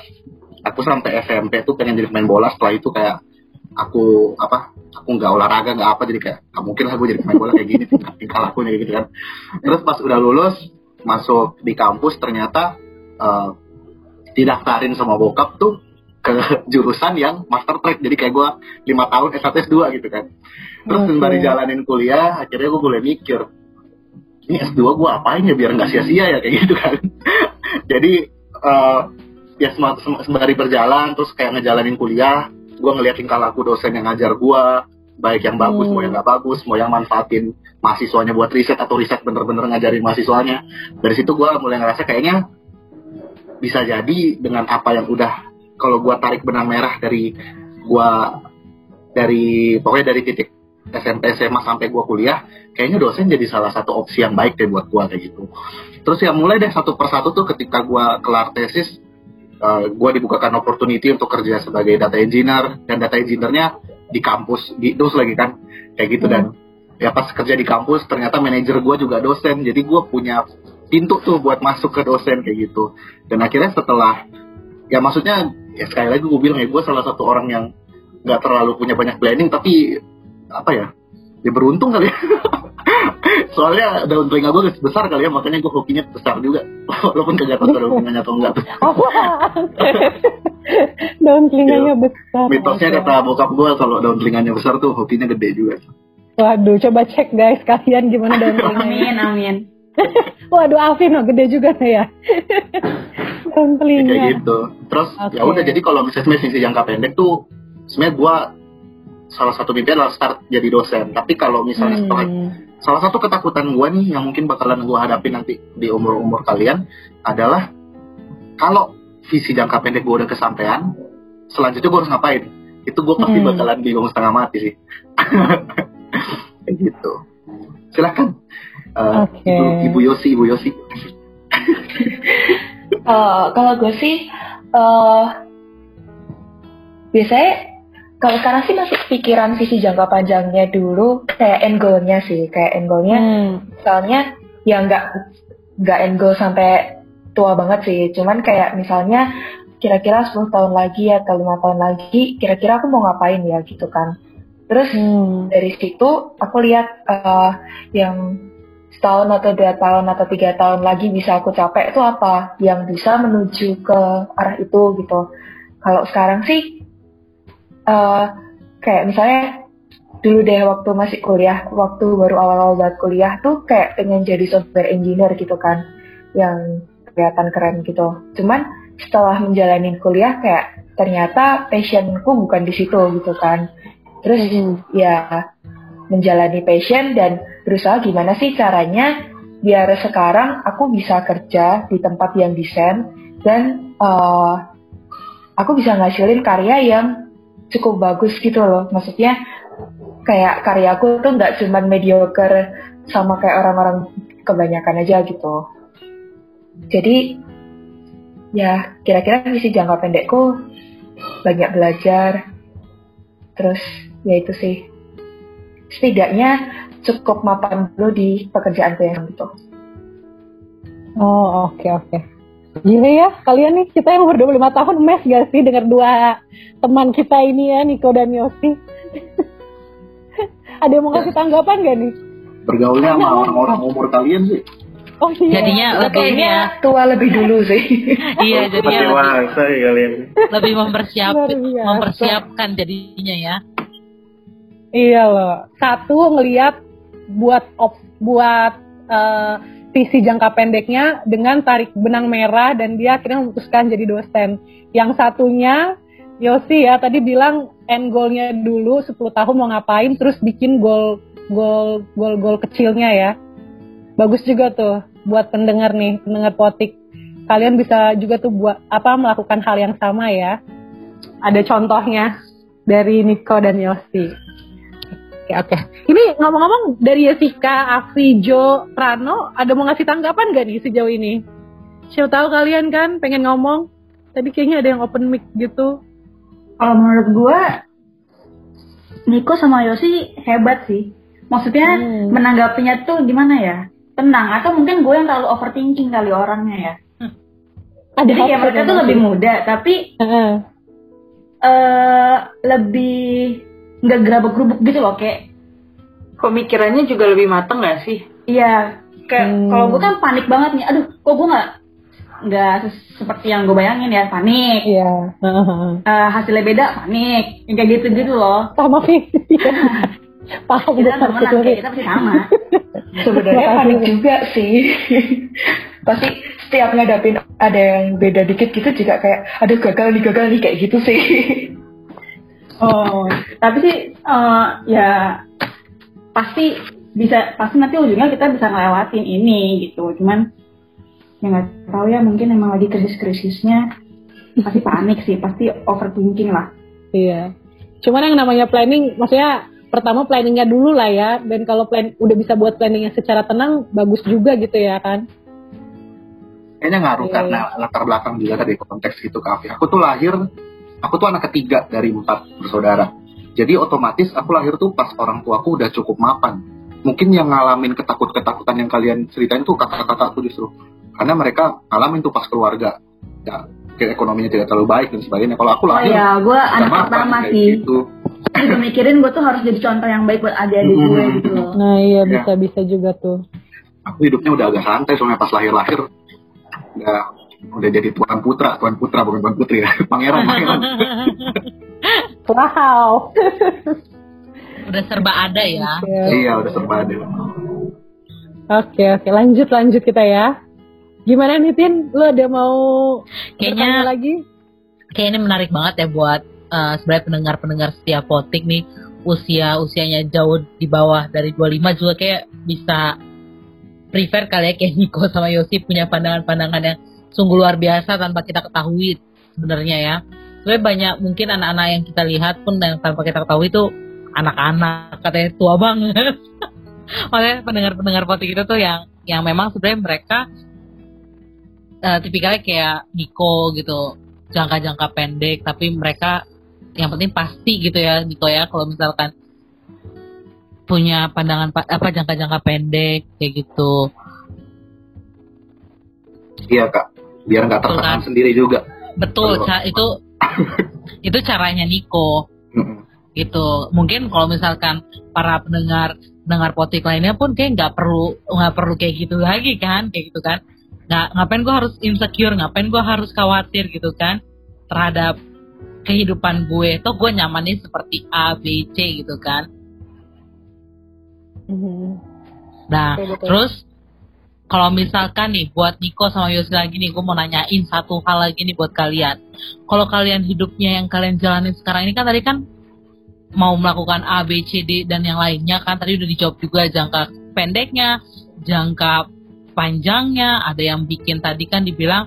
[SPEAKER 7] aku sampai SMP tuh pengen jadi pemain bola. Setelah itu kayak aku apa aku nggak olahraga nggak apa jadi kayak nggak mungkin lah gue jadi pemain bola kayak gini. Tingkah tingkah lakunya gitu kan. Terus pas udah lulus masuk di kampus ternyata uh, didaftarin sama bokap tuh ke jurusan yang master track. Jadi kayak gue lima tahun S1 S2 gitu kan. Terus
[SPEAKER 2] Oke.
[SPEAKER 7] sembari jalanin kuliah akhirnya gue mulai mikir ini S2 gue apain ya biar nggak sia-sia ya? Kayak gitu kan. <laughs> Jadi eh, ya sem- sem- sembari berjalan terus kayak ngejalanin kuliah gue ngeliat tingkah laku dosen yang ngajar gue baik yang bagus
[SPEAKER 2] Hmm.
[SPEAKER 7] mau yang nggak bagus mau yang manfaatin mahasiswanya buat riset atau riset bener-bener ngajarin mahasiswanya. Dari situ gue mulai ngerasa kayaknya bisa jadi dengan apa yang udah kalau gue tarik benang merah dari gue dari pokoknya dari titik SMP SMA sampai gue kuliah kayaknya dosen jadi salah satu opsi yang baik deh buat gue kayak gitu. Terus ya mulai deh satu persatu tuh ketika gue kelar tesis gue dibukakan opportunity untuk kerja sebagai data engineer dan data engineer-nya di kampus di DOS lagi kan kayak gitu dan. Ya pas kerja di kampus ternyata manajer gue juga dosen jadi gue punya pintu tuh buat masuk ke dosen kayak gitu. Dan akhirnya setelah ya maksudnya ya sekali lagi gue bilang ya gue salah satu orang yang nggak terlalu punya banyak planning tapi apa ya ya beruntung kali ya <laughs> soalnya daun telinga gue besar kali ya makanya gue hokinya besar juga <laughs> walaupun kagak tahu daun telinganya atau enggak tuh <laughs>
[SPEAKER 2] Oh, daun telinganya besar.
[SPEAKER 7] mitosnya kata bokap gue kalau daun telinganya besar tuh hokinya gede juga
[SPEAKER 2] Waduh, coba cek guys kalian gimana daun telinganya.
[SPEAKER 4] Amin, amin. <laughs>
[SPEAKER 2] Waduh, Alvin oh, gede juga nih ya. <laughs> telinga.
[SPEAKER 7] kayak gitu terus
[SPEAKER 2] Oke.
[SPEAKER 7] ya udah jadi kalau misalnya misi jangka pendek tuh sebenarnya gue salah satu mimpi adalah start jadi dosen tapi kalau misalnya setelah
[SPEAKER 2] Hmm.
[SPEAKER 7] salah satu ketakutan gue nih yang mungkin bakalan gue hadapi nanti di umur umur kalian adalah kalau visi jangka pendek gue udah kesampaian selanjutnya gue harus ngapain itu gue pasti
[SPEAKER 2] Hmm.
[SPEAKER 7] bakalan bingung setengah mati sih <laughs> kayak gitu silakan Eh,
[SPEAKER 2] Oke.
[SPEAKER 7] ibu, ibu Yosi ibu Yosi <laughs>
[SPEAKER 9] Eh, kalau gue sih eh biasanya kalau sekarang sih masih pikiran visi jangka panjangnya dulu kayak end goal-nya sih kayak end goal-nya
[SPEAKER 2] Hmm.
[SPEAKER 9] misalnya ya nggak nggak end goal sampai tua banget sih cuman kayak misalnya kira-kira 10 tahun lagi atau lima tahun lagi kira-kira aku mau ngapain ya gitu kan terus
[SPEAKER 2] Hmm.
[SPEAKER 9] dari situ aku lihat eh, yang setahun atau dua tahun atau tiga tahun lagi bisa aku capai itu apa? Yang bisa menuju ke arah itu gitu. Kalau sekarang sih eh, kayak misalnya dulu deh waktu masih kuliah waktu baru awal-awal banget kuliah tuh kayak pengen jadi software engineer gitu kan yang kelihatan keren gitu. Cuman setelah menjalani kuliah kayak ternyata passionku bukan di situ gitu kan. Terus
[SPEAKER 2] Hmm.
[SPEAKER 9] ya menjalani passion dan berusaha gimana sih caranya biar sekarang aku bisa kerja di tempat yang desain dan eh, aku bisa ngasilin karya yang cukup bagus gitu loh. Maksudnya kayak karyaku tuh nggak cuman mediocre sama kayak orang-orang kebanyakan aja gitu. Jadi ya kira-kira visi jangka pendekku banyak belajar. Terus ya itu sih setidaknya cukup mapan dulu di pekerjaanku yang gitu
[SPEAKER 2] Oh, oke oke. Gila ya, kalian nih kita yang umur 25 tahun mes gak sih dengar dua teman kita ini ya, Niko dan Yosi? <laughs> Ada yang mau kasih tanggapan gak nih?
[SPEAKER 7] bergaulnya sama orang-orang umur kalian sih
[SPEAKER 2] Oh iya.
[SPEAKER 1] Jadinya lebih ini ya.
[SPEAKER 9] tua lebih dulu sih <laughs>
[SPEAKER 1] Iya, jadinya lebih,
[SPEAKER 5] ya kalian.
[SPEAKER 1] lebih mempersiap mempersiapkan jadinya ya.
[SPEAKER 2] Iya loh. Satu ngelihat buat op, buat eh, visi jangka pendeknya dengan tarik benang merah dan dia akhirnya memutuskan jadi dosen. Yang satunya Yosi ya tadi bilang end goalnya dulu 10 tahun mau ngapain terus bikin goal goal goal goal kecilnya ya. Bagus juga tuh buat pendengar nih, pendengar potik. Kalian bisa juga tuh buat apa melakukan hal yang sama ya. Ada contohnya dari Niko dan Yosi. Oke, oke. Ini ngomong-ngomong dari Jessica, Afi, Jo, Prano, ada mau ngasih tanggapan gak nih sejauh ini? Siapa tahu kalian kan pengen ngomong. Tadi kayaknya ada yang open mic gitu.
[SPEAKER 4] Kalau menurut gue, Niko sama Yosi hebat sih. Maksudnya
[SPEAKER 2] Hmm.
[SPEAKER 4] menanggapinya tuh gimana ya? Tenang. Atau mungkin gue yang terlalu overthinking kali orangnya ya.
[SPEAKER 2] Ada
[SPEAKER 4] Jadi ya mereka tuh lebih muda, tapi
[SPEAKER 2] Heeh.
[SPEAKER 4] eh lebih nggak gerabak-gerubuk gitu loh kayak
[SPEAKER 9] pemikirannya juga lebih mateng gak sih
[SPEAKER 4] Iya, kayak
[SPEAKER 2] Hmm.
[SPEAKER 4] kalau gue kan panik banget nih. Aduh, kok gue nggak nggak seperti yang gue bayangin ya panik
[SPEAKER 2] Iya. Heeh. <laughs>
[SPEAKER 4] Eh, hasilnya beda panik Yang kayak gitu gitu loh
[SPEAKER 2] Sama sih. <laughs> Paham
[SPEAKER 4] kita
[SPEAKER 2] udah
[SPEAKER 4] temenan kayak kita pasti sama <laughs>
[SPEAKER 6] Sebenarnya panik juga sih. Pasti setiap ngadapin ada yang beda dikit gitu juga kayak aduh gagal nih gagal nih kayak gitu sih.
[SPEAKER 4] Oh tapi sih eh, ya pasti bisa pasti nanti ujungnya kita bisa ngelewatin ini gitu cuman ya nggak tahu ya mungkin emang lagi krisis-krisisnya pasti panik sih pasti overthinking lah
[SPEAKER 2] Iya. Cuman yang namanya planning, maksudnya pertama planningnya dulu lah ya. Dan kalau plan udah bisa buat planningnya secara tenang, bagus juga gitu ya kan.
[SPEAKER 7] Kayaknya ngaruh
[SPEAKER 2] Iya,
[SPEAKER 7] karena latar belakang juga tadi konteks itu kafe. Aku tuh lahir, aku tuh anak ketiga dari empat bersaudara. Jadi otomatis aku lahir tuh pas orang tuaku udah cukup mapan. Mungkin yang ngalamin ketakut-ketakutan yang kalian ceritain tuh kakak-kakakku justru. Karena mereka ngalamin tuh pas keluarga. Ya, kayak ekonominya tidak terlalu baik dan sebagainya. Kalau aku
[SPEAKER 4] oh
[SPEAKER 7] lahir,
[SPEAKER 4] ya gue anak
[SPEAKER 7] mapan
[SPEAKER 4] pertama sih
[SPEAKER 7] gitu.
[SPEAKER 4] Gue juga mikirin gue tuh harus jadi contoh yang baik buat adik-adik gue
[SPEAKER 7] Hmm.
[SPEAKER 4] gitu loh
[SPEAKER 2] Nah iya
[SPEAKER 7] Iya.
[SPEAKER 2] bisa-bisa juga tuh.
[SPEAKER 7] Aku hidupnya udah agak santai soalnya pas lahir-lahir udah udah jadi tuan putra, tuan putra bukan tuan putri ya, <laughs> pangeran, pangeran. <laughs>
[SPEAKER 2] Wow. <laughs>
[SPEAKER 1] Udah serba ada ya.
[SPEAKER 2] Oke.
[SPEAKER 7] iya udah serba ada.
[SPEAKER 2] Oke oke lanjut lanjut kita ya. Gimana nih Tin? Lu ada mau
[SPEAKER 1] Kayaknya
[SPEAKER 2] lagi?
[SPEAKER 1] kayak ini menarik banget ya buat eh, sebenarnya pendengar-pendengar setiap potik nih usia usianya jauh di bawah dari 25 juga kayak bisa prefer kali ya kayak Niko sama Yosi punya pandangan-pandangan yang sungguh luar biasa tanpa kita ketahui sebenarnya ya. Sebenarnya banyak mungkin anak-anak yang kita lihat pun yang tanpa kita ketahui itu anak-anak katanya tua banget. <laughs> Makanya pendengar-pendengar potik itu tuh yang yang memang sebenarnya mereka eh, tipikalnya kayak Niko gitu jangka-jangka pendek tapi mereka yang penting pasti gitu ya Niko ya kalau misalkan punya pandangan pa- apa jangka-jangka pendek kayak gitu
[SPEAKER 7] Iya kak, biar nggak tertekan
[SPEAKER 1] kan?
[SPEAKER 7] sendiri juga.
[SPEAKER 1] betul ca- itu <coughs> itu caranya Niko. Gitu. Mungkin kalau misalkan para pendengar pendengar potik lainnya pun kayak nggak perlu nggak perlu kayak gitu lagi kan? Kayak gitu kan? Nggak ngapain gue harus insecure? Ngapain gue harus khawatir gitu kan? Terhadap kehidupan gue. Toh gue nyamannya seperti A B C gitu kan?
[SPEAKER 2] Mhm.
[SPEAKER 1] nah
[SPEAKER 2] Betul, betul.
[SPEAKER 1] terus kalau misalkan nih buat Niko sama Yosi lagi nih gue mau nanyain satu hal lagi nih buat kalian. Kalau kalian hidupnya yang kalian jalanin sekarang ini kan tadi kan mau melakukan A, B, C, D dan yang lainnya kan tadi udah dijawab juga jangka pendeknya, jangka panjangnya, ada yang bikin tadi kan dibilang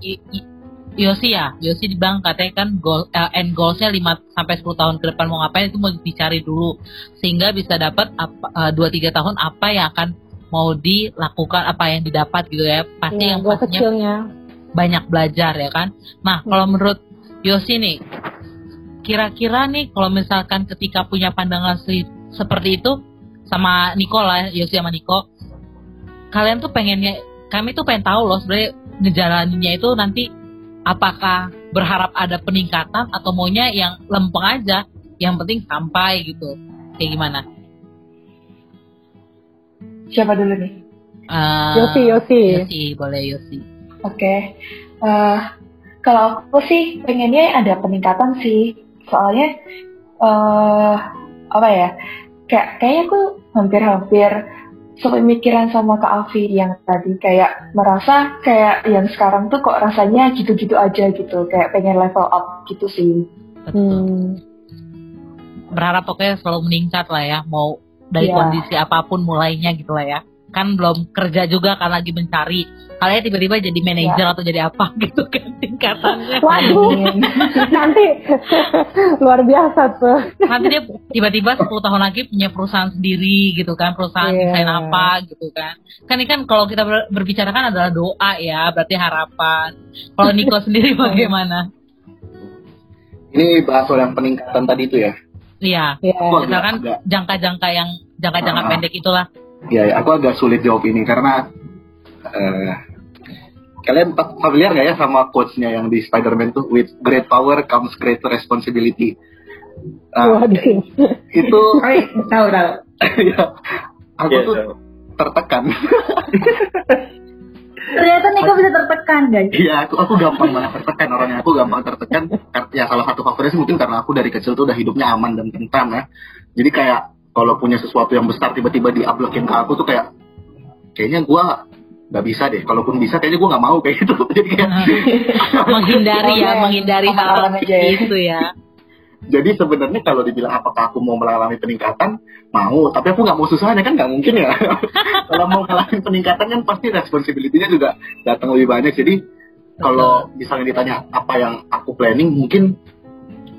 [SPEAKER 1] i- Yosi ya, Yosi dibilang katanya kan goal, eh, end goalsnya 5 sampai 10 tahun ke depan mau ngapain itu mau dicari dulu. Sehingga bisa dapat apa 2 3 tahun apa yang akan mau dilakukan apa yang didapat gitu ya. Pasti
[SPEAKER 2] Ya,
[SPEAKER 1] yang pastinya
[SPEAKER 2] kecilnya.
[SPEAKER 1] banyak belajar ya kan. Nah, kalau menurut Yosi nih, kira-kira nih kalau misalkan ketika punya pandangan se- seperti itu sama Niko lah, Yosi sama Niko, kalian tuh pengennya, kami tuh pengen tahu loh sebenarnya ngejalaninnya itu nanti apakah berharap ada peningkatan atau maunya yang lempeng aja, yang penting sampai gitu, kayak gimana?
[SPEAKER 6] Siapa dulu nih?
[SPEAKER 1] Eh,
[SPEAKER 2] Yosi Yosi.
[SPEAKER 1] Yosi, boleh Yosi.
[SPEAKER 6] Oke. Eh, kalau aku sih pengennya ada peningkatan sih. Soalnya eh apa ya? Kayak kayaknya aku hampir-hampir sepemikiran sama Kak Afi yang tadi kayak merasa kayak yang sekarang tuh kok rasanya gitu-gitu aja gitu. Kayak pengen level up gitu sih.
[SPEAKER 1] Betul.
[SPEAKER 2] Hmm.
[SPEAKER 1] berharap pokoknya selalu meningkat lah ya mau dari
[SPEAKER 6] Iya.
[SPEAKER 1] kondisi apa pun mulainya gitu lah ya. Kan belum kerja juga kan lagi mencari. Kalian tiba-tiba jadi manajer atau jadi apa <laughs> gitu kan tingkatannya.
[SPEAKER 2] Waduh, <laughs> nanti <laughs> luar biasa tuh.
[SPEAKER 1] nanti dia tiba-tiba 10 tahun lagi punya perusahaan sendiri gitu kan perusahaan
[SPEAKER 2] Iya.
[SPEAKER 1] desain apa gitu kan. Kan ini kan kalau kita ber- berbicara kan adalah doa ya berarti harapan. Kalau Niko sendiri bagaimana?
[SPEAKER 7] Ini bahas soal yang peningkatan tadi itu ya.
[SPEAKER 1] Iya
[SPEAKER 2] Ya.
[SPEAKER 7] Agak,
[SPEAKER 1] misalkan
[SPEAKER 7] agak,
[SPEAKER 1] jangka-jangka yang jangka-jangka
[SPEAKER 7] Ah.
[SPEAKER 1] pendek itulah
[SPEAKER 7] ya, ya, aku agak sulit jawab ini karena eh, kalian familiar gak ya sama quotes-nya yang di Spider-Man tuh with great power comes great responsibility. Nah,
[SPEAKER 2] Waduh.
[SPEAKER 7] itu <laughs>
[SPEAKER 4] iya, tahu tahu <laughs>
[SPEAKER 7] ya, aku
[SPEAKER 5] Iya,
[SPEAKER 7] tuh
[SPEAKER 5] tahu.
[SPEAKER 7] tertekan. <laughs>
[SPEAKER 4] Ternyata Niko bisa tertekan guys.
[SPEAKER 7] Iya, aku aku gampang banget tertekan orangnya. Aku gampang tertekan. Ya salah satu faktornya sih mungkin karena aku dari kecil tuh udah hidupnya aman dan tentram ya. Jadi kayak kalau punya sesuatu yang besar tiba-tiba diuploadin ke aku tuh kayak kayaknya gua nggak bisa deh. Kalaupun bisa kayaknya gua nggak mau <laughs> kayak gitu. Jadi kayak
[SPEAKER 1] menghindari ya, menghindari hal-hal seperti
[SPEAKER 6] ya.
[SPEAKER 7] Jadi sebenarnya kalau dibilang apakah aku mau mengalami peningkatan, mau. Tapi aku nggak mau susahnya kan nggak mungkin ya. <laughs> kalau mau mengalami peningkatan kan pasti responsibility-nya juga datang lebih banyak. Jadi kalau misalnya ditanya apa yang aku planning, mungkin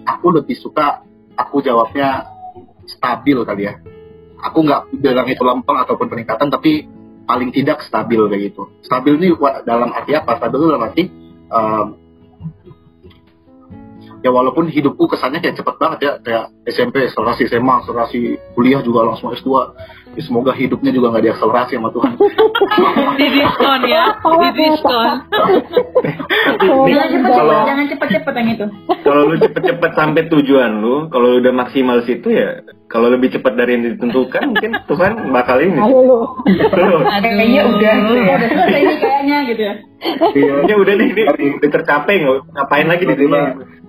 [SPEAKER 7] aku lebih suka aku jawabnya stabil kali ya. Aku nggak bilang itu lempeng ataupun peningkatan, tapi paling tidak stabil kayak gitu. Stabil ini dalam arti apa? Stabil itu dalam arti um, ya walaupun hidupku kesannya kayak cepet banget ya kayak SMP akselerasi SMA akselerasi kuliah juga langsung S2 ya, semoga hidupnya juga nggak diakselerasi sama Tuhan <laughs>
[SPEAKER 1] Di diskon ya, di diskon.
[SPEAKER 5] Kalau
[SPEAKER 4] jangan cepet-cepet yang itu.
[SPEAKER 5] kalau lu cepet-cepet sampai tujuan lu, kalau lu udah maksimal situ ya, kalau lebih cepat dari yang ditentukan <laughs> mungkin Tuhan bakal ini.
[SPEAKER 2] Ayo lu. <laughs>
[SPEAKER 6] Kayaknya udah.
[SPEAKER 4] Udah selesai ini kayaknya gitu ya.
[SPEAKER 7] iya
[SPEAKER 5] udah nih, ini udah tercapai nggak? Ngapain lagi di dunia?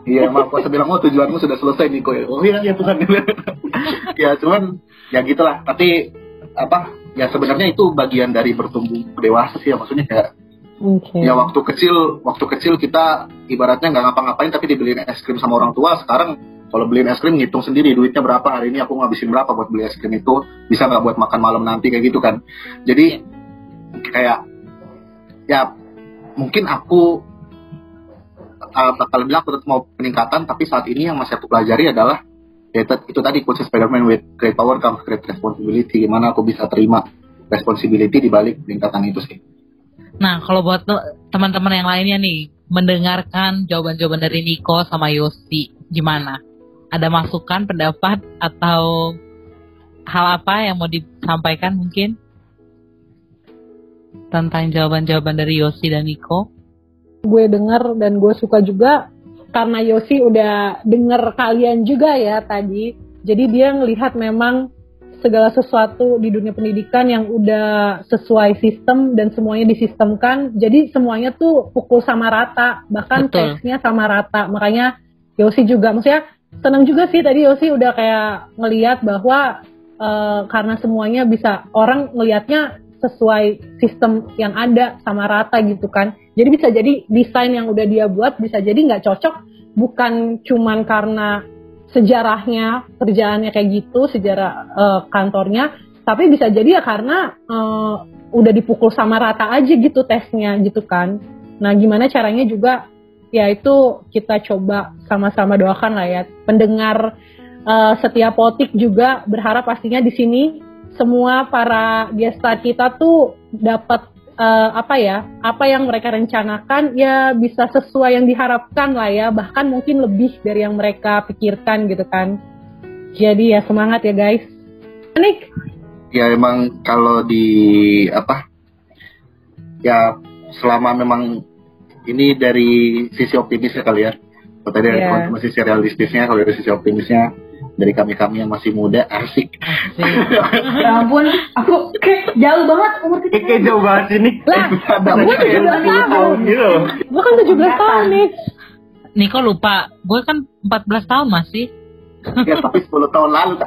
[SPEAKER 7] iya maaf kuasa bilang oh tujuanmu sudah selesai Niko ya oh iya ya Tuhan <laughs> ya cuman ya gitulah tapi apa ya sebenarnya itu bagian dari bertumbuh dewasa sih ya maksudnya kayak
[SPEAKER 2] Oke.
[SPEAKER 7] ya waktu kecil waktu kecil kita ibaratnya nggak ngapa-ngapain tapi dibeliin es krim sama orang tua sekarang kalau beliin es krim ngitung sendiri duitnya berapa. Hari ini aku ngabisin berapa buat beli es krim itu. Bisa nggak buat makan malam nanti kayak gitu kan. Jadi kayak ya mungkin aku uh, bakal bilang aku tetap mau peningkatan tapi saat ini yang masih aku pelajari adalah ya, itu, tadi quotes Spider-Man with great power comes great responsibility. Gimana aku bisa terima responsibility di balik peningkatan itu sih.
[SPEAKER 1] Nah, kalau buat te- teman-teman yang lainnya nih, mendengarkan jawaban-jawaban dari Niko sama Yosi, gimana? Ada masukan, pendapat, atau hal apa yang mau disampaikan mungkin? Tentang jawaban-jawaban dari Yosi dan Niko?
[SPEAKER 2] gue denger dan gue suka juga karena Yosi udah denger kalian juga ya tadi. Jadi dia ngelihat memang segala sesuatu di dunia pendidikan yang udah sesuai sistem dan semuanya disistemkan. Jadi semuanya tuh pukul sama rata, bahkan
[SPEAKER 1] Betul.
[SPEAKER 2] teksnya sama rata. Makanya Yosi juga, maksudnya senang juga sih tadi Yosi udah kayak ngelihat bahwa eh, karena semuanya bisa orang ngelihatnya sesuai sistem yang ada sama rata gitu kan. Jadi bisa jadi desain yang udah dia buat bisa jadi nggak cocok bukan cuman karena sejarahnya kerjaannya kayak gitu sejarah eh, kantornya, tapi bisa jadi ya karena eh, udah dipukul sama rata aja gitu tesnya gitu kan. Nah gimana caranya juga ya itu kita coba sama-sama doakan lah ya. Pendengar eh, setiap potik juga berharap pastinya di sini semua para gestar kita tuh dapat eh, apa ya apa yang mereka rencanakan ya bisa sesuai yang diharapkan lah ya. Bahkan mungkin lebih dari yang mereka pikirkan gitu kan. Jadi ya semangat ya guys. Nick
[SPEAKER 7] ya emang kalau di apa ya selama memang ini dari sisi optimisnya kali ya kalau tadi dari
[SPEAKER 2] Iya.
[SPEAKER 7] teman-teman sisi realistisnya kalau dari sisi optimisnya dari kami-kami yang masih muda asik
[SPEAKER 4] Ya ampun, aku kayak jauh banget umur kita.
[SPEAKER 5] Kayak jauh banget ini.
[SPEAKER 2] lah gue
[SPEAKER 7] mungkin
[SPEAKER 2] 17 tahun
[SPEAKER 5] Gitu loh.
[SPEAKER 2] gue kan 17 tahun nih
[SPEAKER 1] Niko lupa, gue kan 14 tahun masih.
[SPEAKER 7] ya tapi 10 tahun lalu. <laughs>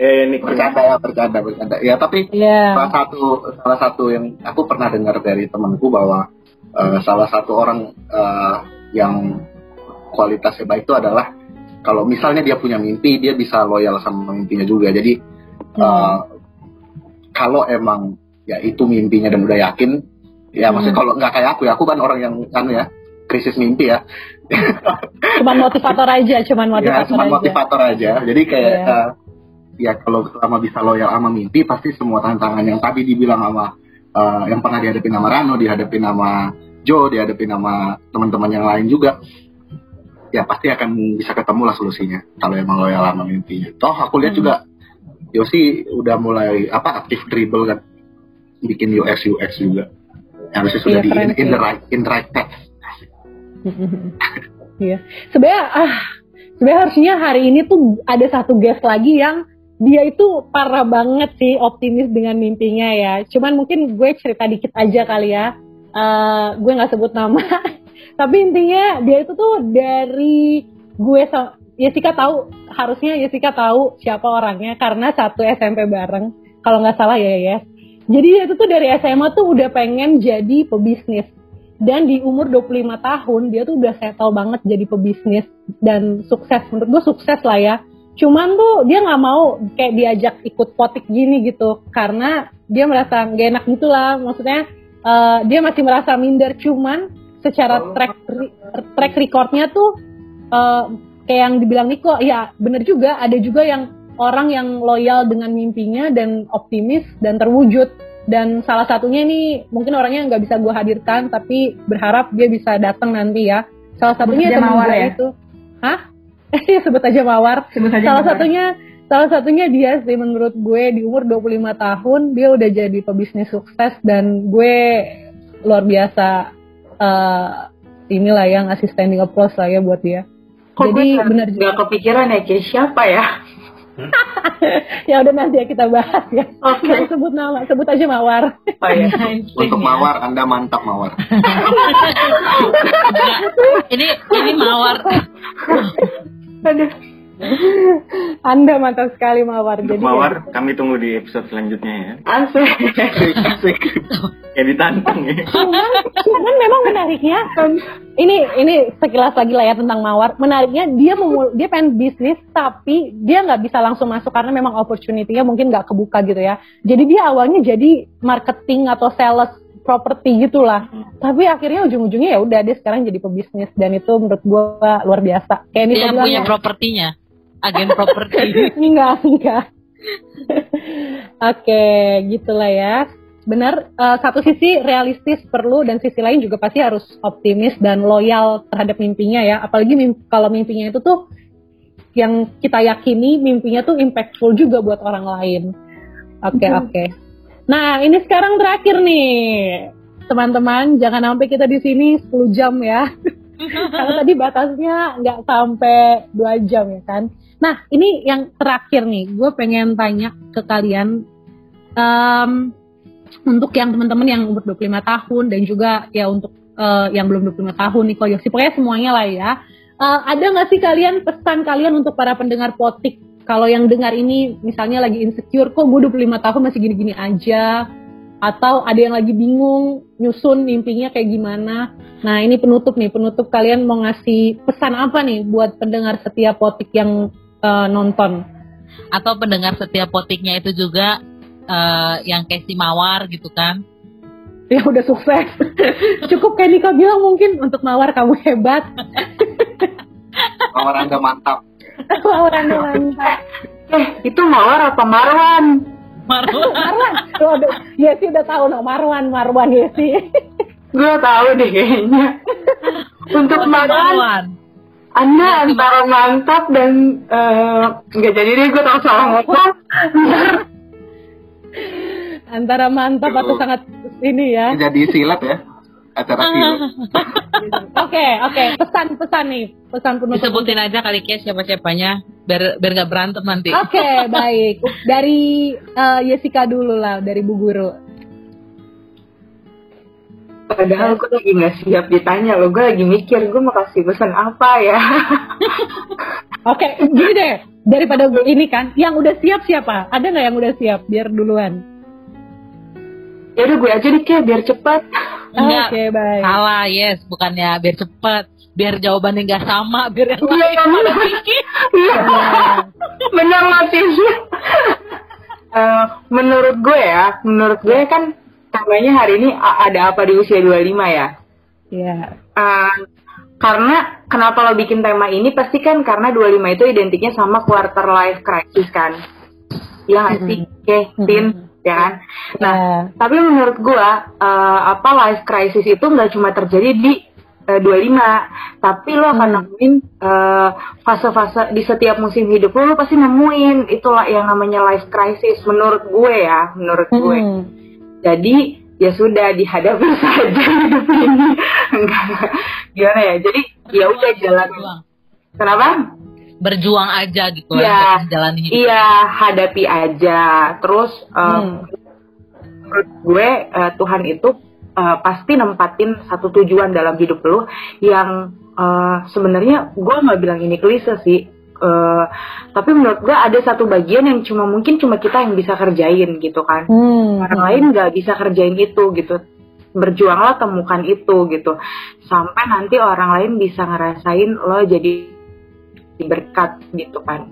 [SPEAKER 5] Eh, ini
[SPEAKER 7] bercanda ya bercanda bercanda. Ya tapi
[SPEAKER 2] ya
[SPEAKER 7] salah satu salah satu yang aku pernah dengar dari temanku bahwa eh, salah satu orang eh, yang kualitasnya baik itu adalah kalau misalnya dia punya mimpi dia bisa loyal sama mimpinya juga. Jadi eh, kalau emang ya itu mimpinya dan udah yakin ya maksudnya kalau nggak kayak aku ya aku kan orang yang kan ya krisis mimpi ya.
[SPEAKER 2] Cuman motivator aja cuman
[SPEAKER 7] ya
[SPEAKER 2] motivator
[SPEAKER 7] cuma
[SPEAKER 2] aja.
[SPEAKER 7] motivator aja. Jadi kayak
[SPEAKER 2] Iya.
[SPEAKER 7] eh, ya kalau selama bisa loyal sama mimpi pasti semua tantangan yang tadi dibilang sama eh, yang pernah dihadapi sama Rano dihadapi sama Joe dihadapi sama teman-teman yang lain juga ya pasti akan bisa ketemu lah solusinya kalau emang loyal sama mimpinya toh aku lihat
[SPEAKER 2] Hmm.
[SPEAKER 7] juga Yosi udah mulai apa aktif dribble kan bikin UX UX juga harusnya sudah
[SPEAKER 2] Iya,
[SPEAKER 7] di in, in the right in the right path <laughs>
[SPEAKER 2] Iya. Sebenarnya ah sebenarnya harusnya hari ini tuh ada satu guest lagi yang dia itu parah banget sih optimis dengan mimpinya ya. Cuman mungkin gue cerita dikit aja kali ya. Uh, gue nggak sebut nama. <laughs> Tapi intinya dia itu tuh dari gue Jessica tahu harusnya Jessica tahu siapa orangnya karena satu SMP bareng kalau nggak salah ya ya. Jadi dia itu tuh dari SMA tuh udah pengen jadi pebisnis dan di umur 25 tahun dia tuh udah settle banget jadi pebisnis dan sukses menurut gue sukses lah ya cuman tuh dia nggak mau kayak diajak ikut potik gini gitu. Karena dia merasa gak enak gitulah maksudnya uh, dia masih merasa minder. Cuman secara oh. track track recordnya tuh uh, kayak yang dibilang Niko ya bener juga. Ada juga yang orang yang loyal dengan mimpinya dan optimis dan terwujud. Dan salah satunya ini mungkin orangnya nggak bisa gue hadirkan tapi berharap dia bisa datang nanti ya. Salah satunya teman gue ya? itu. Hah eh <laughs> sebut aja mawar sebut aja salah mawar. satunya salah satunya dia sih menurut gue di umur 25 tahun dia udah jadi pebisnis sukses dan gue luar biasa uh, inilah yang ngasih standing applause lah ya buat dia
[SPEAKER 6] Kok jadi benar juga kepikiran ya kayak siapa ya <laughs>
[SPEAKER 2] ya udah nanti ya kita bahas ya. Oke. Okay. sebut nama, sebut aja Mawar.
[SPEAKER 7] Oh, iya. <laughs> Untuk Mawar, Anda mantap Mawar.
[SPEAKER 1] ini ini Mawar.
[SPEAKER 2] Aduh. Anda mantap sekali Mawar.
[SPEAKER 5] Jadi Mawar, ya. kami tunggu di episode selanjutnya ya.
[SPEAKER 2] Asik.
[SPEAKER 5] Asik. ya ditantang ya.
[SPEAKER 2] Cuman, cuman memang menariknya ini ini sekilas lagi lah ya tentang Mawar. Menariknya dia mau dia pengen bisnis tapi dia nggak bisa langsung masuk karena memang opportunity-nya mungkin nggak kebuka gitu ya. Jadi dia awalnya jadi marketing atau sales properti gitulah. Hmm. Tapi akhirnya ujung-ujungnya ya udah dia sekarang jadi pebisnis dan itu menurut gua luar biasa.
[SPEAKER 1] Kayak dia yang punya ya. propertinya agen properti. <laughs>
[SPEAKER 2] enggak, enggak. <laughs> Oke, gitulah ya. Benar, uh, satu sisi realistis perlu dan sisi lain juga pasti harus optimis dan loyal terhadap mimpinya ya. Apalagi mimpi, kalau mimpinya itu tuh yang kita yakini mimpinya tuh impactful juga buat orang lain. Oke, okay, oke. Okay. Nah, ini sekarang terakhir nih. Teman-teman, jangan sampai kita di sini 10 jam ya. <laughs> Karena tadi batasnya nggak sampai dua jam ya kan. Nah, ini yang terakhir nih, gue pengen tanya ke kalian um, untuk yang teman-teman yang umur 25 tahun dan juga ya untuk uh, yang belum 25 tahun nih Yosi, pokoknya semuanya lah ya. Uh, ada nggak sih kalian pesan kalian untuk para pendengar potik kalau yang dengar ini misalnya lagi insecure kok gue 25 tahun masih gini-gini aja atau ada yang lagi bingung nyusun mimpinya kayak gimana. Nah ini penutup nih, penutup kalian mau ngasih pesan apa nih buat pendengar setiap potik yang uh, nonton?
[SPEAKER 1] Atau pendengar setiap potiknya itu juga uh, yang kayak si Mawar gitu kan?
[SPEAKER 2] Ya udah sukses. <laughs> Cukup kayak Nika bilang mungkin untuk Mawar kamu hebat.
[SPEAKER 7] Mawar anda mantap.
[SPEAKER 2] Mawar anda mantap.
[SPEAKER 6] Eh itu Mawar apa Marwan?
[SPEAKER 1] Marwan.
[SPEAKER 2] Marwan. Tuh, ya sih udah tahu no Marwan, Marwan ya sih.
[SPEAKER 6] Gue tahu deh kayaknya. Untuk Marwan, Marwan. Anda ya, antara mantap dan eh, nggak uh, jadi deh gue tahu salah ngomong.
[SPEAKER 2] antara mantap atau sangat ini ya.
[SPEAKER 7] Jadi silat ya acara film. <laughs>
[SPEAKER 2] Oke, oke. Pesan-pesan nih, pesan penutup.
[SPEAKER 1] Disebutin aja kali ya siapa-siapanya biar biar nggak berantem nanti.
[SPEAKER 2] Oke, okay, <laughs> baik. Dari uh, Jessica dulu lah, dari Bu Guru.
[SPEAKER 6] Padahal gue lagi nggak siap ditanya loh, gue lagi mikir gue mau kasih pesan apa ya. <laughs>
[SPEAKER 2] Oke, okay, gini deh, daripada gue ini kan, yang udah siap siapa? Ada nggak yang udah siap? Biar duluan.
[SPEAKER 6] Ya udah gue aja nih kayak biar cepat.
[SPEAKER 1] Oke, okay, baik. Salah, yes. Bukannya biar cepet. Biar jawabannya nggak sama. Biar yang
[SPEAKER 6] lain pada pikir. Iya. Bener mati uh, menurut gue ya, menurut gue kan temanya hari ini ada apa di usia 25 ya? Iya.
[SPEAKER 2] Yeah.
[SPEAKER 6] Uh, karena kenapa lo bikin tema ini pasti kan karena 25 itu identiknya sama quarter life crisis kan. Iya nggak sih? Oke, okay, Tin? Mm -hmm ya kan? Nah, yeah. tapi menurut gua uh, apa life crisis itu nggak cuma terjadi di uh, 25, tapi lo akan hmm. nemuin uh, fase-fase di setiap musim hidup lo, lo pasti nemuin itulah yang namanya life crisis menurut gue ya, menurut hmm. gue. Jadi ya sudah dihadapi <laughs> saja hidup ini. Enggak, gimana ya? Jadi ya udah jalan. Kenapa?
[SPEAKER 1] Berjuang aja gitu untuk jalani hidup.
[SPEAKER 6] Iya, hadapi aja. Terus um, menurut gue eh, Tuhan itu eh, pasti nempatin satu tujuan dalam hidup lu yang eh, sebenarnya gue nggak bilang ini klise sih. Eh, tapi menurut gue ada satu bagian yang cuma mungkin cuma kita yang bisa kerjain gitu kan.
[SPEAKER 2] Hmm.
[SPEAKER 6] Orang lain nggak bisa kerjain itu gitu. Berjuanglah temukan itu gitu. Sampai nanti orang lain bisa ngerasain lo jadi berkat gitu kan.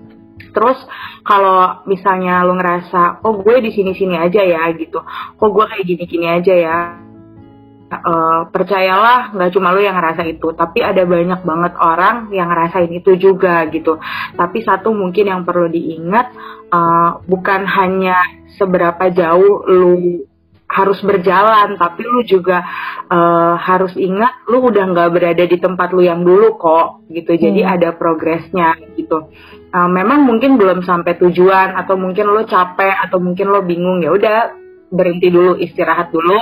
[SPEAKER 6] Terus kalau misalnya lo ngerasa, oh gue di sini-sini aja ya gitu, kok gue kayak gini-gini aja ya, Eh, percayalah nggak cuma lo yang ngerasa itu, tapi ada banyak banget orang yang ngerasain itu juga gitu. Tapi satu mungkin yang perlu diingat, eh, bukan hanya seberapa jauh lu harus berjalan, tapi lu juga eh, harus ingat lu udah nggak berada di tempat lu yang dulu kok gitu. Jadi
[SPEAKER 2] Hmm.
[SPEAKER 6] ada progresnya gitu. Eh, memang mungkin belum sampai tujuan atau mungkin lo capek atau mungkin lo bingung ya udah berhenti dulu istirahat dulu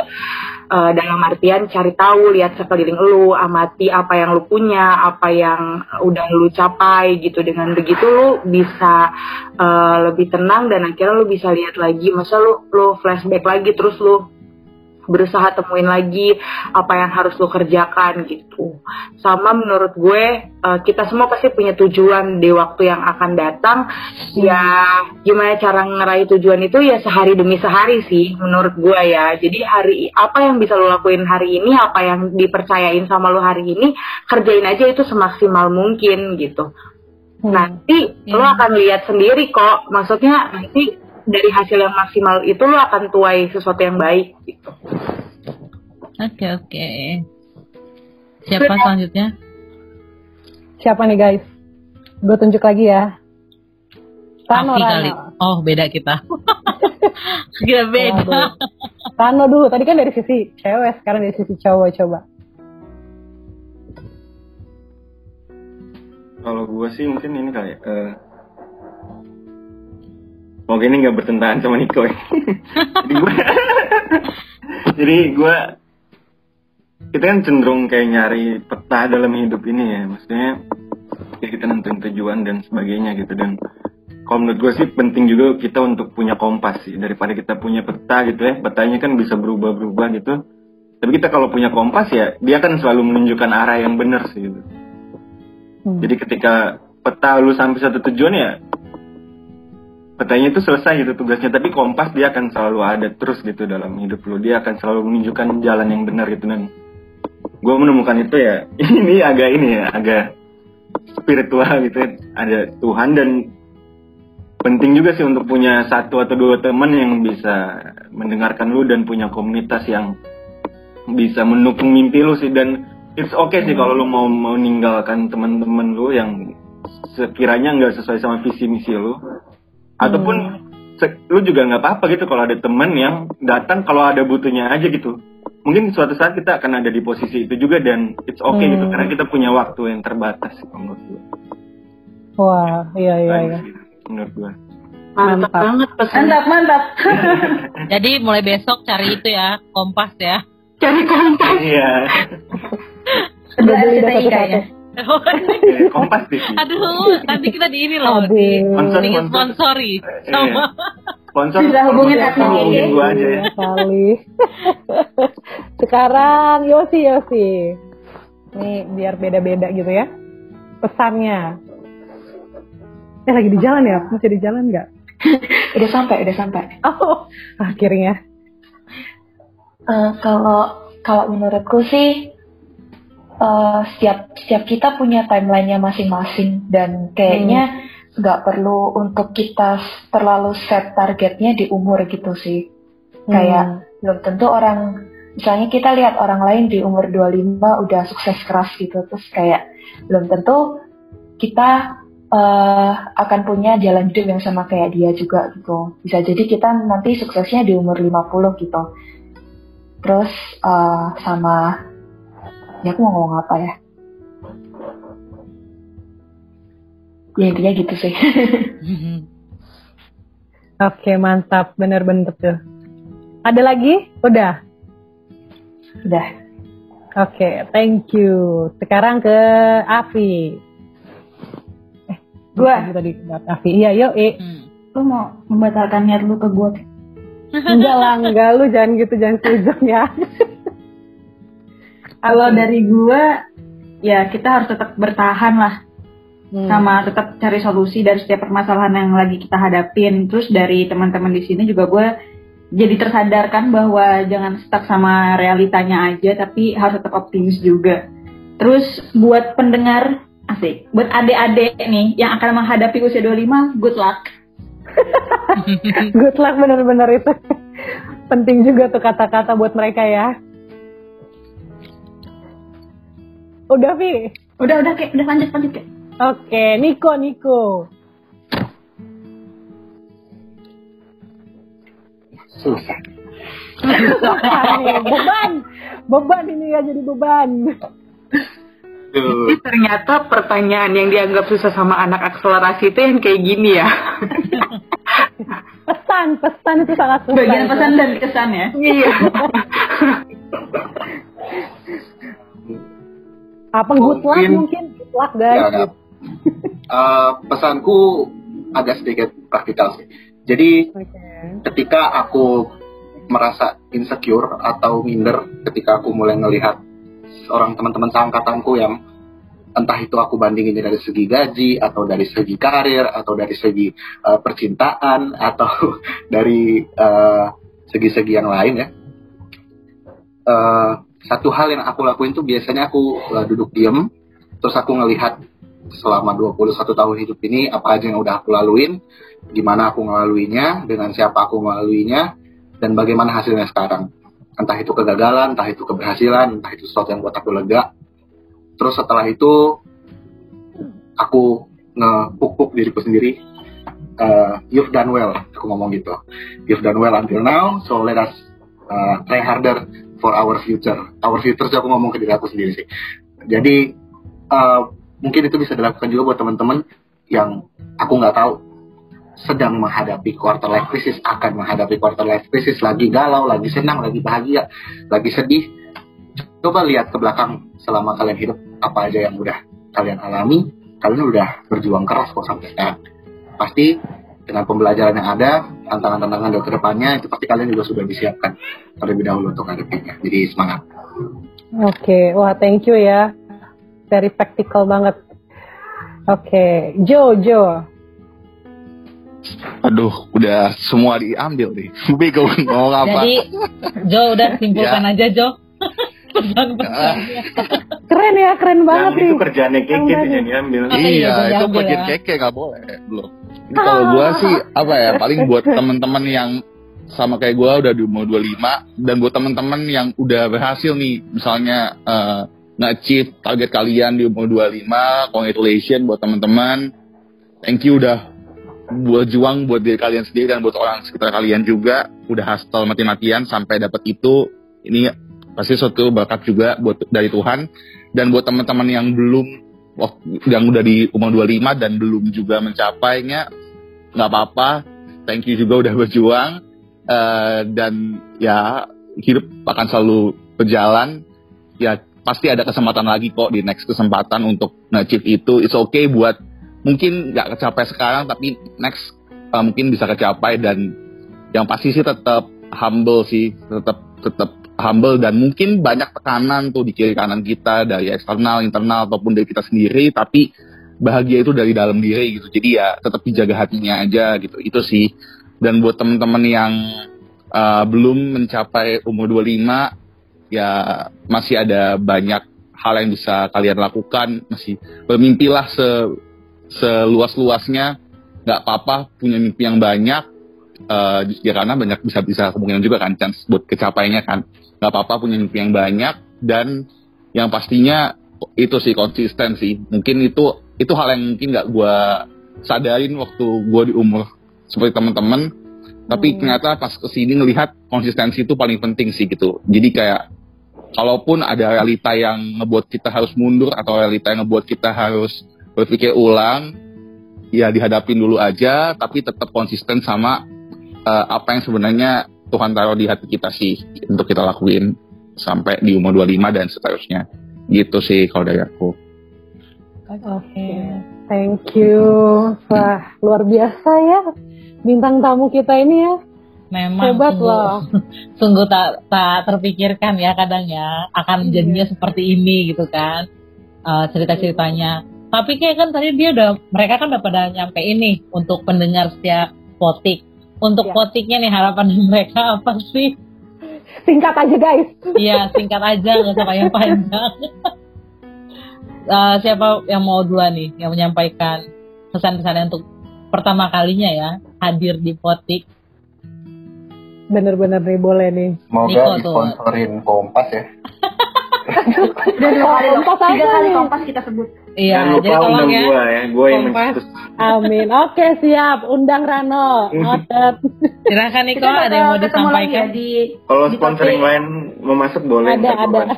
[SPEAKER 6] Eh, dalam artian cari tahu lihat sekeliling lu amati apa yang lu punya apa yang udah lu capai gitu. Dengan begitu lu bisa eh, lebih tenang dan akhirnya lu bisa lihat lagi masa lu lu flashback lagi terus lu berusaha temuin lagi apa yang harus lu kerjakan gitu. Sama menurut gue eh, kita semua pasti punya tujuan di waktu yang akan datang. Ya gimana cara ngeraih tujuan itu? Ya sehari demi sehari sih menurut gue ya. Jadi hari apa yang bisa lo lakuin hari ini apa yang dipercayain sama lo hari ini kerjain aja itu semaksimal mungkin gitu.
[SPEAKER 2] Hmm.
[SPEAKER 6] nanti lo
[SPEAKER 1] Hmm.
[SPEAKER 6] akan lihat sendiri kok. Maksudnya nanti dari hasil yang maksimal itu lo akan tuai sesuatu yang baik gitu
[SPEAKER 1] Oke oke. Siapa selanjutnya?
[SPEAKER 2] Siapa nih guys? Gue tunjuk lagi ya. Tano
[SPEAKER 1] Afi kali. Oh beda kita. <laughs> Gak beda.
[SPEAKER 2] Waduh. Tano dulu. Tadi kan dari sisi cewek, sekarang dari sisi cowok coba.
[SPEAKER 5] Kalau gue sih mungkin ini kali ya. Semoga ini nggak bertentangan sama Niko ya. <laughs> jadi gue, jadi gue, kita kan cenderung kayak nyari peta dalam hidup ini ya. Maksudnya kayak kita nentuin tujuan dan sebagainya gitu. Dan kalau menurut gue sih penting juga kita untuk punya kompas sih. Daripada kita punya peta gitu ya. Petanya kan bisa berubah-berubah gitu. Tapi kita kalau punya kompas ya, dia kan selalu menunjukkan arah yang benar sih gitu.
[SPEAKER 2] Hmm.
[SPEAKER 5] Jadi ketika peta lu sampai satu tujuan ya petanya itu selesai gitu tugasnya tapi kompas dia akan selalu ada terus gitu dalam hidup lu. Dia akan selalu menunjukkan jalan yang benar gitu dan gue menemukan itu ya <laughs> ini agak ini ya agak spiritual gitu. Ada Tuhan dan penting juga sih untuk punya satu atau dua teman yang bisa mendengarkan lu dan punya komunitas yang bisa mendukung mimpi lu sih. Dan it's okay sih kalau lu mau meninggalkan teman-teman lu yang sekiranya nggak sesuai sama visi misi lu ataupun se- lu juga nggak apa-apa gitu kalau ada teman yang datang kalau ada butuhnya aja gitu mungkin suatu saat kita akan ada di posisi itu juga dan it's okay gitu
[SPEAKER 2] Hmm.
[SPEAKER 5] karena kita punya waktu yang terbatas menurut gue
[SPEAKER 2] Wah, iya iya iya.
[SPEAKER 5] menurut gue
[SPEAKER 6] mantap,
[SPEAKER 2] Mantap.
[SPEAKER 6] banget pesan
[SPEAKER 4] Mantap, mantap. <laughs>
[SPEAKER 1] Jadi mulai besok cari itu ya kompas ya.
[SPEAKER 6] cari kontak
[SPEAKER 5] iya
[SPEAKER 2] Udah beli
[SPEAKER 4] RCTI
[SPEAKER 2] satu-satu.
[SPEAKER 5] Eh, kompas TV
[SPEAKER 1] Aduh, nanti kita di ini loh di
[SPEAKER 5] Sponsor,
[SPEAKER 1] di
[SPEAKER 5] sponsor.
[SPEAKER 1] sponsori sama
[SPEAKER 5] sponsor
[SPEAKER 4] Bisa hubungin adminnya,
[SPEAKER 5] hubungin gue aja ya
[SPEAKER 2] Iya kali. <laughs> Sekarang Yosi Yosi. Nih biar beda-beda gitu ya. Pesannya. Eh lagi di jalan ya? Masih di jalan nggak? <laughs>
[SPEAKER 4] Udah sampai, udah sampai.
[SPEAKER 2] Oh, akhirnya.
[SPEAKER 4] Eh, kalau kalau menurutku sih eh, setiap setiap kita punya timelinenya masing-masing dan kayaknya nggak perlu untuk kita terlalu set targetnya di umur gitu sih. Kayak belum tentu orang misalnya kita lihat orang lain di umur 25 udah sukses keras gitu terus kayak belum tentu kita eh, akan punya jalan hidup yang sama kayak dia juga gitu. Bisa jadi kita nanti suksesnya di umur 50 gitu. Terus eh, sama ya aku mau ngomong apa ya? Ya intinya gitu sih. <laughs>
[SPEAKER 2] Oke mantap, bener-bener tuh. Ada lagi? Udah.
[SPEAKER 4] Udah.
[SPEAKER 2] Oke, thank you. Sekarang ke Afi. Eh,
[SPEAKER 4] Gua.
[SPEAKER 2] tadi Afi. Iya, yuk, eh.
[SPEAKER 1] Hmm.
[SPEAKER 4] Lu mau membatalkan niat lu ke gue?
[SPEAKER 2] Enggak lah, enggak lu jangan gitu, jangan sujud ya. <laughs>
[SPEAKER 4] Kalau dari gue, ya kita harus tetap bertahan lah.
[SPEAKER 2] Hmm.
[SPEAKER 4] sama tetap cari solusi dari setiap permasalahan yang lagi kita hadapin. Terus dari teman-teman di sini juga gue jadi tersadarkan bahwa jangan stuck sama realitanya aja, tapi harus tetap optimis juga. Terus buat pendengar asik, buat adik-adik nih yang akan menghadapi usia 25, good luck. <laughs>
[SPEAKER 2] Good luck bener-bener itu. Penting juga tuh kata-kata buat mereka ya. Udah, Vi.
[SPEAKER 4] Udah udah kayak udah lanjut lanjut kayak.
[SPEAKER 2] Oke, Niko, Niko.
[SPEAKER 7] Susah.
[SPEAKER 2] Nih, beban. Beban ini ya jadi beban.
[SPEAKER 6] Jadi ternyata pertanyaan yang dianggap susah sama anak akselerasi itu yang kayak gini ya.
[SPEAKER 2] Pesan, pesan itu sangat susah.
[SPEAKER 4] Bagian pesan dan kesan ya.
[SPEAKER 6] Iya. <laughs>
[SPEAKER 2] Apa good luck
[SPEAKER 7] Mungkin-
[SPEAKER 2] mungkin? Good luck guys.
[SPEAKER 7] Ya, ya. Eh, pesanku agak sedikit praktikal sih. Jadi
[SPEAKER 2] Oke.
[SPEAKER 7] ketika aku merasa insecure atau minder ketika aku mulai ngelihat seorang teman-teman seangkatanku yang entah itu aku bandingin dari segi gaji atau dari segi karir atau dari segi eh, percintaan atau <laughs> dari eh, segi-segi yang lain ya. Eh, satu hal yang aku lakuin tuh biasanya aku eh, duduk diem terus aku ngelihat selama 21 tahun hidup ini apa aja yang udah aku laluin, gimana aku ngelaluinya, dengan siapa aku ngelaluinya, dan bagaimana hasilnya sekarang. Entah itu kegagalan, entah itu keberhasilan, entah itu sesuatu yang buat aku lega. Terus setelah itu, aku ngepuk-puk diriku sendiri. Uh, you've done well, aku ngomong gitu. You've done well until now, so let us uh, try harder for our future. Our future aku ngomong ke diri aku sendiri sih. Jadi, uh, mungkin itu bisa dilakukan juga buat teman-teman yang aku nggak tahu sedang menghadapi quarter life crisis akan menghadapi quarter life crisis lagi galau lagi senang lagi bahagia lagi sedih coba lihat ke belakang selama kalian hidup apa aja yang udah kalian alami kalian udah berjuang keras kok sampai sekarang pasti dengan pembelajaran yang ada tantangan-tantangan ke depannya itu pasti kalian juga sudah disiapkan terlebih dahulu untuk hadapinnya jadi semangat
[SPEAKER 2] Oke, wah thank you ya. Very practical banget. Oke, Jo, Jo.
[SPEAKER 3] Aduh, udah semua diambil nih. <laughs> Bingung mau apa.
[SPEAKER 1] Jadi Jo udah <laughs> simpulkan
[SPEAKER 3] Ya.
[SPEAKER 1] aja Jo. <laughs> Pesan-pesannya.
[SPEAKER 2] Keren ya, keren banget
[SPEAKER 5] Yang
[SPEAKER 2] nih.
[SPEAKER 5] itu kerjaannya keke
[SPEAKER 2] Yang
[SPEAKER 5] diambil.
[SPEAKER 1] Iya,
[SPEAKER 3] itu bagian
[SPEAKER 1] ya.
[SPEAKER 3] keke nggak boleh belum. Kalau gua <laughs> sih apa ya paling buat teman-teman yang sama kayak gua udah di umur 25 dan buat teman-teman yang udah berhasil nih misalnya eh, nge-achieve target kalian di umur 25, congratulations buat teman-teman. Thank you udah buat juang buat diri kalian sendiri dan buat orang sekitar kalian juga. Udah hustle mati-matian sampai dapat itu. Ini pasti suatu berkat juga buat dari Tuhan. Dan buat teman-teman yang belum yang udah di umur 25 dan belum juga mencapainya nggak apa-apa. Thank you juga udah berjuang Eh, dan ya hidup akan selalu berjalan. Ya pasti ada kesempatan lagi kok di next kesempatan untuk nge-achieve itu. It's okay buat mungkin nggak kecapai sekarang tapi next eh, mungkin bisa kecapai dan yang pasti sih tetap humble sih tetap tetap humble dan mungkin banyak tekanan tuh di kiri kanan kita dari eksternal internal ataupun dari kita sendiri tapi bahagia itu dari dalam diri gitu. Jadi ya tetap dijaga hatinya aja gitu. Itu sih. Dan buat teman-teman yang uh, belum mencapai umur 25 ya masih ada banyak hal yang bisa kalian lakukan. Masih bermimpilah se seluas-luasnya. Nggak apa-apa punya mimpi yang banyak eh ya karena banyak bisa bisa kemungkinan juga kan chance buat kecapainya kan. Nggak apa-apa punya mimpi yang banyak dan yang pastinya itu sih konsisten sih. Mungkin itu itu hal yang mungkin nggak gua sadarin waktu gua di umur seperti teman-teman. Tapi
[SPEAKER 2] Hmm.
[SPEAKER 3] ternyata pas ke sini ngelihat konsistensi itu paling penting sih gitu. Jadi kayak kalaupun ada realita yang ngebuat kita harus mundur atau realita yang ngebuat kita harus berpikir ulang ya dihadapin dulu aja tapi tetap konsisten sama eh, apa yang sebenarnya Tuhan taruh di hati kita sih untuk kita lakuin sampai di umur 25 dan seterusnya gitu sih kalau dari aku
[SPEAKER 2] Oke. Thank you. Wah, luar biasa ya. Bintang tamu kita ini ya.
[SPEAKER 1] Memang
[SPEAKER 2] Hebat
[SPEAKER 1] sungguh,
[SPEAKER 2] loh. <laughs>
[SPEAKER 1] sungguh tak tak terpikirkan ya kadang ya akan
[SPEAKER 2] Iya.
[SPEAKER 1] jadinya seperti ini gitu kan eh, cerita-ceritanya. Tapi kayak kan tadi dia udah mereka kan udah pada nyampe ini untuk pendengar setiap potik. Untuk potiknya nih harapan <laughs> mereka apa sih?
[SPEAKER 2] Singkat aja guys.
[SPEAKER 1] Iya singkat aja nggak usah panjang-panjang. <laughs> Eh, siapa yang mau duluan nih yang menyampaikan pesan-pesannya untuk pertama kalinya ya hadir di potik?
[SPEAKER 2] Bener-bener nih boleh nih.
[SPEAKER 7] Semoga disponsorin Kompas ya. <laughs>
[SPEAKER 4] Udah dua kali
[SPEAKER 2] Kompas
[SPEAKER 4] tiga
[SPEAKER 2] aja
[SPEAKER 4] kali kompas kita sebut.
[SPEAKER 1] Iya,
[SPEAKER 5] Jangan lupa
[SPEAKER 1] jadi tolong ya.
[SPEAKER 5] gua ya, gua yang
[SPEAKER 1] Kompas.
[SPEAKER 2] Amin. Oke siap. Undang Rano. Noted.
[SPEAKER 1] Silakan Niko, ada yang mau disampaikan?
[SPEAKER 4] ya di
[SPEAKER 5] Kalau sponsoring lain mau masuk boleh.
[SPEAKER 2] ada ada. <laughs>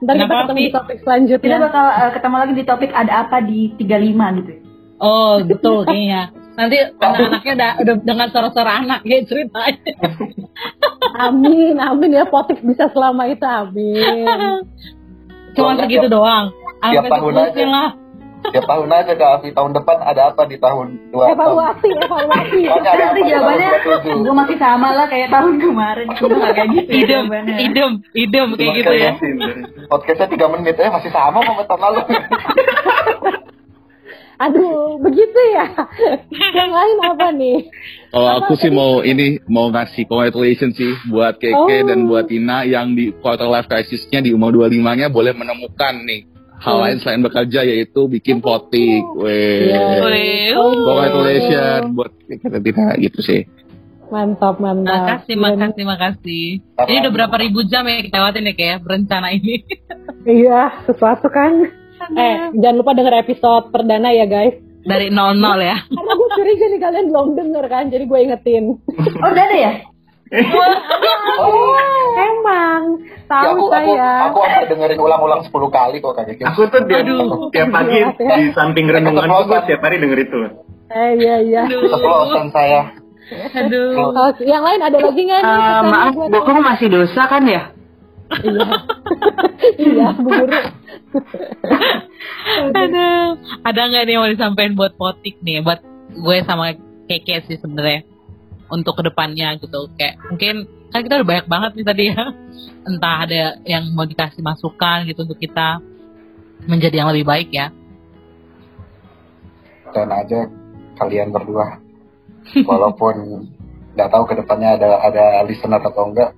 [SPEAKER 2] Ntar kita
[SPEAKER 1] Kenapa,
[SPEAKER 2] ketemu di topik selanjutnya.
[SPEAKER 4] kita bakal eh, ketemu lagi di topik ada apa di 35 gitu.
[SPEAKER 1] Oh, betul kayaknya. Nanti anak-anaknya udah, udah dengan suara-suara anak ya ceritanya. <laughs>
[SPEAKER 2] Amin, amin ya potik bisa selama itu amin.
[SPEAKER 1] Cuma segitu
[SPEAKER 7] tiap-
[SPEAKER 1] doang.
[SPEAKER 7] tiap tahun aja.
[SPEAKER 1] lah.
[SPEAKER 7] Tiap tahun aja Kak Afi, tahun depan ada apa di tahun dua tahun.
[SPEAKER 2] Evaluasi, <laughs> evaluasi.
[SPEAKER 7] Makanya ada
[SPEAKER 4] Nanti jawabannya
[SPEAKER 7] tahun 27.
[SPEAKER 4] gue masih sama lah kayak tahun kemarin. <laughs> Cuma nggak kayak gitu
[SPEAKER 1] Idem,
[SPEAKER 4] jawabannya.
[SPEAKER 1] idem, idem kayak gitu ya.
[SPEAKER 7] Podcastnya 3 menit ya masih sama sama tahun lalu.
[SPEAKER 2] Aduh, begitu ya. Yang lain apa nih?
[SPEAKER 3] Kalau aku sih mau ini mau ngasih congratulations sih buat Keke
[SPEAKER 2] Oh.
[SPEAKER 3] dan buat Tina yang di quarter life crisisnya di umur 25-nya boleh menemukan nih hal
[SPEAKER 2] Hmm.
[SPEAKER 3] lain selain bekerja yaitu bikin potik. Weh.
[SPEAKER 2] Iya.
[SPEAKER 1] Weh.
[SPEAKER 3] Congratulations buat Keke dan Tina gitu sih.
[SPEAKER 2] Mantap, mantap.
[SPEAKER 1] Makasih, makasih, makasih. Ini udah berapa ribu jam ya kita lewatin ya kayak berencana ini.
[SPEAKER 2] Iya, sesuatu kan. Eh, jangan lupa denger episode perdana ya guys.
[SPEAKER 1] Dari 00 ya.
[SPEAKER 2] Karena gue curiga nih kalian belum denger kan, jadi gue ingetin.
[SPEAKER 4] Oh udah ada ya?
[SPEAKER 2] Oh, emang. Tahu
[SPEAKER 7] Ya, aku, aku,
[SPEAKER 2] saya.
[SPEAKER 7] aku sampai dengerin ulang-ulang 10 kali kok Kak Keke.
[SPEAKER 5] Aku tuh tiap,
[SPEAKER 1] Aduh.
[SPEAKER 5] tiap pagi di samping renungan gua tiap hari denger itu.
[SPEAKER 2] Eh, iya, iya.
[SPEAKER 1] Aduh.
[SPEAKER 7] Keceplosan saya.
[SPEAKER 1] Aduh.
[SPEAKER 2] Oke, yang lain ada lagi nggak nih?
[SPEAKER 6] Eh,
[SPEAKER 2] pesannya
[SPEAKER 6] maaf, bohong masih dosa kan ya?
[SPEAKER 2] Iya. <laughs> iya, Bu Guru. <laughs>
[SPEAKER 1] Aduh. Ada nggak nih yang mau disampaikan buat potik nih? Buat gue sama Keke sih sebenarnya. Untuk ke depannya gitu. Kayak mungkin kan kita udah banyak banget nih tadi ya. <laughs> Entah ada yang mau dikasih masukan gitu untuk kita menjadi yang lebih baik ya.
[SPEAKER 7] Dan aja kalian berdua. Walaupun nggak tahu ke depannya ada ada listener atau enggak.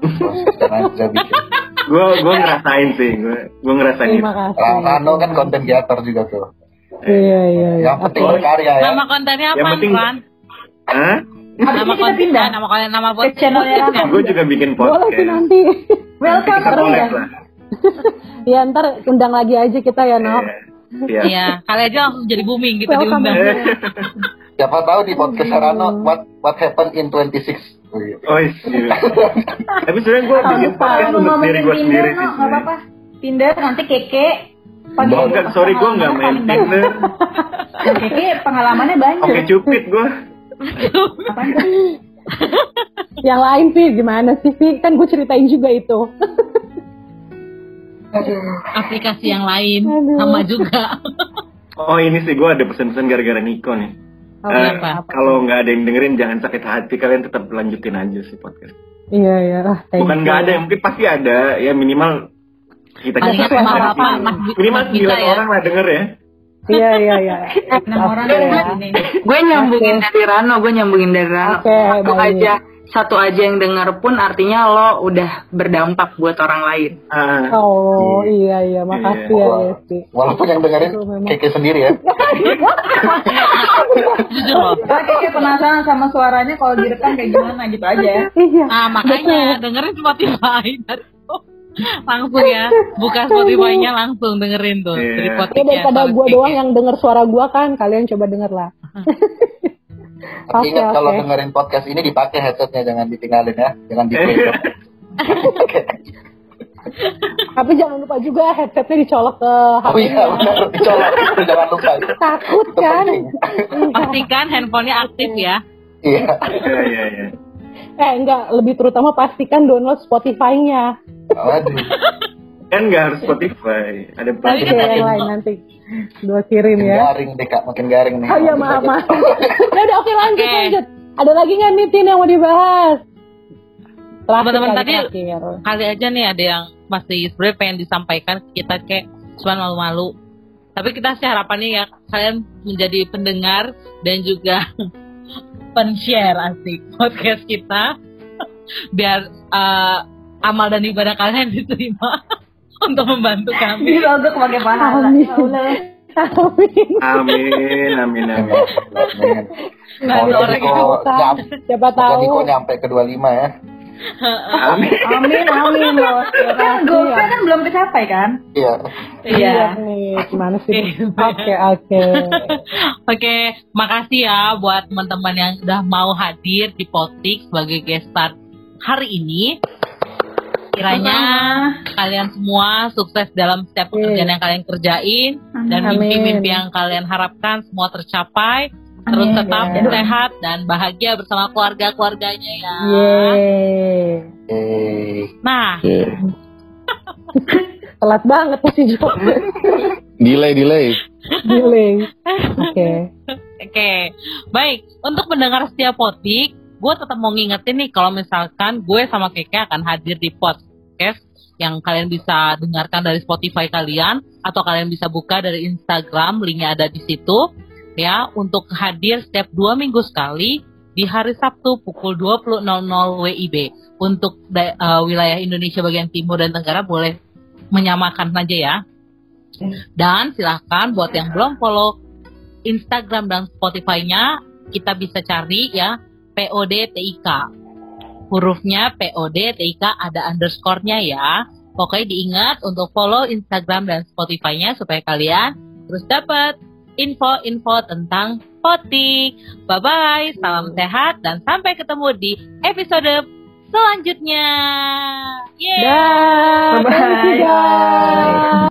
[SPEAKER 7] Konsisten aja bikin.
[SPEAKER 5] Gue gue ngerasain sih, gue gue ngerasain.
[SPEAKER 2] Terima kasih.
[SPEAKER 7] Ran- Rano kan konten creator juga tuh.
[SPEAKER 2] Iya, iya, iya.
[SPEAKER 7] Yang penting berkarya ya.
[SPEAKER 1] Nama kontennya
[SPEAKER 5] Yang
[SPEAKER 1] apa,
[SPEAKER 5] penting-
[SPEAKER 1] Ran?
[SPEAKER 5] Hah?
[SPEAKER 1] Nama konten,
[SPEAKER 4] pindah
[SPEAKER 1] nama konten, nama podcast.
[SPEAKER 4] channelnya.
[SPEAKER 5] Gue juga bikin
[SPEAKER 2] Boleh sih
[SPEAKER 5] podcast.
[SPEAKER 2] nanti.
[SPEAKER 4] Welcome terus ya. <laughs>
[SPEAKER 2] ya ntar undang lagi aja kita ya, No.
[SPEAKER 5] Iya.
[SPEAKER 1] Iya, kali aja langsung jadi booming gitu diundang.
[SPEAKER 5] Eh, <laughs>
[SPEAKER 7] Siapa tahu di podcast Rano what what happened in 26. Oh, iya.
[SPEAKER 5] Oh <laughs> iya. Tapi sebenarnya gue bikin podcast untuk diri gue sendiri
[SPEAKER 4] Tinder,
[SPEAKER 5] sih.
[SPEAKER 4] no, nggak
[SPEAKER 5] sebenarnya.
[SPEAKER 4] apa-apa. Tinder nanti keke. Pagi
[SPEAKER 5] Oh, enggak, sorry gue nggak main Tinder. <laughs>
[SPEAKER 4] Keke pengalamannya banyak.
[SPEAKER 5] Oke cupid gue.
[SPEAKER 4] Apaan tuh? <laughs>
[SPEAKER 2] Yang lain sih gimana sih, Vi? Kan gue ceritain juga itu.
[SPEAKER 1] Aplikasi yang lain
[SPEAKER 2] Aduh.
[SPEAKER 1] sama juga.
[SPEAKER 5] Oh ini sih gue ada pesan-pesan gara-gara Niko nih.
[SPEAKER 2] Oh,
[SPEAKER 5] Eh, kalau nggak ada yang dengerin jangan sakit hati kalian tetap lanjutin aja sih podcast.
[SPEAKER 2] Iya, iya. Ah,
[SPEAKER 5] Bukan nggak ada, mungkin pasti ada ya minimal kita
[SPEAKER 1] Paling
[SPEAKER 5] kita
[SPEAKER 1] apa, Bi-
[SPEAKER 5] minimal
[SPEAKER 1] Gita
[SPEAKER 5] sembilan
[SPEAKER 1] ya.
[SPEAKER 5] orang lah denger ya.
[SPEAKER 2] Iya, iya, iya. <laughs>
[SPEAKER 4] Enam orang sini.
[SPEAKER 6] Gue nyambungin dari Rano, gue nyambungin dari Rano.
[SPEAKER 2] Oke, baik.
[SPEAKER 6] aja, satu aja yang denger pun artinya lo udah berdampak buat orang lain.
[SPEAKER 5] Ah,
[SPEAKER 2] Oh, iya, iya. Makasih ya,
[SPEAKER 7] Iya.
[SPEAKER 2] Esti.
[SPEAKER 7] Walaupun yang dengerin. Keke sendiri ya. <laughs>
[SPEAKER 1] Jujur loh.
[SPEAKER 4] Karena keke penasaran sama suaranya kalau direkam kayak gimana gitu aja ya.
[SPEAKER 2] Iya.
[SPEAKER 1] Nah makanya dengerin Spotify dari <laughs> langsung ya buka Spotify-nya langsung dengerin tuh
[SPEAKER 5] Iya.
[SPEAKER 1] dari
[SPEAKER 2] Ya
[SPEAKER 1] podcastnya
[SPEAKER 2] daripada gue doang yang denger suara gue kan, kalian coba denger lah.
[SPEAKER 7] Tapi
[SPEAKER 2] Oke,
[SPEAKER 7] ingat kalau
[SPEAKER 2] oke.
[SPEAKER 7] dengerin podcast ini dipakai headsetnya jangan ditinggalin ya, jangan di <laughs>
[SPEAKER 2] Tapi jangan lupa juga headsetnya dicolok ke
[SPEAKER 7] Oh
[SPEAKER 2] HP.
[SPEAKER 7] iya benar, dicolok jangan lupa.
[SPEAKER 2] Takut
[SPEAKER 7] Itu
[SPEAKER 2] kan?
[SPEAKER 7] penting.
[SPEAKER 1] pastikan handphonenya aktif ya
[SPEAKER 7] Iya.
[SPEAKER 5] iya iya iya.
[SPEAKER 2] Eh enggak, lebih terutama pastikan download Spotify-nya.
[SPEAKER 7] Waduh.
[SPEAKER 5] kan nggak harus Spotify ada
[SPEAKER 1] tadi
[SPEAKER 2] yang lain nanti dua kirim
[SPEAKER 7] Makin
[SPEAKER 2] ya.
[SPEAKER 7] garing deh kak, makin garing nih.
[SPEAKER 2] Oh iya maaf maaf. ya <laughs> udah oke lanjut lanjut. Ada lagi nggak nih Tin yang mau dibahas?
[SPEAKER 1] Teman-teman tadi-
[SPEAKER 2] terakhir.
[SPEAKER 1] kali aja nih ada yang masih sebenarnya pengen disampaikan kita kayak cuman malu-malu. Tapi kita sih harapannya ya kalian menjadi pendengar dan juga <laughs> pen-share asik podcast kita <laughs> biar eh, amal dan ibadah kalian diterima untuk membantu kami.
[SPEAKER 4] Untuk pakai pahala.
[SPEAKER 2] Amin. Amin.
[SPEAKER 5] amin amin amin
[SPEAKER 7] Amin.
[SPEAKER 1] Nggak
[SPEAKER 7] Oh,
[SPEAKER 1] orang yang
[SPEAKER 7] nyam-
[SPEAKER 2] Siapa
[SPEAKER 7] jadi
[SPEAKER 2] tahu.
[SPEAKER 7] kok nyampe ke 25 ya?
[SPEAKER 5] amin
[SPEAKER 4] Amin, amin loh. Kan goalsnya kan belum tercapai kan?
[SPEAKER 7] Iya.
[SPEAKER 2] Iya nih, gimana sih?
[SPEAKER 1] Oke.
[SPEAKER 2] Oke, oke.
[SPEAKER 1] Oke, makasih ya buat teman-teman yang udah mau hadir di Potik sebagai guest star hari ini. Kiranya kalian semua sukses dalam setiap pekerjaan yang kalian kerjain dan
[SPEAKER 2] Amin.
[SPEAKER 1] mimpi-mimpi yang kalian harapkan semua tercapai. Terus
[SPEAKER 4] Amin.
[SPEAKER 1] tetap
[SPEAKER 2] Ya.
[SPEAKER 1] sehat dan bahagia bersama keluarga-keluarganya ya.
[SPEAKER 2] Yeay.
[SPEAKER 1] Nah, <laughs>
[SPEAKER 2] Telat banget sih Jo.
[SPEAKER 3] Delay, delay.
[SPEAKER 2] Delay. Oke.
[SPEAKER 1] Oke, baik. Untuk pendengar setiap potik, gue tetap mau ngingetin nih kalau misalkan gue sama Keke akan hadir di podcast yang kalian bisa dengarkan dari Spotify kalian atau kalian bisa buka dari Instagram, linknya ada di situ. Ya, untuk hadir setiap dua minggu sekali di hari Sabtu pukul 20.00 WIB. Untuk eh, wilayah Indonesia bagian timur dan tenggara boleh menyamakan saja ya. Dan silahkan buat yang belum follow Instagram dan Spotify-nya kita bisa cari ya PODTIK. Hurufnya PODTIK ada underscore-nya ya. Pokoknya diingat untuk follow Instagram dan Spotify-nya supaya kalian terus dapat info-info tentang Potik. Bye-bye, salam sehat dan sampai ketemu di episode selanjutnya. Yeay!
[SPEAKER 2] Dah.
[SPEAKER 4] Bye-bye.
[SPEAKER 2] Thank you, guys.